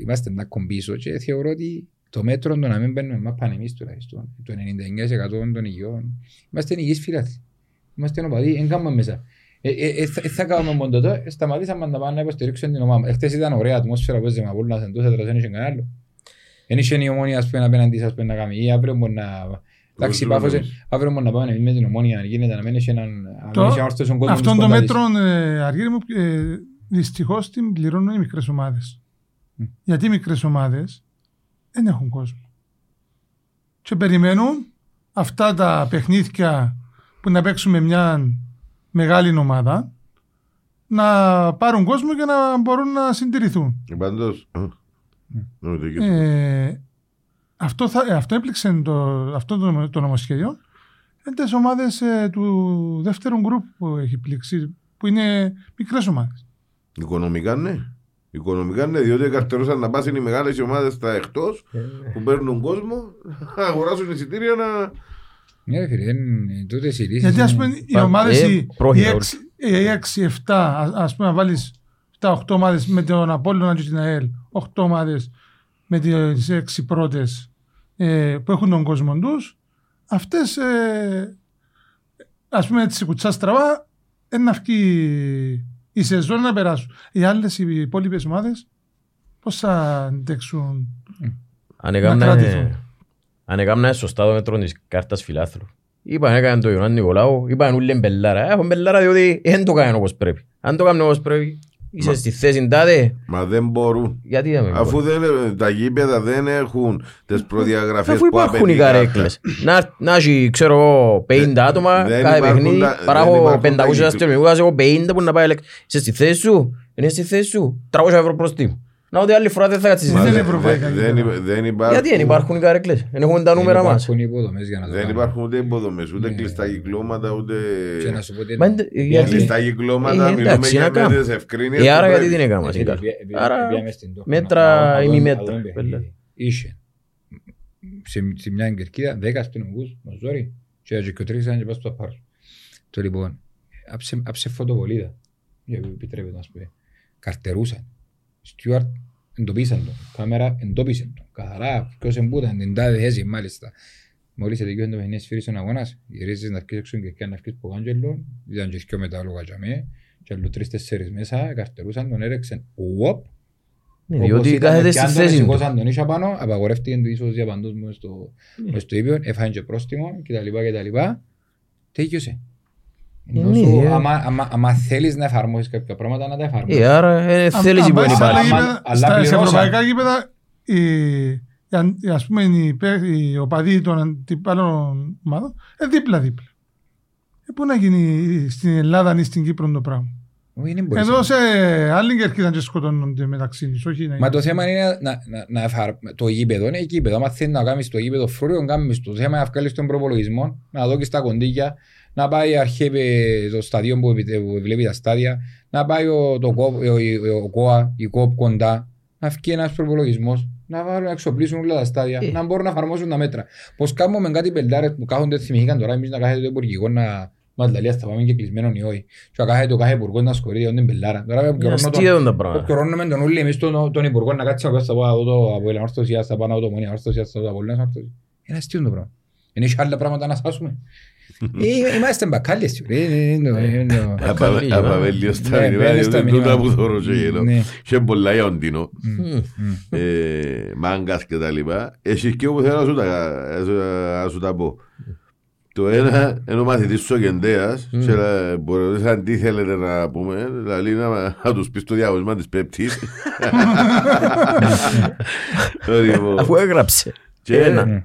είμαστε να κομπίσω και θεωρώ ότι το μέτρο το να μην παίρνουμε μάπα εμείς τουλάχιστον, το 99% των υγιών, είμαστε υγιείς φίλαθλοι. Είμαστε οπαδοί, δεν κάνουμε μέσα. Ε, ε, ε, θα- ε, θα κάνουμε μόνο τότε, ε, σταματήσαμε να πάμε να υποστηρίξουμε την ομάδα. Εχθές ήταν ωραία ατμόσφαιρα που έζημα πολύ, να εντός έδρας, δεν είχε κανένα άλλο. Δεν είχε η ομόνια ας πούμε απέναντι σας που να κάνει, ή αύριο μπορεί να... Εντάξει, Πώς πάφωσε, δουλεύεις. αύριο μπορεί να πάμε εμείς με την ομόνια, αν γίνεται να μην έχει έναν... αν Το- μην έχει όρθιος ο κόσμος Αυτό της το κοντά της. μέτρο, ε, Αργύρι μου, ε, δυστυχώς την πληρώνουν οι μικρές ομάδες. Μμ. Γιατί οι μικρές ομάδες δεν έχουν κόσμο. Και περιμένουν αυτά τα παιχνίδια που να παίξουμε μια μεγάλη ομάδα να πάρουν κόσμο και να μπορούν να συντηρηθούν. Πάντως, ναι, το εκεί. Ε, αυτό, θα, ε, αυτό έπληξε το, αυτό το, το νομοσχέδιο. Είναι τις ομάδες ε, του δεύτερου γκρουπ που έχει πλήξει, που είναι μικρές ομάδες. Οικονομικά ναι. Οικονομικά ναι, διότι καρτερούσαν να πάσουν οι μεγάλες ομάδες στα εκτός που παίρνουν κόσμο, να αγοράσουν εισιτήρια να... Ναι, ρε φίλε, δεν- τούτες οι λύσεις Γιατί ας είναι- πούμε οι Πα- ομάδες ε, οι, οι πρόχειρα 6-7, ας πούμε να βάλεις τα 8 ομάδες με τον Απόλλωνα και την ΑΕΛ, 8 ομάδες με τις 6 πρώτες ε, που έχουν τον κόσμο τους, αυτές ε, ας πούμε έτσι κουτσά στραβά είναι να βγει η σεζόν να περάσουν. Οι άλλες οι υπόλοιπες ομάδες πώς θα αντέξουν. Αν Να έκαμνα- κρατηθούν; αν έκαμνα σωστά το μέτρο της κάρτας φιλάθλου. Είπαν έκαναν το Ιωάννη Νικολάου, είπαν ούλοι μπελάρα. Έχουν μπελάρα διότι δεν το κάνουν όπως πρέπει. Αν το κάνουν όπως πρέπει, είσαι στη θέση τάδε, Μα δεν μπορούν. γιατί να μην Αφού μπορεί. δεν, τα γήπεδα δεν έχουν τις προδιαγραφές Αφού που υπάρχουν οι απαιτεί η κάρτα. καρέκλες. Να, να έχει, ξέρω εγώ, 50 Δεν- άτομα δεν κάθε υπάρχουν παιχνίδι, τα- παρά δεν έχω υπάρχουν τα 500 κύκλ- αστυνομικούς, έχω 50 που να πάει ελεκ- Είσαι στη θέση σου, είναι στη θέση σου, 300 ευρώ προστίμου. Να ότι άλλη φορά δεν θα κάτσεις Μα Δεν στη είναι δεν- ευρωπαϊκά δεν- δεν γήπεδα. υπα- δεν υπάρχουν- Γιατί δεν υπάρχουν οι καρέκλες, δεν έχουμε τα δεν νούμερα μας. υπάρχουν υποδομές για να το Δεν κάνουν. υπάρχουν ούτε υποδομές, ούτε Ναι. κλειστά κυκλώματα, ούτε... Και να σου πω τι Μα εννοώ. είναι- Οι γιατί- άλλοι- Κλειστά κυκλώματα, Ε, μιλούμε εντάξει, για να κάνουμε. μέτρες ευκρίνειες Ε, που άρα γιατί πρέπει. την έκανα Ε, σίγουρα. επί- επί- Άρα πήγαμε στην Τόχο, μέτρα να- να- να ή δω- μη να μέτρα, δω παιχνίδι. πέλε. Είχε. Σε, σε μια κερκίδα, δέκα αστυνομικούς, με ζόρι, και έτσι και τρεις ήταν και πας στο πάρος. Το λοιπόν, άψε, άψε φωτοβολίδα, για επιτρέπεται να σου πει. Καρτερούσαν. Στιούαρτ εντοπίσαν τον. Κάμερα εντόπισε τον. Καθαρά, ποιος εμπούταν, την τάδε θέση μάλιστα. Μόλις τελειώσει το παιχνίδι σφύρις ο αγώνας, γυρίζεις να αρκείς έξω και να αρκείς από κάντζελο, ήταν και δυο μετάλλογα για μέ, και άλλο τρεις-τέσσερις μέσα, καρτερούσαν τον, έρεξαν, ουοπ, Ναι, όπως Διότι ήταν, κάθεται στη πιάνουν, θέση του. σηκώσαν τον ίσο πάνω, απαγορεύτηκε το ίσως διαπαντός μες στο, μες στο ήπιο, έφαγε και πρόστιμο κτλ. κτλ. Τέλειωσε. Ε, Ενώ ναι, σου, ε. άμα, άμα, άμα θέλεις να εφαρμόσεις κάποια πράγματα, να τα εφαρμόσεις. Ε, άρα ε, θέληση που Αν δεν πάει σε άλλα υπάρχει. Άμα- γήπεδα- αλλά στα- Σε πληρώσαν. ευρωπαϊκά γήπεδα, οι- οι αν- οι, ας πούμε, οι, παί- οι οπαδοί των αντιπάλων ομάδων, ε, δίπλα-δίπλα. Ε, πού να γίνει στην Ελλάδα ή στην Κύπρο το πράγμα; Όχι, δεν μπορείς. Εδώ σε άλλη κερκίδα και σκοτώνονται μεταξύ τους, όχι να Μα το θέμα είναι να, να, να εφαρ... το γήπεδο είναι γήπεδο. Αν θέλει να κάνεις το γήπεδο φρούριο, κάνεις το. Το θέμα είναι να βγάλεις τον προπολογισμό, να δώσεις τα κοντίκια, να πάει αρχή το σταδίο που, επι- που βλέπει τα στάδια, να πάει ο, το, κο- ο, ο, ο ΚΟΑ, η ΚΟΠ κοντά, να βγει ένας προπολογισμός, να βάλουν να εξοπλίσουν όλα τα στάδια, Ε. να μπορούν να εφαρμόσουν τα μέτρα. Πώς κάνουμε με κάτι πελτάρες που κάθονται θυμηθήκαν τώρα, εμείς να κάθεται το υπουργικό να μας λέει θα πάμε και κλεισμένον ή όχι. Και να κάθεται ο κάθε υπουργός να σκορεί τον την πελάρα. Τώρα Είναι επικαιρώνω τον- αστείο τα πράγματα. Επικαιρώνουμε τον ούλι εμείς τον, τον υπουργό να κάτσει να πει θα πάω εδώ το Αποέλ Ορθωσίας, θα πάω να δω το Μονή Ορθωσίας, θα δω το Απόλλωνας Ορθωσίας. Είναι αστείο το πράγμα. Είναι και άλλα πράγματα να σάσουμε. Ε, Είμαστε μπακάλιες. ρε, ε, ε, ε, ε, ε, Απα- Καλή, Απαβέλιο στα Ναι, μηνύματα, μπαίνεις στα διότι τούτα μηνύματα. που θωρώ και γελώ. Ναι. Και πολλά για οντίνο, Μμ. ε, μάγκας και τα λοιπά. Έχεις και όπου θέλω να σου τα- να σου τα- να σου τα πω. Το ένα είναι ο μαθητής του Σοκεντέας και λα- μπορεί αν τι θέλετε να πούμε, δηλαδή να, να τους πεις το διαγωνισμό της Πέπτης. Λοιπόν, Αφού έγραψε. Και Ένα.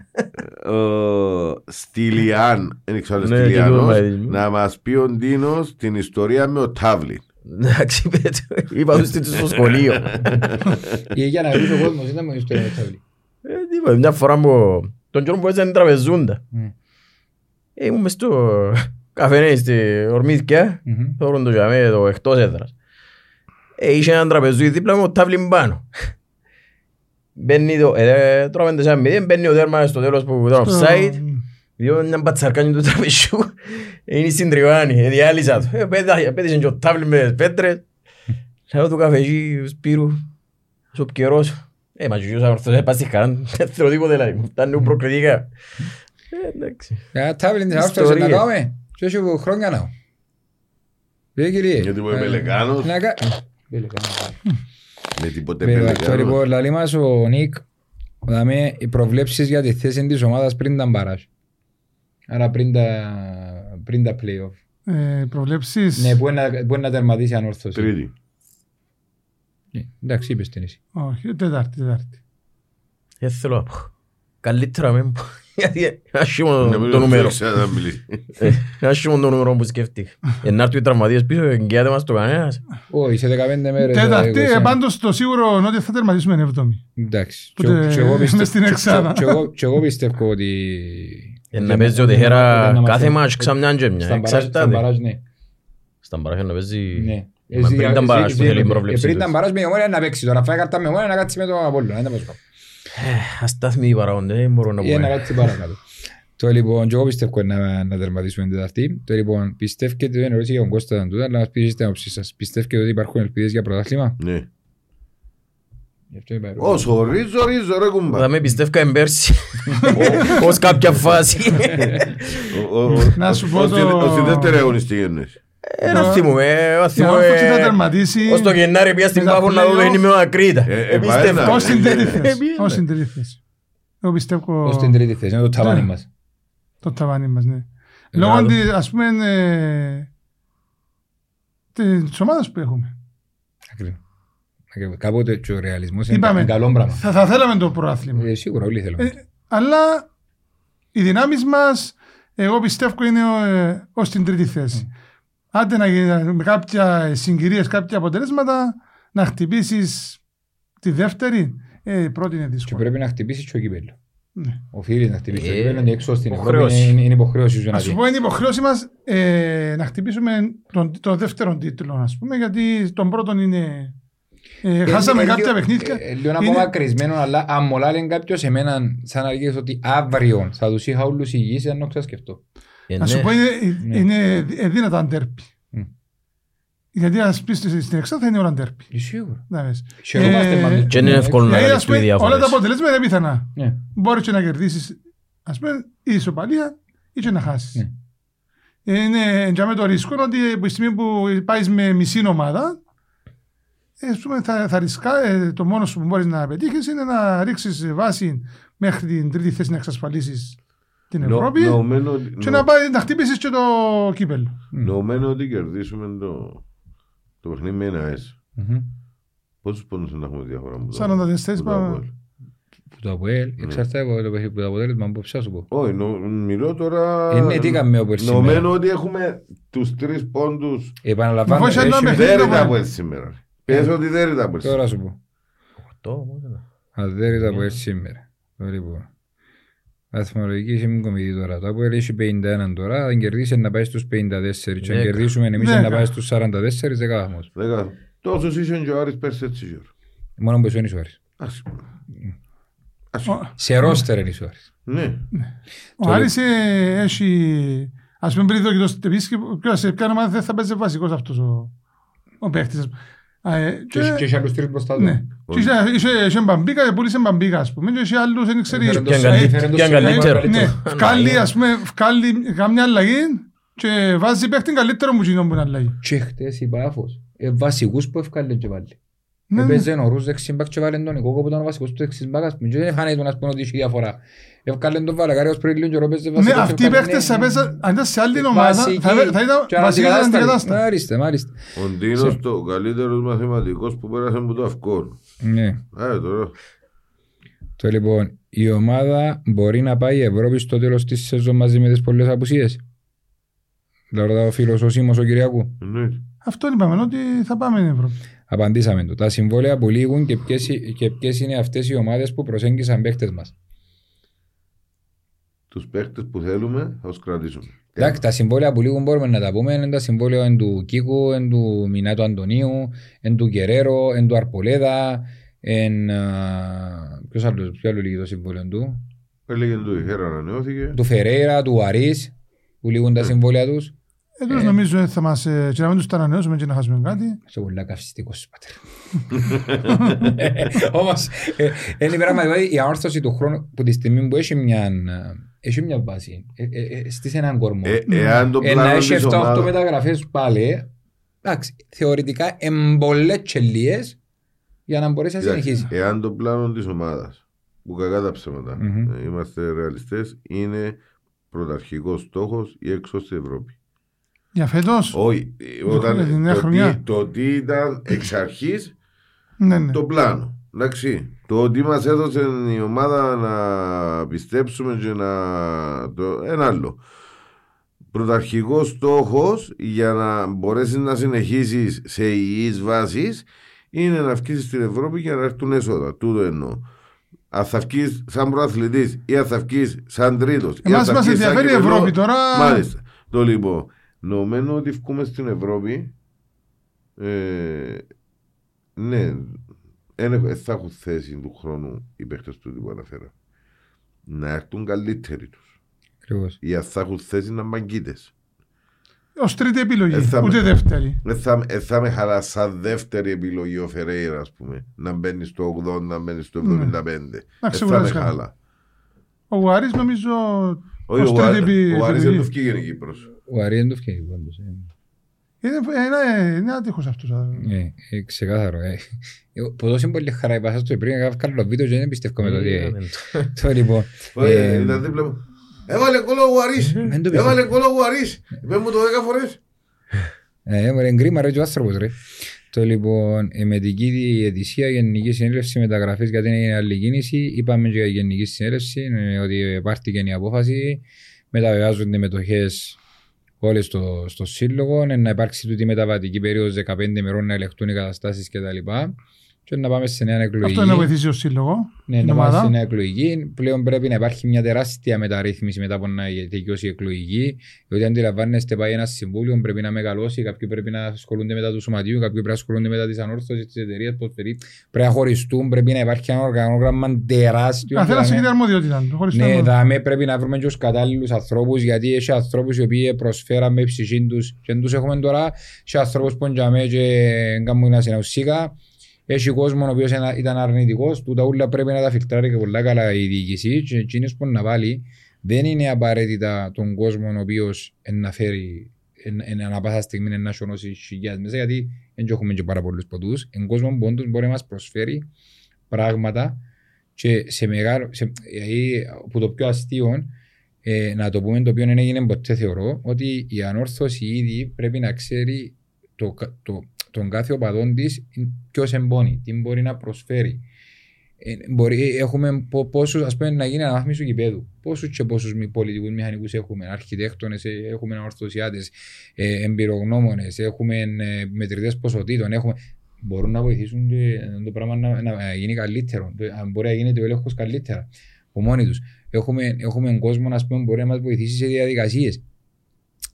ο Στυλιάν, δεν ξέρω αν είναι Ναι, και Στυλιανός, το μαθητής μου. να μας πει ο Ντίνος την ιστορία με ο Τάβλιν. Εντάξει, πέτω. είπα τους τίτλους στο σχολείο. Ή <laughs> για να βρεις ο κόσμος, ήταν μόνο ιστορία με τα βιβλία. Ε, τίποτα, Μια φορά που τον καιρό που έζανε τραπεζούντα. Μμ. Ε, Ήμουν μες στο καφενέ στη Ορμήθκια, Μμμ. θόρουν το γιαμέ το εκτός έδρας. Ε, είχε έναν τραπεζούι δίπλα μου, ο τάβλιν πάνω. Μπαίνει το, ε, τρώμε τεσσάρ μηδέν, μπαίνει ο τέρμα στο τέλος που ήταν offside. Διό μια μπατσαρκάνι του τραπεζιού, είναι στην τριβάνη, ε, διάλυσα το. Ε, πέτα- Πέτυχε και ο τάβλιν με τις πέτρες. Λέω του καφεζί, του Σπύρου, σου επικαιρώσω. Ε, μα και ο Ορθός πας στη χαρά, δεν θέλω τίποτε δηλαδή, μου φτάνουν προκριτικά. Ε, εντάξει. Ένα τάβλιν της αυτός Ιστορίες. να κάνουμε. Και όχι χρόνια να. Ρε κύριε. Γιατί είμαι Ε, Πελεκάνος. να κα- Πελεκάνος. Με τίποτε Βέβαια, Το πελεκάνος. λοιπόν, λαλεί μας ο Νίκ, δαμε οι προβλέψεις για τη θέση της ομάδας πριν τα μπαράζ. Άρα πριν τα, πριν τα play-off. Ε, προβλέψεις; Ναι, που είναι να- που είναι να τερματίσει ανόρθωση. Τρίτη. Ε, Εντάξει, είπες την εσύ. Όχι, τετάρτη, τετάρτη. Δεν θέλω να πω. Καλύτερα με πω. Γιατί άσχημο Να μην το νούμερο. ξέρω να μιλήσει. Ε, Άσχημο το νούμερο που σκέφτηκα. Ε, να έρθουν οι τραυματίες πίσω, εγγυάται μας το κανένας. Όχι, σε 15 μέρες. Τετάρτη, ε, ε, πάντως το σίγουρο είναι ότι θα τερματίσουμε έβδομη. Εντάξει. Που Και εγώ- τε- και εγώ μες πιστεύω- στην και- εξάδα. και εγώ- και εγώ πιστεύω ότι... Ε, Να παίζει ο Τεχέρα ότι να κάθε μας- μάτς ξαμνιάν και μια. Στα μπαράζ- στα Εξαρτάται. μπαράζ, ναι. Στα μπαράζ να παίζει... Ναι. Μα πριν ήταν μπαράζ που θέλει η Ε, πρόβλεψη Πριν τους. ήταν μπαράζ με η ομόνια να παίξει. Τώρα φάει κάρτα με ομόνια να κάτσει με τον Απόλλωνα. Δεν τα παίζω. Αστάθμοι οι παράγοντες, δεν μπορώ να Ή να πούμε. κάτσει παρακάτω. Το λοιπόν, και εγώ πιστεύω να, να τερματίσουμε την Τετάρτη. Το λοιπόν, πιστεύετε, δεν ερώτηση για τον Κώστα τον τούτα, αλλά να μας πείτε στην άποψή σας. Πιστεύετε ότι υπάρχουν ελπίδες για πρωτάθλημα. Ναι. Γι' αυτό είπα ερώτηση. Όσο ρίζο, ρίζο ρε κουμπά. Θα με πιστεύω εμπέρσι. Ως κάποια φάση. Ο- ο- ο- Να σου πω ως τη- το- ως τη δεύτερη αγωνιστική εννοείς. Ε, να θυμούμε. ε, να Για θυμούμε, όρθωση θα τερματίσει. Ως το Γενάρη πήγα στην με τα Πάφο να δω play-off. παιχνίδι με τον Ακρίτα. Ε, ε, Ε, πιστεύω. πάει να- Ως την τρίτη θέση. Ε, Ως την τρίτη θέση. Εγώ πιστεύω Ως την τρίτη θέση, είναι το ταβάνι Ναι. μας. το ταβάνι μας, ναι. Ε, Λόγω άλλο. της, ας πούμε, ε, της ομάδας που έχουμε. Ακριβώς. Ακριβώς. Κάποτε και ο ρεαλισμός είναι Είπαμε, κα- καλό πράγμα. θα, θα θέλαμε το προάθλημα. Ε, Σίγουρα, όλοι θέλουμε. Ε, αλλά οι δυνάμεις μας, εγώ πιστεύω είναι ε, ως την τρίτη θέση. Άντε να γίνει με κάποια συγκυρίες, κάποια αποτελέσματα, να χτυπήσεις τη δεύτερη, ε, η πρώτη είναι Και δύσκολο. πρέπει να χτυπήσεις και ο κύπελλο. Ναι. Οφείλει να χτυπήσει το Ε, κύπελλο, είναι έξω στην Ευρώπη, υποχρέωση. είναι- είναι υποχρέωση σου να Να σου δεις. πω είναι υποχρέωση μας ε, να χτυπήσουμε τον, τον δεύτερο τίτλο, ας πούμε, γιατί τον πρώτον είναι... Ε, χάσαμε Ε, κάποια λίγο- παιχνίδια. ε, Λίγο Είναι- απομακρυσμένο, αλλά αν μου λέει κάποιος εμένα σαν να αρχίσει ότι αύριο θα τους είχα όλους υγιείς, δεν το ξασκεφτώ. Ε, Να σου ναι. πω είναι, Ναι. είναι ε, δύνατα ντέρπι. Μμ. Γιατί ας πεις στη- στην Εξάδα θα είναι όλα ντέρπι. Ε, Σίγουρα. Να δεις. Χαιρόμαστε Ε, πάντως. Και είναι εύκολο να Δηλαδή, κάνεις ας πούμε, τους όλα τα διάφορες. αποτελέσματα είναι πιθανά. Ναι. Μπορεί και να κερδίσεις, ας πούμε, η ισοπαλία ή και να χάσεις. Ναι. Είναι για με το ρίσκο ότι από τη στιγμή που πάεις με μισή ομάδα, ε, ας πούμε, θα, θα ρισκά, ε, το μόνος σου που μπορείς να πετύχεις είναι να ρίξεις βάση μέχρι την τρίτη θέση να εξασφαλίσεις την Νο- Ευρώπη Νοωμένο ότι- και νο- να, πάει, να χτύπήσεις και το κύπελο. Νοωμένο ότι κερδίσουμε το το παιχνίδι με ένα ΕΣ. Μμμ. Πόσους πόντους να έχουμε διαφορά μου. 44 πάμε. Που το Αποέλ, εξαρτάται από το παιχνίδι- από το αποτέλεσμα που ψάσου πω. Όχι, νο- μιλώ τώρα... Ε, ναι, τι έκαμε ο Περσί Νοωμένο σήμερα. ότι έχουμε τους τρεις πόντους Επαναλαμβάνω, Μα φάει ένα έχει- παιχνίδι. δέρητα από έτσι σήμερα. Πες ότι δέρητα από έτσι. τώρα σου πω. Το, πώς είναι. Αδέρητα από έτσι σήμερα. Το Λοιπόν. Βαθμολογική είσαι μου κομιδή τώρα. Το Αποέλ έχει 51 τώρα. Αν κερδίσει να πάει στους 54. Και αν Δέκα. κερδίσουμε εμείς Δέκα. να πάει στους 44, 10 βαθμούς. Δέκα. Τόσος είσαι και ο Άρης πέρσι έτσι γύρω. Μόνο που είναι Ισουάρης. Ας Ο- Σε ρόστερ είναι Ισουάρης. Ναι. Ο Άρης ε, έχει, ας πούμε πριν δω και το επίσης, ποιος σε ποια ομάδα δεν θα παίζει βασικός αυτός ο, ο παίχτης. Α, ε, Και έχει- και Και, έχει άλλους τρεις μπροστά του. Ναι. Και είχε- είχε- είχε μπαμπίκα και πούλησε μπαμπίκα, ας πούμε, και είχε άλλους, δεν ξέρεις. Έφερε το Ποιαν Σάι, καλύ- έφερε το ποιαν Σάι, καλύτερο. έφερε το- Ναι, Α, βγάλει, ναι. ας πούμε, βγάλει καμιά αλλαγή και βάζει παίχτη καλύτερο μου κοινό που είναι αλλαγή. Και χτες η Πάφος. Ε, βασικούς που έφκαλε και βάλει. Ναι, ναι. Έπαιζε ο Ρούς δεξιμπάκ και βάλε τον Νικόκο που ήταν ο βασικός του δεξιμπάκ. ας πούμε. Και δεν φάνηκε να πούμε ότι είχε διαφορά. Έβκαλε τον Βαλακάριος πριν λίγο καιρό παίζε Ναι, βασικός. αυτοί οι έβκαλε- παίχτες ναι, θα ναι. παίζαν, αν ήταν σε άλλη ομάδα, Βασική θα, θα ήταν και βασικός αναντικατάστατη. αντικατάστατα. Μάλιστα, μάλιστα. Ο Ντίνος το καλύτερος μαθηματικός που πέρασε από το αυκό. Ναι. Άρα τώρα. Το λοιπόν, η ομάδα μπορεί να πάει η Ευρώπη στο τέλος της σεζόν μαζί με τις πολλές απουσίες; Δηλαδή ο φίλος ο Σίμος ο Κυριακού. Εννοείται. Αυτό είπαμε, ότι θα πάμε στην Ευρώπη. Απαντήσαμε το. Τα συμβόλαια που λήγουν και ποιες, και ποιες είναι αυτές οι ομάδες που προσέγγισαν παίχτες μας. Τους παίχτες που θέλουμε θα τους κρατήσουμε. Εντάξει, τα συμβόλαια που λήγουν μπορούμε να τα πούμε. Είναι τα συμβόλαια εν του Κίκου, εν του Μινάτου Αντωνίου, εν του Κεραίρο, εν του Αρπολέδα, εν... α, Ποιος άλλος, ποιο άλλο λήγει το συμβόλαιο του; Έλεγε του η Χέρα ανανεώθηκε. Του Φερέιρα, του Αρής, που λήγουν τα συμβόλαια τους. Ε, τους νομίζω ε, θα μας, ε, και να μην τους τα ανανεώσουμε και να χάσουμε κάτι. Σε πολλά καυστικός πατέρα. <laughs> Όμως, ε, είναι πράγμα, δηλαδή η αόρθωση του χρόνου που τη στιγμή που έχει μια, ε, έχει μια βάση, ε, ε, ε, στήσει έναν κορμό. Ε, Εάν το Ε, να πλάνο έχει της 7-8 ομάδας... μεταγραφές πάλι, εντάξει, θεωρητικά εμπολές τσελίες για να μπορέσει να συνεχίσεις. Εάν το πλάνο της ομάδας, που κακά τα ψέματα, Μμμ. ε, είμαστε ρεαλιστές, είναι πρωταρχικός στόχος ή έξω στην Ευρώπη. Για φέτος; Όχι, ε, Το- όταν, την νέα το, χρονιά. τι, το τι ήταν εξ αρχής Ναι, ναι. το πλάνο. Εντάξει. Το ότι μας έδωσε η ομάδα να πιστέψουμε και να. Το, ένα άλλο. Πρωταρχικός στόχος για να μπορέσεις να συνεχίσεις σε υγιείς βάσεις είναι να βγει στην Ευρώπη για να έρθουν έσοδα. Τούτο εννοώ. Αν θα βγει σαν προαθλητής ή αν θα βγει σαν τρίτος. Εμάς μας ενδιαφέρει η Ευρώπη τώρα. Μάλιστα. Το λοιπόν. Νομίζω ότι βγούμε στην Ευρώπη. Ε, ναι, δεν έχω- δεν θα έχουν θέση του χρόνου οι παίχτε του που αναφέρα. Να έρθουν καλύτεροι τους. Ακριβώς. Ή αν θα έχουν θέση να μαγκίτες. Ως τρίτη επιλογή, Ε, θα ούτε με- δεύτερη. Δεν θα, ε, θα με χαρά σαν δεύτερη επιλογή ο Φερέιρα, ας πούμε. Να μπαίνεις στο 80, να μπαίνεις στο 75. Να Δεν θα σίγουρα με δεν χαλά. Ο Γουάρης νομίζω Όχι, ως ο τρίτη Άρης- επι- ο Άρης δεν επιλογή. το βγήκε η Κύπρος. Ο Αρή δεν το φτιάχνει πάντως. ε. Είναι, είναι, είναι άτυχος αυτός. α. Ε, ε, ξεκάθαρο. ε. Ε, Που δώσει πολύ χαρά είπα σας το πριν, έκανα καλό βίντεο και δεν πιστεύω με το τι. ε. Το λοιπόν. Ε, ε, Ήταν δίπλα μου. Έβαλε κόλλο ο Αρής. Δεν το πιστεύω. Έβαλε κόλλο ο Αρής. Είπε μου το 10 φορές. Ε, μωρέ, εγκρίμα ρε και ο άνθρωπος ρε. Το λοιπόν, η μετική διαιτησία, γενική συνέλευση μεταγραφής γιατί είναι άλλη κίνηση. Είπαμε και για γενική συνέλευση ε, ότι πάρθηκε η απόφαση. Μεταβιβάζονται οι μετοχές όλες στο, στο σύλλογο. ε, Να υπάρξει τούτη μεταβατική περίοδος 15 ημερών να ελεγχτούν οι καταστάσεις κτλ. Και να πάμε σε νέα εκλογή. Αυτό είναι να βοηθήσει ο σύλλογο. Ναι, την να ομάδα. είμαστε στην εκλογική. Πλέον πρέπει να υπάρχει μια τεράστια μεταρρύθμιση μετά από να τελειώσει η εκλογική. Διότι αντιλαμβάνεστε, πάει ένα συμβούλιο, πρέπει να μεγαλώσει. Κάποιοι πρέπει να ασχολούνται μετά του σωματείου, κάποιοι πρέπει να ασχολούνται μετά της ανόρθωσης της εταιρείας. Πρέπει να χωριστούν, πρέπει να υπάρχει ένα οργανόγραμμα τεράστιο. Καθένας Δηλαδή, έχει την αρμοδιότητα του. χωρίς ναι, το- δάμε πρέπει να βρούμε και τους κατάλληλους ανθρώπους γιατί έχει ανθρώπους οι οποίοι προσφέραν με ψυχή τους και δεν τους έχουμε τώρα και ανθρώπους που είναι και κάνουν ένα συναουσίκα έχει κόσμο ο οποίος ενα- ήταν αρνητικός τούτα όλα πρέπει να τα φιλτράρει και πολλά καλά η διοίκηση και εκείνος που να βάλει δεν είναι απαραίτητα τον κόσμο ο οποίος εν να φέρει εν, εν, ανά πάσα στιγμή εν να σιωνώσει χιλιάδες μέσα γιατί δεν έχουμε και πάρα πολλούς ποτούς. Εν κόσμο που όντως μπορεί να μας προσφέρει πράγματα και σε μεγάλο, σε, δηλαδή, που το πιο αστείο, ε, να το πούμε το οποίο δεν έγινε ποτέ θεωρώ, ότι η ανόρθωση ήδη πρέπει να ξέρει το, κα- το, τον κάθε οπαδόν της ποιος εμπόνει, τι μπορεί να προσφέρει. Ε, μπορεί, έχουμε πο- πόσους, ας πούμε, να γίνει αναβάθμιση του γηπέδου. Πόσους και πόσους μη- πολιτικούς μηχανικούς έχουμε, αρχιτέκτονες, ε, έχουμε ανορθωσιάτες, ε, εμπειρογνώμονες, έχουμε ε, μετρητές ποσοτήτων, έχουμε... Μπορούν να βοηθήσουν και το πράγμα να, να γίνει καλύτερο. Το- Αν μπορεί να γίνεται ο έλεγχος καλύτερα από μόνοι τους. Έχουμε, έχουμε κόσμο ας πούμε, που μπορεί να μας βοηθήσει σε διαδικασίες.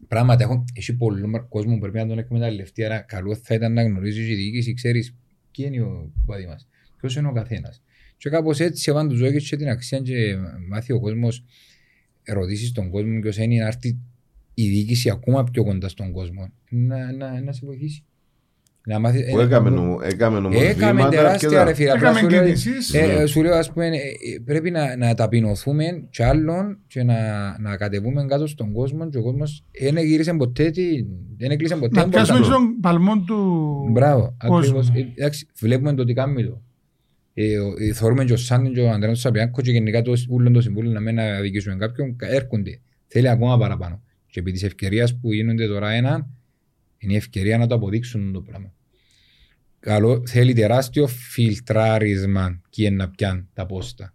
Πράγματα έχουν, έχει πολύ κόσμο που πρέπει να τον εκμεταλλευτεί. Άρα, καλό θα ήταν να γνωρίζεις η διοίκηση, ξέρεις ποιοι είναι ο παδί μας, ποιος είναι ο καθένας. Και κάπως έτσι έβαν του ζώγε και την αξία και μάθει ο κόσμος, ρωτήσει τον κόσμο ποιος είναι να έρθει η διοίκηση ακόμα πιο κοντά στον κόσμο. Να, να, να σε βοηθήσει. Να μάθει, Που έκαμε, νομο- έκαμε όμως Έκαμε βήματα τεράστια αρκετά. ρε φίλε. Απλά Έκαμε σου λέω- κινήσεις. ε, Ναι. ε, σου λέω ας πούμε ε, ε, πρέπει να, να ταπεινωθούμε κι άλλων και να, να κατεβούμε κάτω στον κόσμο και ο κόσμος δεν γύρισε ποτέ τι- δεν έκλεισε ποτέ Να την πιάσουμε πόρτα. και τον παλμό του Μπράβο, κόσμου. ακριβώς. Ε, εντάξει, βλέπουμε το τι κάνουμε το. Ε, ο- ε, θεωρούμε και ο Σάντιν και ο Αντρέας Σαπιάνκο και γενικά το ούλον το συμβούλιο να μην αδικήσουμε κάποιον, κα- έρχονται. Θέλει ακόμα παραπάνω. Και επί της ευκαιρίας που γίνονται τώρα ένα, είναι η ευκαιρία να το αποδείξουν το πράγμα. Καλό, θέλει τεράστιο φιλτράρισμα και να πιάνει τα πόστα.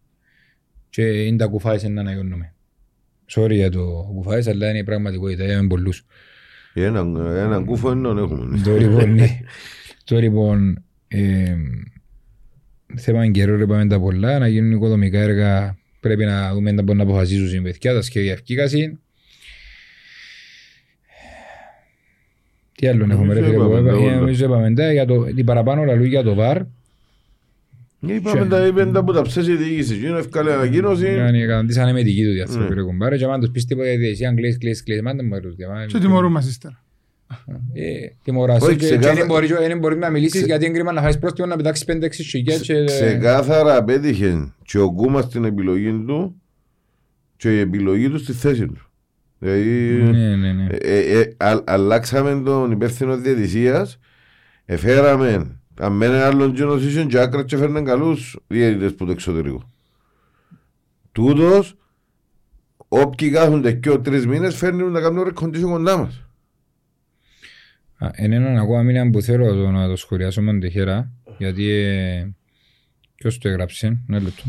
Και είναι τα κουφάες να αναγιώνουμε. Sorry για το κουφάες, αλλά είναι η πραγματικότητα, είχαμε πολλούς. Έναν, έναν κούφο εννοώ έχουμε. Το λοιπόν, ναι. <laughs> Το λοιπόν, ε, θέμα καιρό ρε πάμε τα πολλά, να γίνουν οικοδομικά έργα, πρέπει να δούμε να μπορούν να αποφασίσουν οι παιδιά, τα σχέδια ευκήκαση. Τι άλλο έχουμε ρε Νομίζω φίλε που είπαμε τα είπα- όλα. ε, νομίζω είπαμε τα, για το, την παραπάνω λαλού για το ΒΑΡ. Είπαμε τα είπε τα που τα ψέσει η διοίκηση. Γίνω ευκάλε ανακοίνωση. Yani, Καταντήσανε με δική του διαθέτω Ναι. ρε κουμπάρε και άμα τους πεις τίποτα για διαιτησία, αν κλαις, κλαις, κλαις, μάντε μου αρρούς, διαμά- Και τιμωρούμε ύστερα. Ε, τιμωράς Όχι, και- και ξεκάθα- δεν μπορεί- δεν μπορείς να μιλήσεις Ξε- γιατί έγκριμα να φάεις πρόστιμο να πετάξεις 5-6 χιλιάδες και- Ξεκάθαρα απέτυχε και ο Γκούμας στην επιλογή του και η επιλογή του στη θέση του. Δηλαδή Ναι, ναι, ναι. ε, ε, ε, α- αλλάξαμε τον υπεύθυνο διαιτησίας, εφέραμε αν μένει άλλον γίνος ήσουν και άκρας και φέρναν καλούς διαιτητές που το εξωτερικό. Τούτος, όποιοι κάθονται και ο τρεις μήνες φέρνουν να κάνουν ρεκοντήσιο κοντά μας. Α, Είναι έναν ακόμα μήνα που θέλω το, να το σχολιάσω με τη χέρα, γιατί ε, ποιος το έγραψε, ένα λεπτό.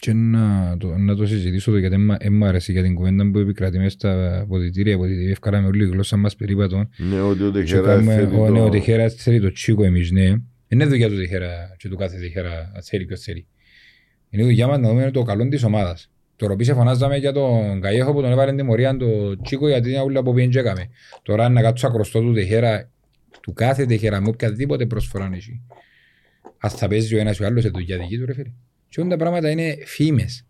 Και να το, να το συζητήσω το γιατί δεν μ' μ' άρεσε για την κουβέντα που επικρατεί μέσα στα αποδητήρια, γιατί ευκάλαμε όλη η γλώσσα μας περίπατον. Ναι, ότι ο Και Τεχερά κάνουμε, θέλει ο, ναι, ο το... Τεχέρα θέλει το τσίκο εμείς, ναι. Είναι δουλειά του Τεχέρα και του κάθε Τεχέρα, αν θέλει ποιος θέλει. Είναι δουλειά μας να δούμε το καλό της ομάδας. Τώρα πίσω φωνάζαμε για τον Καγιέχο που τον έβαλε την τιμωρία το τσίκο γιατί είναι όλα που πήγαινε και έκαμε. Τώρα να κάτσω ακροστό του Τεχέρα, του κάθε Τεχέρα με οποιαδήποτε προσφορά έχει. Ας θα παίζει ο ένας ή ο άλλος σε δουλειά δική του ρε φίλε. Και όλα τα πράγματα είναι φήμες.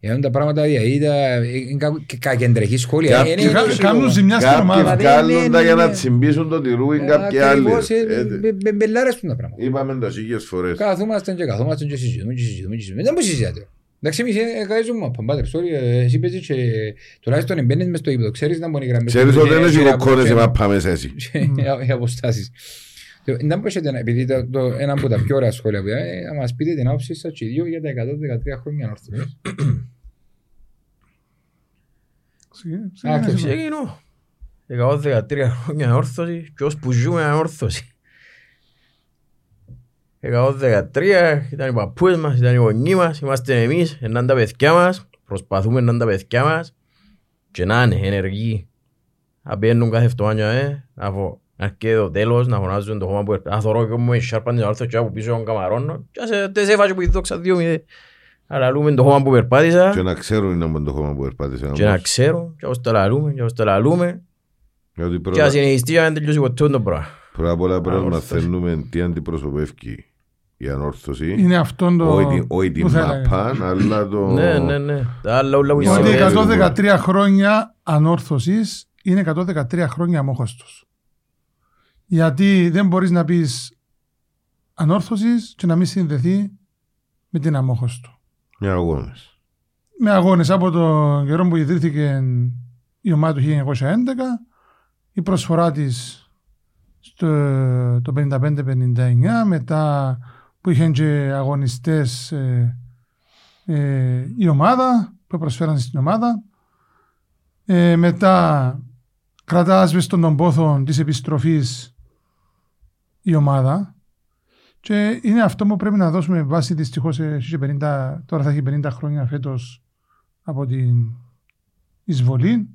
Είναι τα πράγματα δηλαδή τα- είναι κα- κα- κακεντρεχή σχόλια. Κάποιοι- Είναι- Και είναι- κα- Κάνουν ζημιά στην Κάποιοι ομάδα. Δηλαδή, βγάλουν ναι, τα ναι, για να ναι. τσιμπήσουν το τυρούι κάποιοι άλλοι. Ακριβώς, ε, Ε, μπε- μπε- μπελάρες του τα πράγματα. Είπαμε τα χίλιες φορές. Καθούμαστε και καθούμαστε και συζητούμε και συζητούμε και συζητούμε. Δεν μου συζητάτε. Εντάξει, εμείς ε, καίζουμε από πάτερ, sorry, ε, εσύ παίζεις και τουλάχιστον εμπαίνεις μες στο ύπεδο. Ξέρεις να μπορεί οι γραμμές. Ξέρεις που ότι δεν είναι έχει γύρω από κοκκόνες και- η μάπα μέσα εσύ. και οι αποστάσεις. Το- Δεν μπορούσατε να, επειδή το, το, ένα από τα πιο ωραία σχόλια που είδα, ε, να μας πείτε την άποψη σας και οι δύο για τα 113 χρόνια ανόρθωσης. Ξεκινά- Α, και ξεκινά. Ξεκινώ. Εγώ 13 χρόνια ανόρθωση και ως που ζούμε ανόρθωση. Εγώ 13 ήταν οι παππούες μας, ήταν οι γονείς μας, είμαστε εμείς, να είναι τα παιδιά μας, προσπαθούμε να είναι τα παιδιά μας και να είναι ενεργοί. Να μπαίνουν κάθε εβδομάδα, ε, να φω- να έρχεται το τέλος, να φωνάζουν το χώμα που έρχεται. Να θωρώ και μου σάρπαν την όρθωση και από πίσω των καμαρών. Και σε τες έφαγε που η δόξα δύο μηδέ. Αλλά λούμε το χώμα που περπάτησα Και να ξέρουν είναι από το χώμα που περπάτησε. και να ξέρω και όπως το λαλούμε και όπως το λαλούμε Γιατί και πρώτα, να συνεχιστεί για να τελειώσει ποτέ το πράγμα. πρώτα απ' όλα πρέπει να Ανόρθωση. μαθαίνουμε τι αντιπροσωπεύει η ανόρθωση. Είναι αυτόν το... Όχι την- Όχι την που θα έλεγα. μαπά, αλλά το... Ναι, ναι, ναι. Τα άλλα όλα που Ότι Ότι Ωραία. συμβαίνουν. 113 χρόνια ανόρθωσης είναι 113 χρόνια αμόχωστος. Γιατί δεν μπορείς να πεις ανόρθωσης και να μην συνδεθεί με την αμόχωστο. Μια αγώνες. Με αγώνες από τον καιρό που ιδρύθηκε η ομάδα του 1911, η προσφορά της στο το 55-59, μετά που είχαν και αγωνιστές ε, ε, η ομάδα, που προσφέραν στην ομάδα. Ε, μετά κρατάς άσβεστον των πόθων της επιστροφής η ομάδα. Και είναι αυτό που πρέπει να δώσουμε βάση δυστυχώς ε, έχει και 50, τώρα θα έχει 50 χρόνια φέτος από την εισβολή.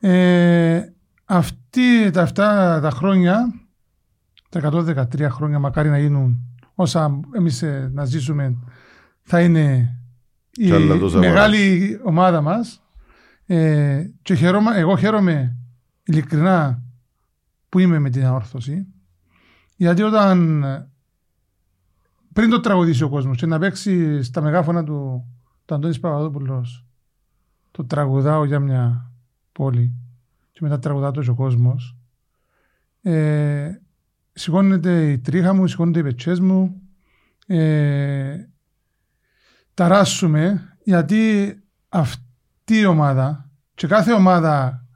Ε, αυτή, τα αυτά τα χρόνια, τα 113 χρόνια μακάρι να γίνουν όσα εμείς ε, να ζήσουμε θα είναι η Κι άλλα τόσα μεγάλη ομάδα μας. Ε, και χαίρομαι, εγώ χαίρομαι ειλικρινά που είμαι με την αόρθωση γιατί όταν πριν το τραγουδήσει ο κόσμος και να παίξει στα μεγάφωνα του του Αντώνης Παπαδόπουλος το τραγουδάω για μια πόλη και μετά τραγουδά το και ο κόσμος ε, σηκώνεται η τρίχα μου, σηκώνονται οι πετσές μου ε, ταράσσουμε γιατί αυτή η ομάδα και κάθε ομάδα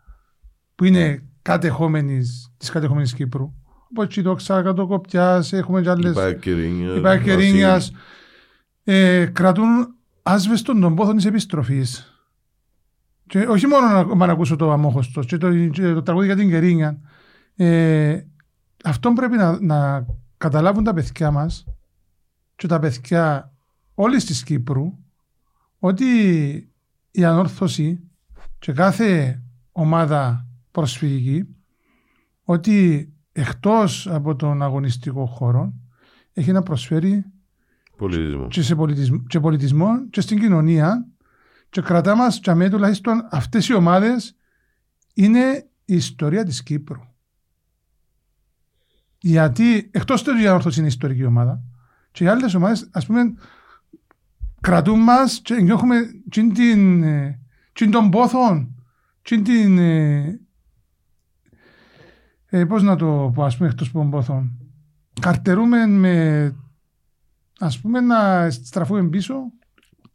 που είναι κατεχόμενης της κατεχόμενης Κύπρου όπως η Δόξα Κατοκοπιάς, έχουμε και άλλες Υπάρχει Κερίνιας. Υπάρχει Κερίνιας. Ε, κρατούν άσβεστον των πόθων της επιστροφής. Και όχι μόνο να, να ακούσω το αμόχωστος, και το, και το τραγούδι για την Κερίνια. Ε, αυτό πρέπει να, να καταλάβουν τα παιδιά μας και τα παιδιά όλης της Κύπρου ότι η ανόρθωση και κάθε ομάδα προσφυγική ότι εκτός από τον αγωνιστικό χώρο έχει να προσφέρει Πολιτισμό. και, σε πολιτισμό, και πολιτισμό και στην κοινωνία και κρατά μας και αμέ τουλάχιστον αυτές οι ομάδες είναι η ιστορία της Κύπρου. Γιατί εκτός του η Ανόρθωση είναι ιστορική ομάδα Και οι άλλες ομάδες, ας πούμε, κρατούν μας και νιώχουμε τσιν την, ε, τσιν των πόθων, τσιν την, ε, ε, πώς να το πω, ας πούμε, εκτός των πόθων. Καρτερούμε με, ας πούμε, να στραφούμε πίσω,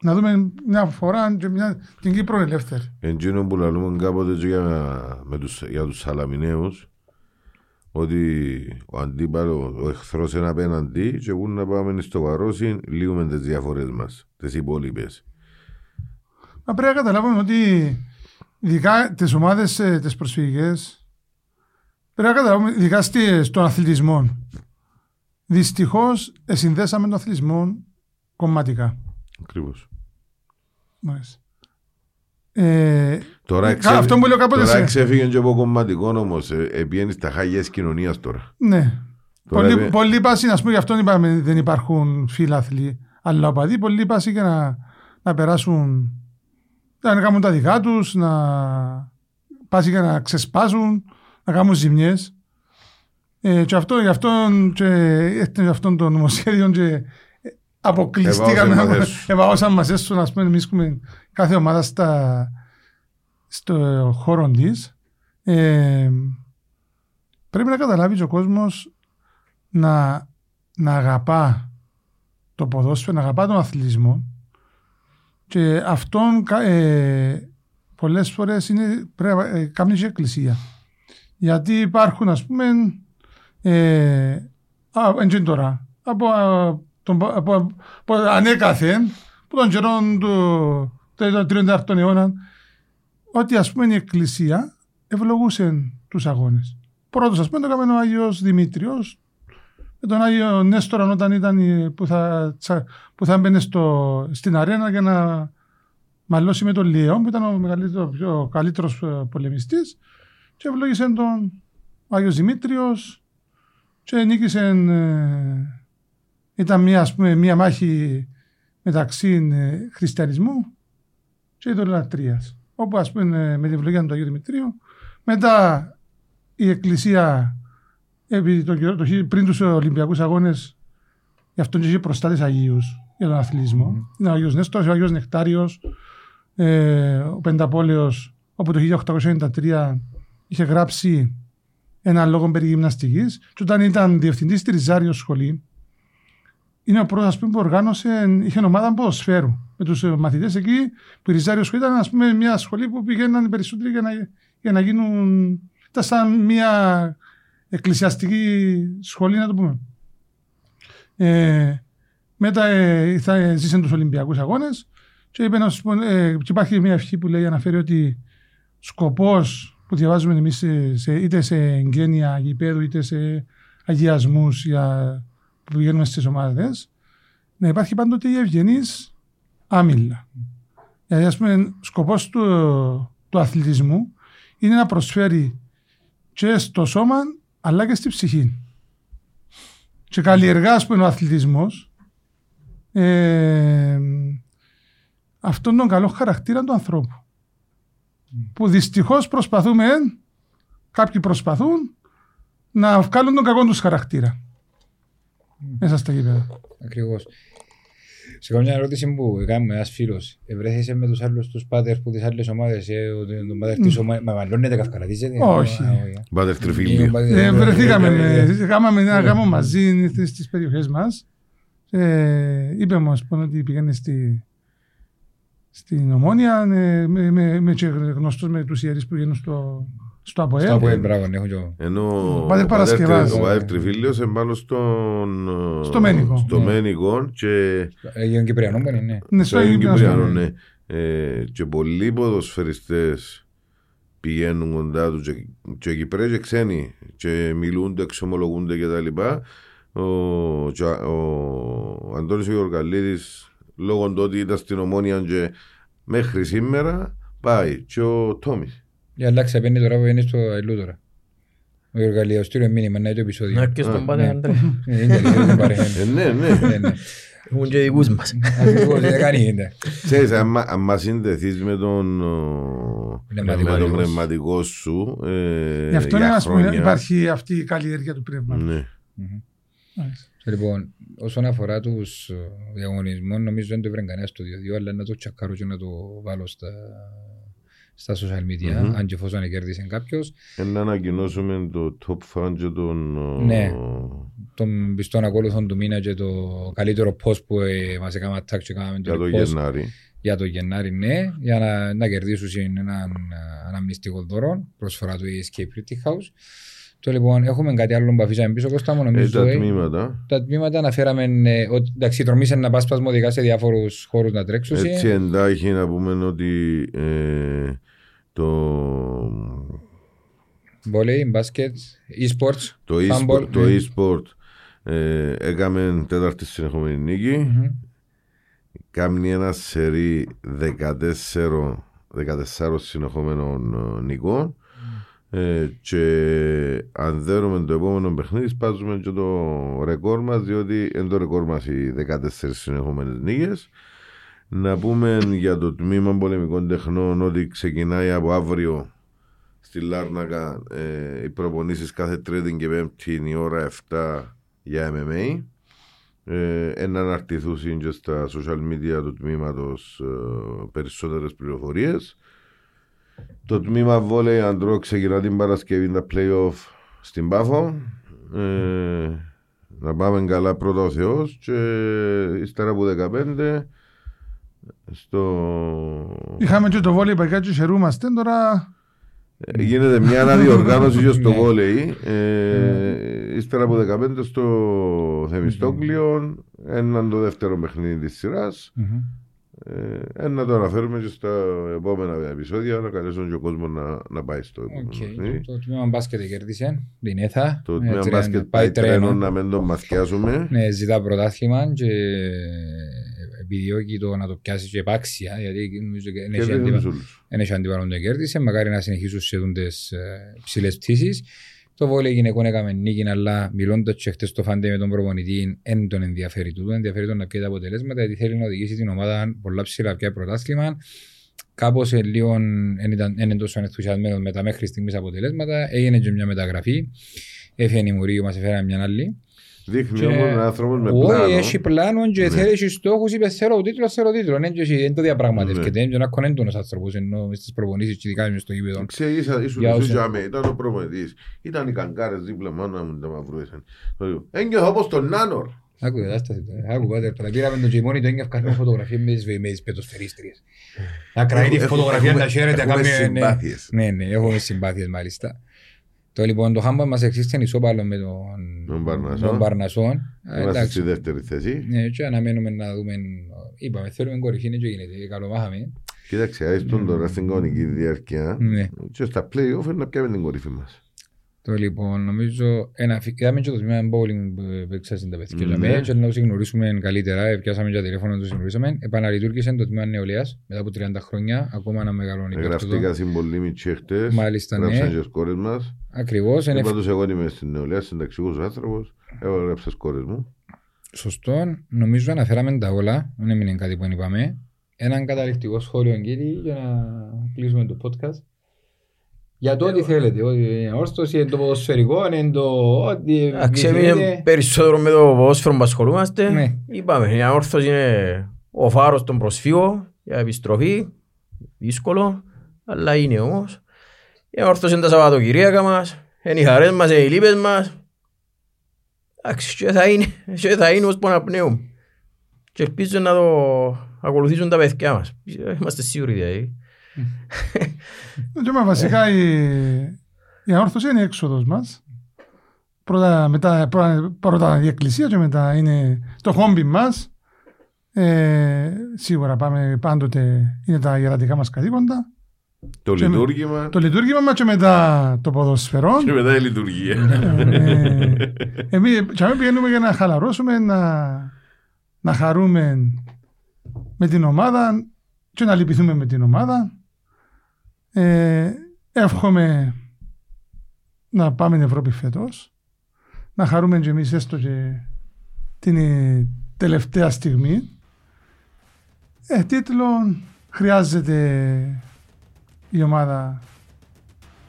να δούμε μια φορά και μια, την Κύπρο ελεύθερη. Εντζήνο που λαλούμε κάποτε και για, με τους, για τους Σαλαμιναίους ότι ο αντίπαλος, ο εχθρός είναι απέναντι και εγώ να πάμε στο βαρόσι λύουμε τις διαφορές μας, τις υπόλοιπες. Μα πρέπει να καταλάβουμε ότι ειδικά τις ομάδες ε, τις προσφυγικές πρέπει να καταλάβουμε ειδικά στη- στον αθλητισμό δυστυχώς ε, συνδέσαμε τον αθλητισμό κομματικά. Ακριβώς. Μάλιστα. Ε, Τώρα, Κα- εξέφυγε, αυτό που λέω κάποτε τώρα σε- εξέφυγε και από κομματικό όμως, ε, επιένει στα χάγια της κοινωνίας τώρα. ναι. Τώρα Πολλοί, είπε- πολλοί πάση, ας πούμε, γι' αυτό είπαμε δεν υπάρχουν φίλαθλοι, αλλά οπαδοί, πολλοί πάση για να, να περάσουν, να κάνουν τα δικά τους, να πάσει για να ξεσπάσουν, να κάνουν ζημιές. Ε, και αυτό, γι' αυτό και έρθει γι' αυτόν το νομοσχέδιο και Εβάωσαν αποκλειστήκαμε, μας έσουν. εβαώσαν μας έσουν, ας πούμε, εμείς έχουμε κάθε ομάδα στα, στο χώρο της. Ε, πρέπει να καταλάβει και ο κόσμος να, να αγαπά το ποδόσφαιρο, να αγαπά τον αθλητισμό και αυτόν κα- ε, πολλές φορές είναι, πρέπει να ε, κάνει και εκκλησία. Γιατί υπάρχουν ας πούμε ε, α, εν και τώρα, από, α, τον, από, από ανέκαθεν, που τον καιρόν του των τριών τέταρτων αιώνα, ότι ας πούμε η εκκλησία ευλογούσε τους αγώνες. Πρώτος ας πούμε το έκαμε ο Άγιος Δημήτριος με τον Άγιο Νέστορα όταν ήταν η- που θα, τσα- που θα μπαινε στο, στην αρένα για να μαλώσει με τον Λιέον που ήταν ο, μεγαλύτερο, ο καλύτερος ε, πολεμιστής και ευλόγησε τον ο Άγιος Δημήτριος και νίκησε ε, ήταν μια, ας πούμε, μια μάχη μεταξύ ε, χριστιανισμού και ειδωλατρίας όπου ας πούμε με την ευλογία του Αγίου Δημητρίου μετά η Εκκλησία επί το, καιρό- το, χι- πριν τους Ολυμπιακούς Αγώνες γι' αυτόν και είχε προστάτες Αγίους για τον αθλητισμό. Είναι ο Αγίος Νέστορας, ο Αγίος Νεκτάριος, ε, ο Πενταπόλεως όπου το 1893 είχε γράψει ένα λόγο περί γυμναστικής και όταν ήταν διευθυντής στη Ριζάριο σχολή είναι ο πρώτος ας πούμε, που οργάνωσε, είχε ομάδα ποδοσφαίρου με τους ε, μαθητές εκεί που η Ριζάριο σχολή ήταν ας πούμε, μια σχολή που πηγαίναν οι περισσότεροι για να, για να γίνουν ήταν σαν μια εκκλησιαστική σχολή να το πούμε. Ε, μετά ε, ήρθα, ζήσε τους Ολυμπιακούς Αγώνες και είπε να σου πω, ε, και υπάρχει μια ευχή που λέει αναφέρει ότι σκοπός που διαβάζουμε εμείς σε, σε, είτε σε εγγένεια γηπέδου είτε σε αγιασμούς για, που πηγαίνουμε στις ομάδες να υπάρχει πάντοτε η ευγενής άμυλα. Δηλαδή ας πούμε σκοπός του, του αθλητισμού είναι να προσφέρει και στο σώμα αλλά και στη ψυχή. Και καλλιεργά ας πούμε ο αθλητισμός ε, αυτόν τον καλό χαρακτήρα του ανθρώπου. Που δυστυχώς προσπαθούμε, κάποιοι προσπαθούν, να βγάλουν τον κακό τους χαρακτήρα. Μέσα στα γήπεδα. Ακριβώς. Σε καμιά ερώτηση που κάνουμε ένας φίλος, ευρέθησε με τους άλλους τους πάτερ που τις άλλες ομάδες, ε, ο- τον πάτερ της ομάδας, μα μαλλώνεται, καυκαρατίζεται. Όχι. Α, όχι. Πάτερ Ε, τριφύλιο. πάτερ- Ε, βρεθήκαμε, ε, με- κάναμε ένα γάμο μαζί στις στις περιοχές μας. Ε, είπε μας πούμε, ότι πήγαινε στη, στην Ομόνια ε, με, με, με και γνωστούς με τους ιερείς που γίνουν στο, στο ΑΠΟΕΛ. Στο Αποέλ, μπράβο, ναι, έχω και εγώ. Ενώ Ο ο Πάτερ Παρασκευάς. ο Πάτερ Τριφύλιος είναι πάνω στον... ε, Στο Μένικο. Στο Ναι. Μένικο και Έγιναν Κυπριανός που είναι, ναι. Ναι, στο στο Άγιο Αγίου Κυπριανός, Κυπριανός. ναι. Ε, και πολλοί ποδοσφαιριστές πηγαίνουν κοντά τους και, και Κυπρέοι και ξένοι και μιλούνται, εξομολογούνται και τα λοιπά. Ο, και ο, ο Αντώνης ο Γεωργαλίδης λόγω του ότι ήταν στην Ομόνια και μέχρι σήμερα πάει και ο Τόμις. Για αλλάξει απένει τώρα που είναι στο Αιλού τώρα. Ο Γεωργαλίας, στείλε μήνυμα, να είναι το επεισόδιο. Να έρχεσαι στον πάτερ, ναι. Αντρέ. Ε, είναι τελείως, δεν πάρε, Ε, ναι. ναι, ναι. Ναι, ναι. Έχουν και δικούς μας. Ακριβώς, δεν κάνει, ναι. Ξέρεις, άμα, άμα συνδεθείς με τον, ο, Πνευματικό με τον δικός. πνευματικό σου ε, Γι' αυτό για είναι, ας πούμε, χρόνια. υπάρχει αυτή η καλλιέργεια του πνεύματος. Ναι. Μμμ. Λοιπόν, όσον αφορά τους ε, διαγωνισμούς, νομίζω δεν το βρει κανένα στο 2-2, αλλά να το τσακάρω και να το βάλω στα, στα social media, Μμμ. αν και εφόσον κέρδισε κάποιος. Ε, Να ανακοινώσουμε το top fan και τον... ο, Ναι. Τον πιστόν ακόλουθον του μήνα και το καλύτερο post που ε, μας έκαμε attack και έκαναμε Για το post Γενάρη. για το Γενάρη, ναι, για να, να κερδίσουν έναν ε, αναμνηστικό δώρο, προσφορά του Escape Pretty House. Το λοιπόν, έχουμε κάτι άλλο που αφήσαμε πίσω, Κώστα μου, Ε, νομίζω. τα ε, τμήματα. τα τμήματα αναφέραμε ε, ότι εντάξει, τρομήσε να πας σπασμωδικά σε διάφορους χώρους να τρέξουν. Έτσι εντάχει να πούμε ότι ε, το, Βόλεϊ, μπάσκετ, e-sports. το Handball, e-sport, το ναι. e-sport ε, έκαμε τέταρτη συνεχόμενη νίκη. Μμμ. Κάμνει ένα σερί 14, 14 συνεχόμενων ε, νικών. Ε, και αν δέρουμε το επόμενο παιχνίδι, σπάζουμε και το ρεκόρ μας, διότι είναι το ρεκόρ μας οι 14 συνεχόμενες νίκες. Να πούμε για το τμήμα πολεμικών τεχνών ότι ξεκινάει από αύριο στη Λάρνακα ε, οι προπονήσεις κάθε Τρίτη και Πέμπτη είναι η ώρα 7 για MMA. Ε, ένα αναρτηθούν και στα social media του τμήματος ε, περισσότερες πληροφορίες. Το τμήμα βόλεϊ αντρό ξεκινά την Παρασκευή τα play-off στην Πάφο. Ε, να πάμε καλά πρώτα ο Θεός και ύστερα από 15 στο... Είχαμε και το βόλεϊ παγιά και χαιρούμαστε τώρα. Ε, Γίνεται μια αναδιοργάνωση <laughs> και στο Ναι. βόλεϊ. Ε, ύστερα από 15 στο Θεμιστόκλειο. Έναν το δεύτερο παιχνίδι της σειράς. Μμμ. Ε, ένα το αναφέρουμε και στα επόμενα επεισόδια να καλέσουν και ο κόσμος να, να πάει στο επόμενο Οκ. παιχνίδι. Το τμήμα μπάσκετ κέρδισε, την ΕΘΑ. Το Ε, τμήμα τρένο, μπάσκετ πάει τρένο να μην τον μαθιάσουμε. Ναι, ζητά πρωτάθλημα και επιδιώκει το να το πιάσει και επάξια, γιατί νομίζω και Και δεν έχει δεν αντίπα- είναι όλους. δεν έχει αντιπαλόν το κέρδισε. Μακάρι να συνεχίσουν σε δούντες ψηλές πτήσεις. Το βόλεϊ γυναικών έκαμε νίκη, αλλά μιλώντας και χτες το φάντε με τον προπονητή, δεν τον ενδιαφέρει τούτο. Ενδιαφέρει τον να πιέζει τα αποτελέσματα, γιατί θέλει να οδηγήσει την ομάδα πολλά ψηλά πια πρωτάθλημα. Κάπως ε, λίγο δεν ήταν δεν είναι τόσο ενθουσιασμένος με τα μέχρι στιγμής αποτελέσματα. Έγινε και μια μεταγραφή. Έφυγε η Μουρίου, μας έφερε μια άλλη. Δείχνει Και- όμως ένα άνθρωπο με Όχι, πλάνο. έχει πλάνο και Ναι. θέλει και στόχους, είπε θέλω τίτλος, θέλω τίτλος. Δεν και εσύ, δεν το διαπραγματεύκεται, είναι και ένα κονέντονος άνθρωπος, ενώ μες στις προπονήσεις και ειδικά μες στο γήπεδο. Ξέρεις, ίσα- ήσουν Για εσύ όσοι- και άμε, ήταν ο προπονητής. Ήταν οι καγκάρες δίπλα μάνα μου τα μαυρούεσαν. Ένιωθα όπως τον Νάνορ. Άκου, κατάσταση τώρα. Άκου, πάτερ, τώρα πήραμε τον Τζιμόνι, το έγγευ κάνουμε φωτογραφία με τις, με τις πετοσφαιρίστριες. Να κρατεί τη Έχουμε- φωτογραφία, έχουμε- να χαίρεται, να έχουμε κάνει... ναι. συμπάθειες. Ναι, ναι, έχουμε συμπάθειες μάλιστα. Το λοιπόν, το Χάμπα μας εξήστηκε ισόπαλο με τον Τον Παρνασσό. τον Παρνασσόν. Ε, Είμαστε εντάξει. στη δεύτερη θέση. Ναι, και αναμένουμε να δούμε, είπαμε, θέλουμε κορυφή, είναι και γίνεται, καλομάχαμε. Κοίταξε, άιστον τώρα στην κανονική διάρκεια Ναι. και στα play-off να πιάμε την κορυφή μας. Το λοιπόν, νομίζω, ένα, φι- είδαμε και το τμήμα bowling που παίξα στην τα παιδιά Ναι. ναι. και να τους γνωρίσουμε καλύτερα, ε, πιάσαμε και τηλέφωνο να τους γνωρίσαμε. Επαναλειτουργήσε το τμήμα νεολαίας μετά από 30 χρόνια, ακόμα να μεγαλώνει πέρα Γραφτήκα τούτο. συμβολή με τσέχτες, Μάλιστα, ναι. γράψαν και σκόρες μας. Ακριβώς, είναι Είπα τους εγώ είμαι στην νεολαία, συνταξικός άνθρωπος, εγώ γράψα σκόρες μου. σωστό. Νομίζω αναφέραμε τα όλα, δεν έμεινε κάτι που δεν είπαμε. Έναν καταληκτικό σχόλιο, κύριε, για να κλείσουμε το podcast. Για το ό,τι θέλετε, ότι είναι όρθωση, είναι το ποδοσφαιρικό, είναι το ό,τι Εντάξει, επιθυμείτε. εμείς περισσότερο με το ποδόσφαιρο που ασχολούμαστε. Ναι. Είπαμε, η αόρθωση είναι ο φάρος των προσφύγων για επιστροφή. Δύσκολο, αλλά είναι όμως. Η αόρθωση είναι τα Σαββατοκυριακά μας, είναι οι χαρές μας, είναι οι λύπες μας. Εντάξει, και θα είναι, και θα είναι ώσπου αναπνέουμε. Και ελπίζω να το ακολουθήσουν τα παιδιά μας. Είμαστε σίγουροι δηλαδή. Και μα βασικά η, η αόρθωση είναι η έξοδος μας. Πρώτα, μετά, πρώτα, πρώτα η εκκλησία και μετά είναι το χόμπι μας. Ε, σίγουρα πάμε πάντοτε, είναι τα ιερατικά μας καθήκοντα. Το Και με- λειτουργήμα Το λειτουργήμα μας και μετά το ποδοσφαιρό. και μετά η λειτουργία. ε, εμείς και αμέ πηγαίνουμε για να χαλαρώσουμε, να, να χαρούμε με την ομάδα και να λυπηθούμε με την ομάδα. Ε, εύχομαι να πάμε στην Ευρώπη φέτος, να χαρούμε και εμείς έστω και την ε, τελευταία στιγμή. Ε, τίτλο χρειάζεται η ομάδα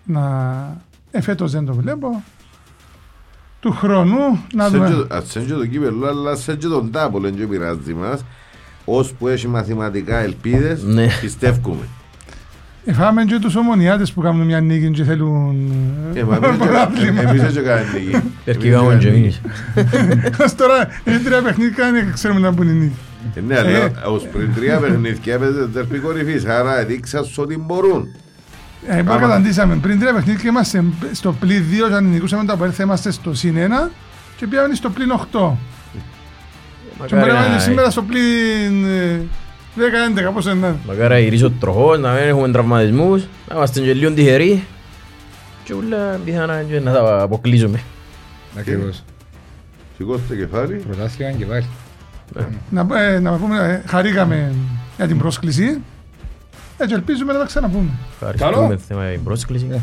να εφέτος δεν το βλέπω του χρόνου να Σε δούμε. και- ας σε και το κύπελλο, αλλά σε και τον τάπο, δεν και πειράζει μας. Ώσπου έχει μαθηματικά ελπίδες, Ναι. πιστεύουμε. Φάμε και τους ομονιάτες που κάνουν μια νίκη και θέλουν Ε, μα εμείς πρωτάθλημα. και- εμείς έτσι <laughs> κάνουμε νίκη. Περκίγαμε Εμείς και έτσι εμείς. Ως τώρα είναι τρία παιχνίδια και ξέρουμε να μπουν οι νίκη. Ε, Ναι, αλλά ως πριν τρία παιχνίδια έπαιζε τερπή κορυφής, άρα έδειξαν σου ότι μπορούν. Ε, Είπα Άμα- καταντήσαμε πριν τρία παιχνίδια είμαστε στο πλήν 2 και αν νικούσαμε το απέρθα είμαστε στο συν 1 και πήγαμε στο πλήν 8. Και μπορεί να είναι σήμερα στο πλήν ε, 10-11 πώς είναι. Μακάρα γυρίσω τροχός, να μην έχουμε τραυματισμούς, να είμαστε και λίγο τυχεροί και όλα πιθανά και να τα αποκλείσουμε. Ακριβώς. Σηκώστε κεφάλι. Πρωτάθλημα και πάλι. Να, ε, να πούμε, ε, χαρήκαμε για την πρόσκληση. Έτσι ελπίζουμε να τα ξαναπούμε. Ευχαριστούμε θέμα για την πρόσκληση. Ε.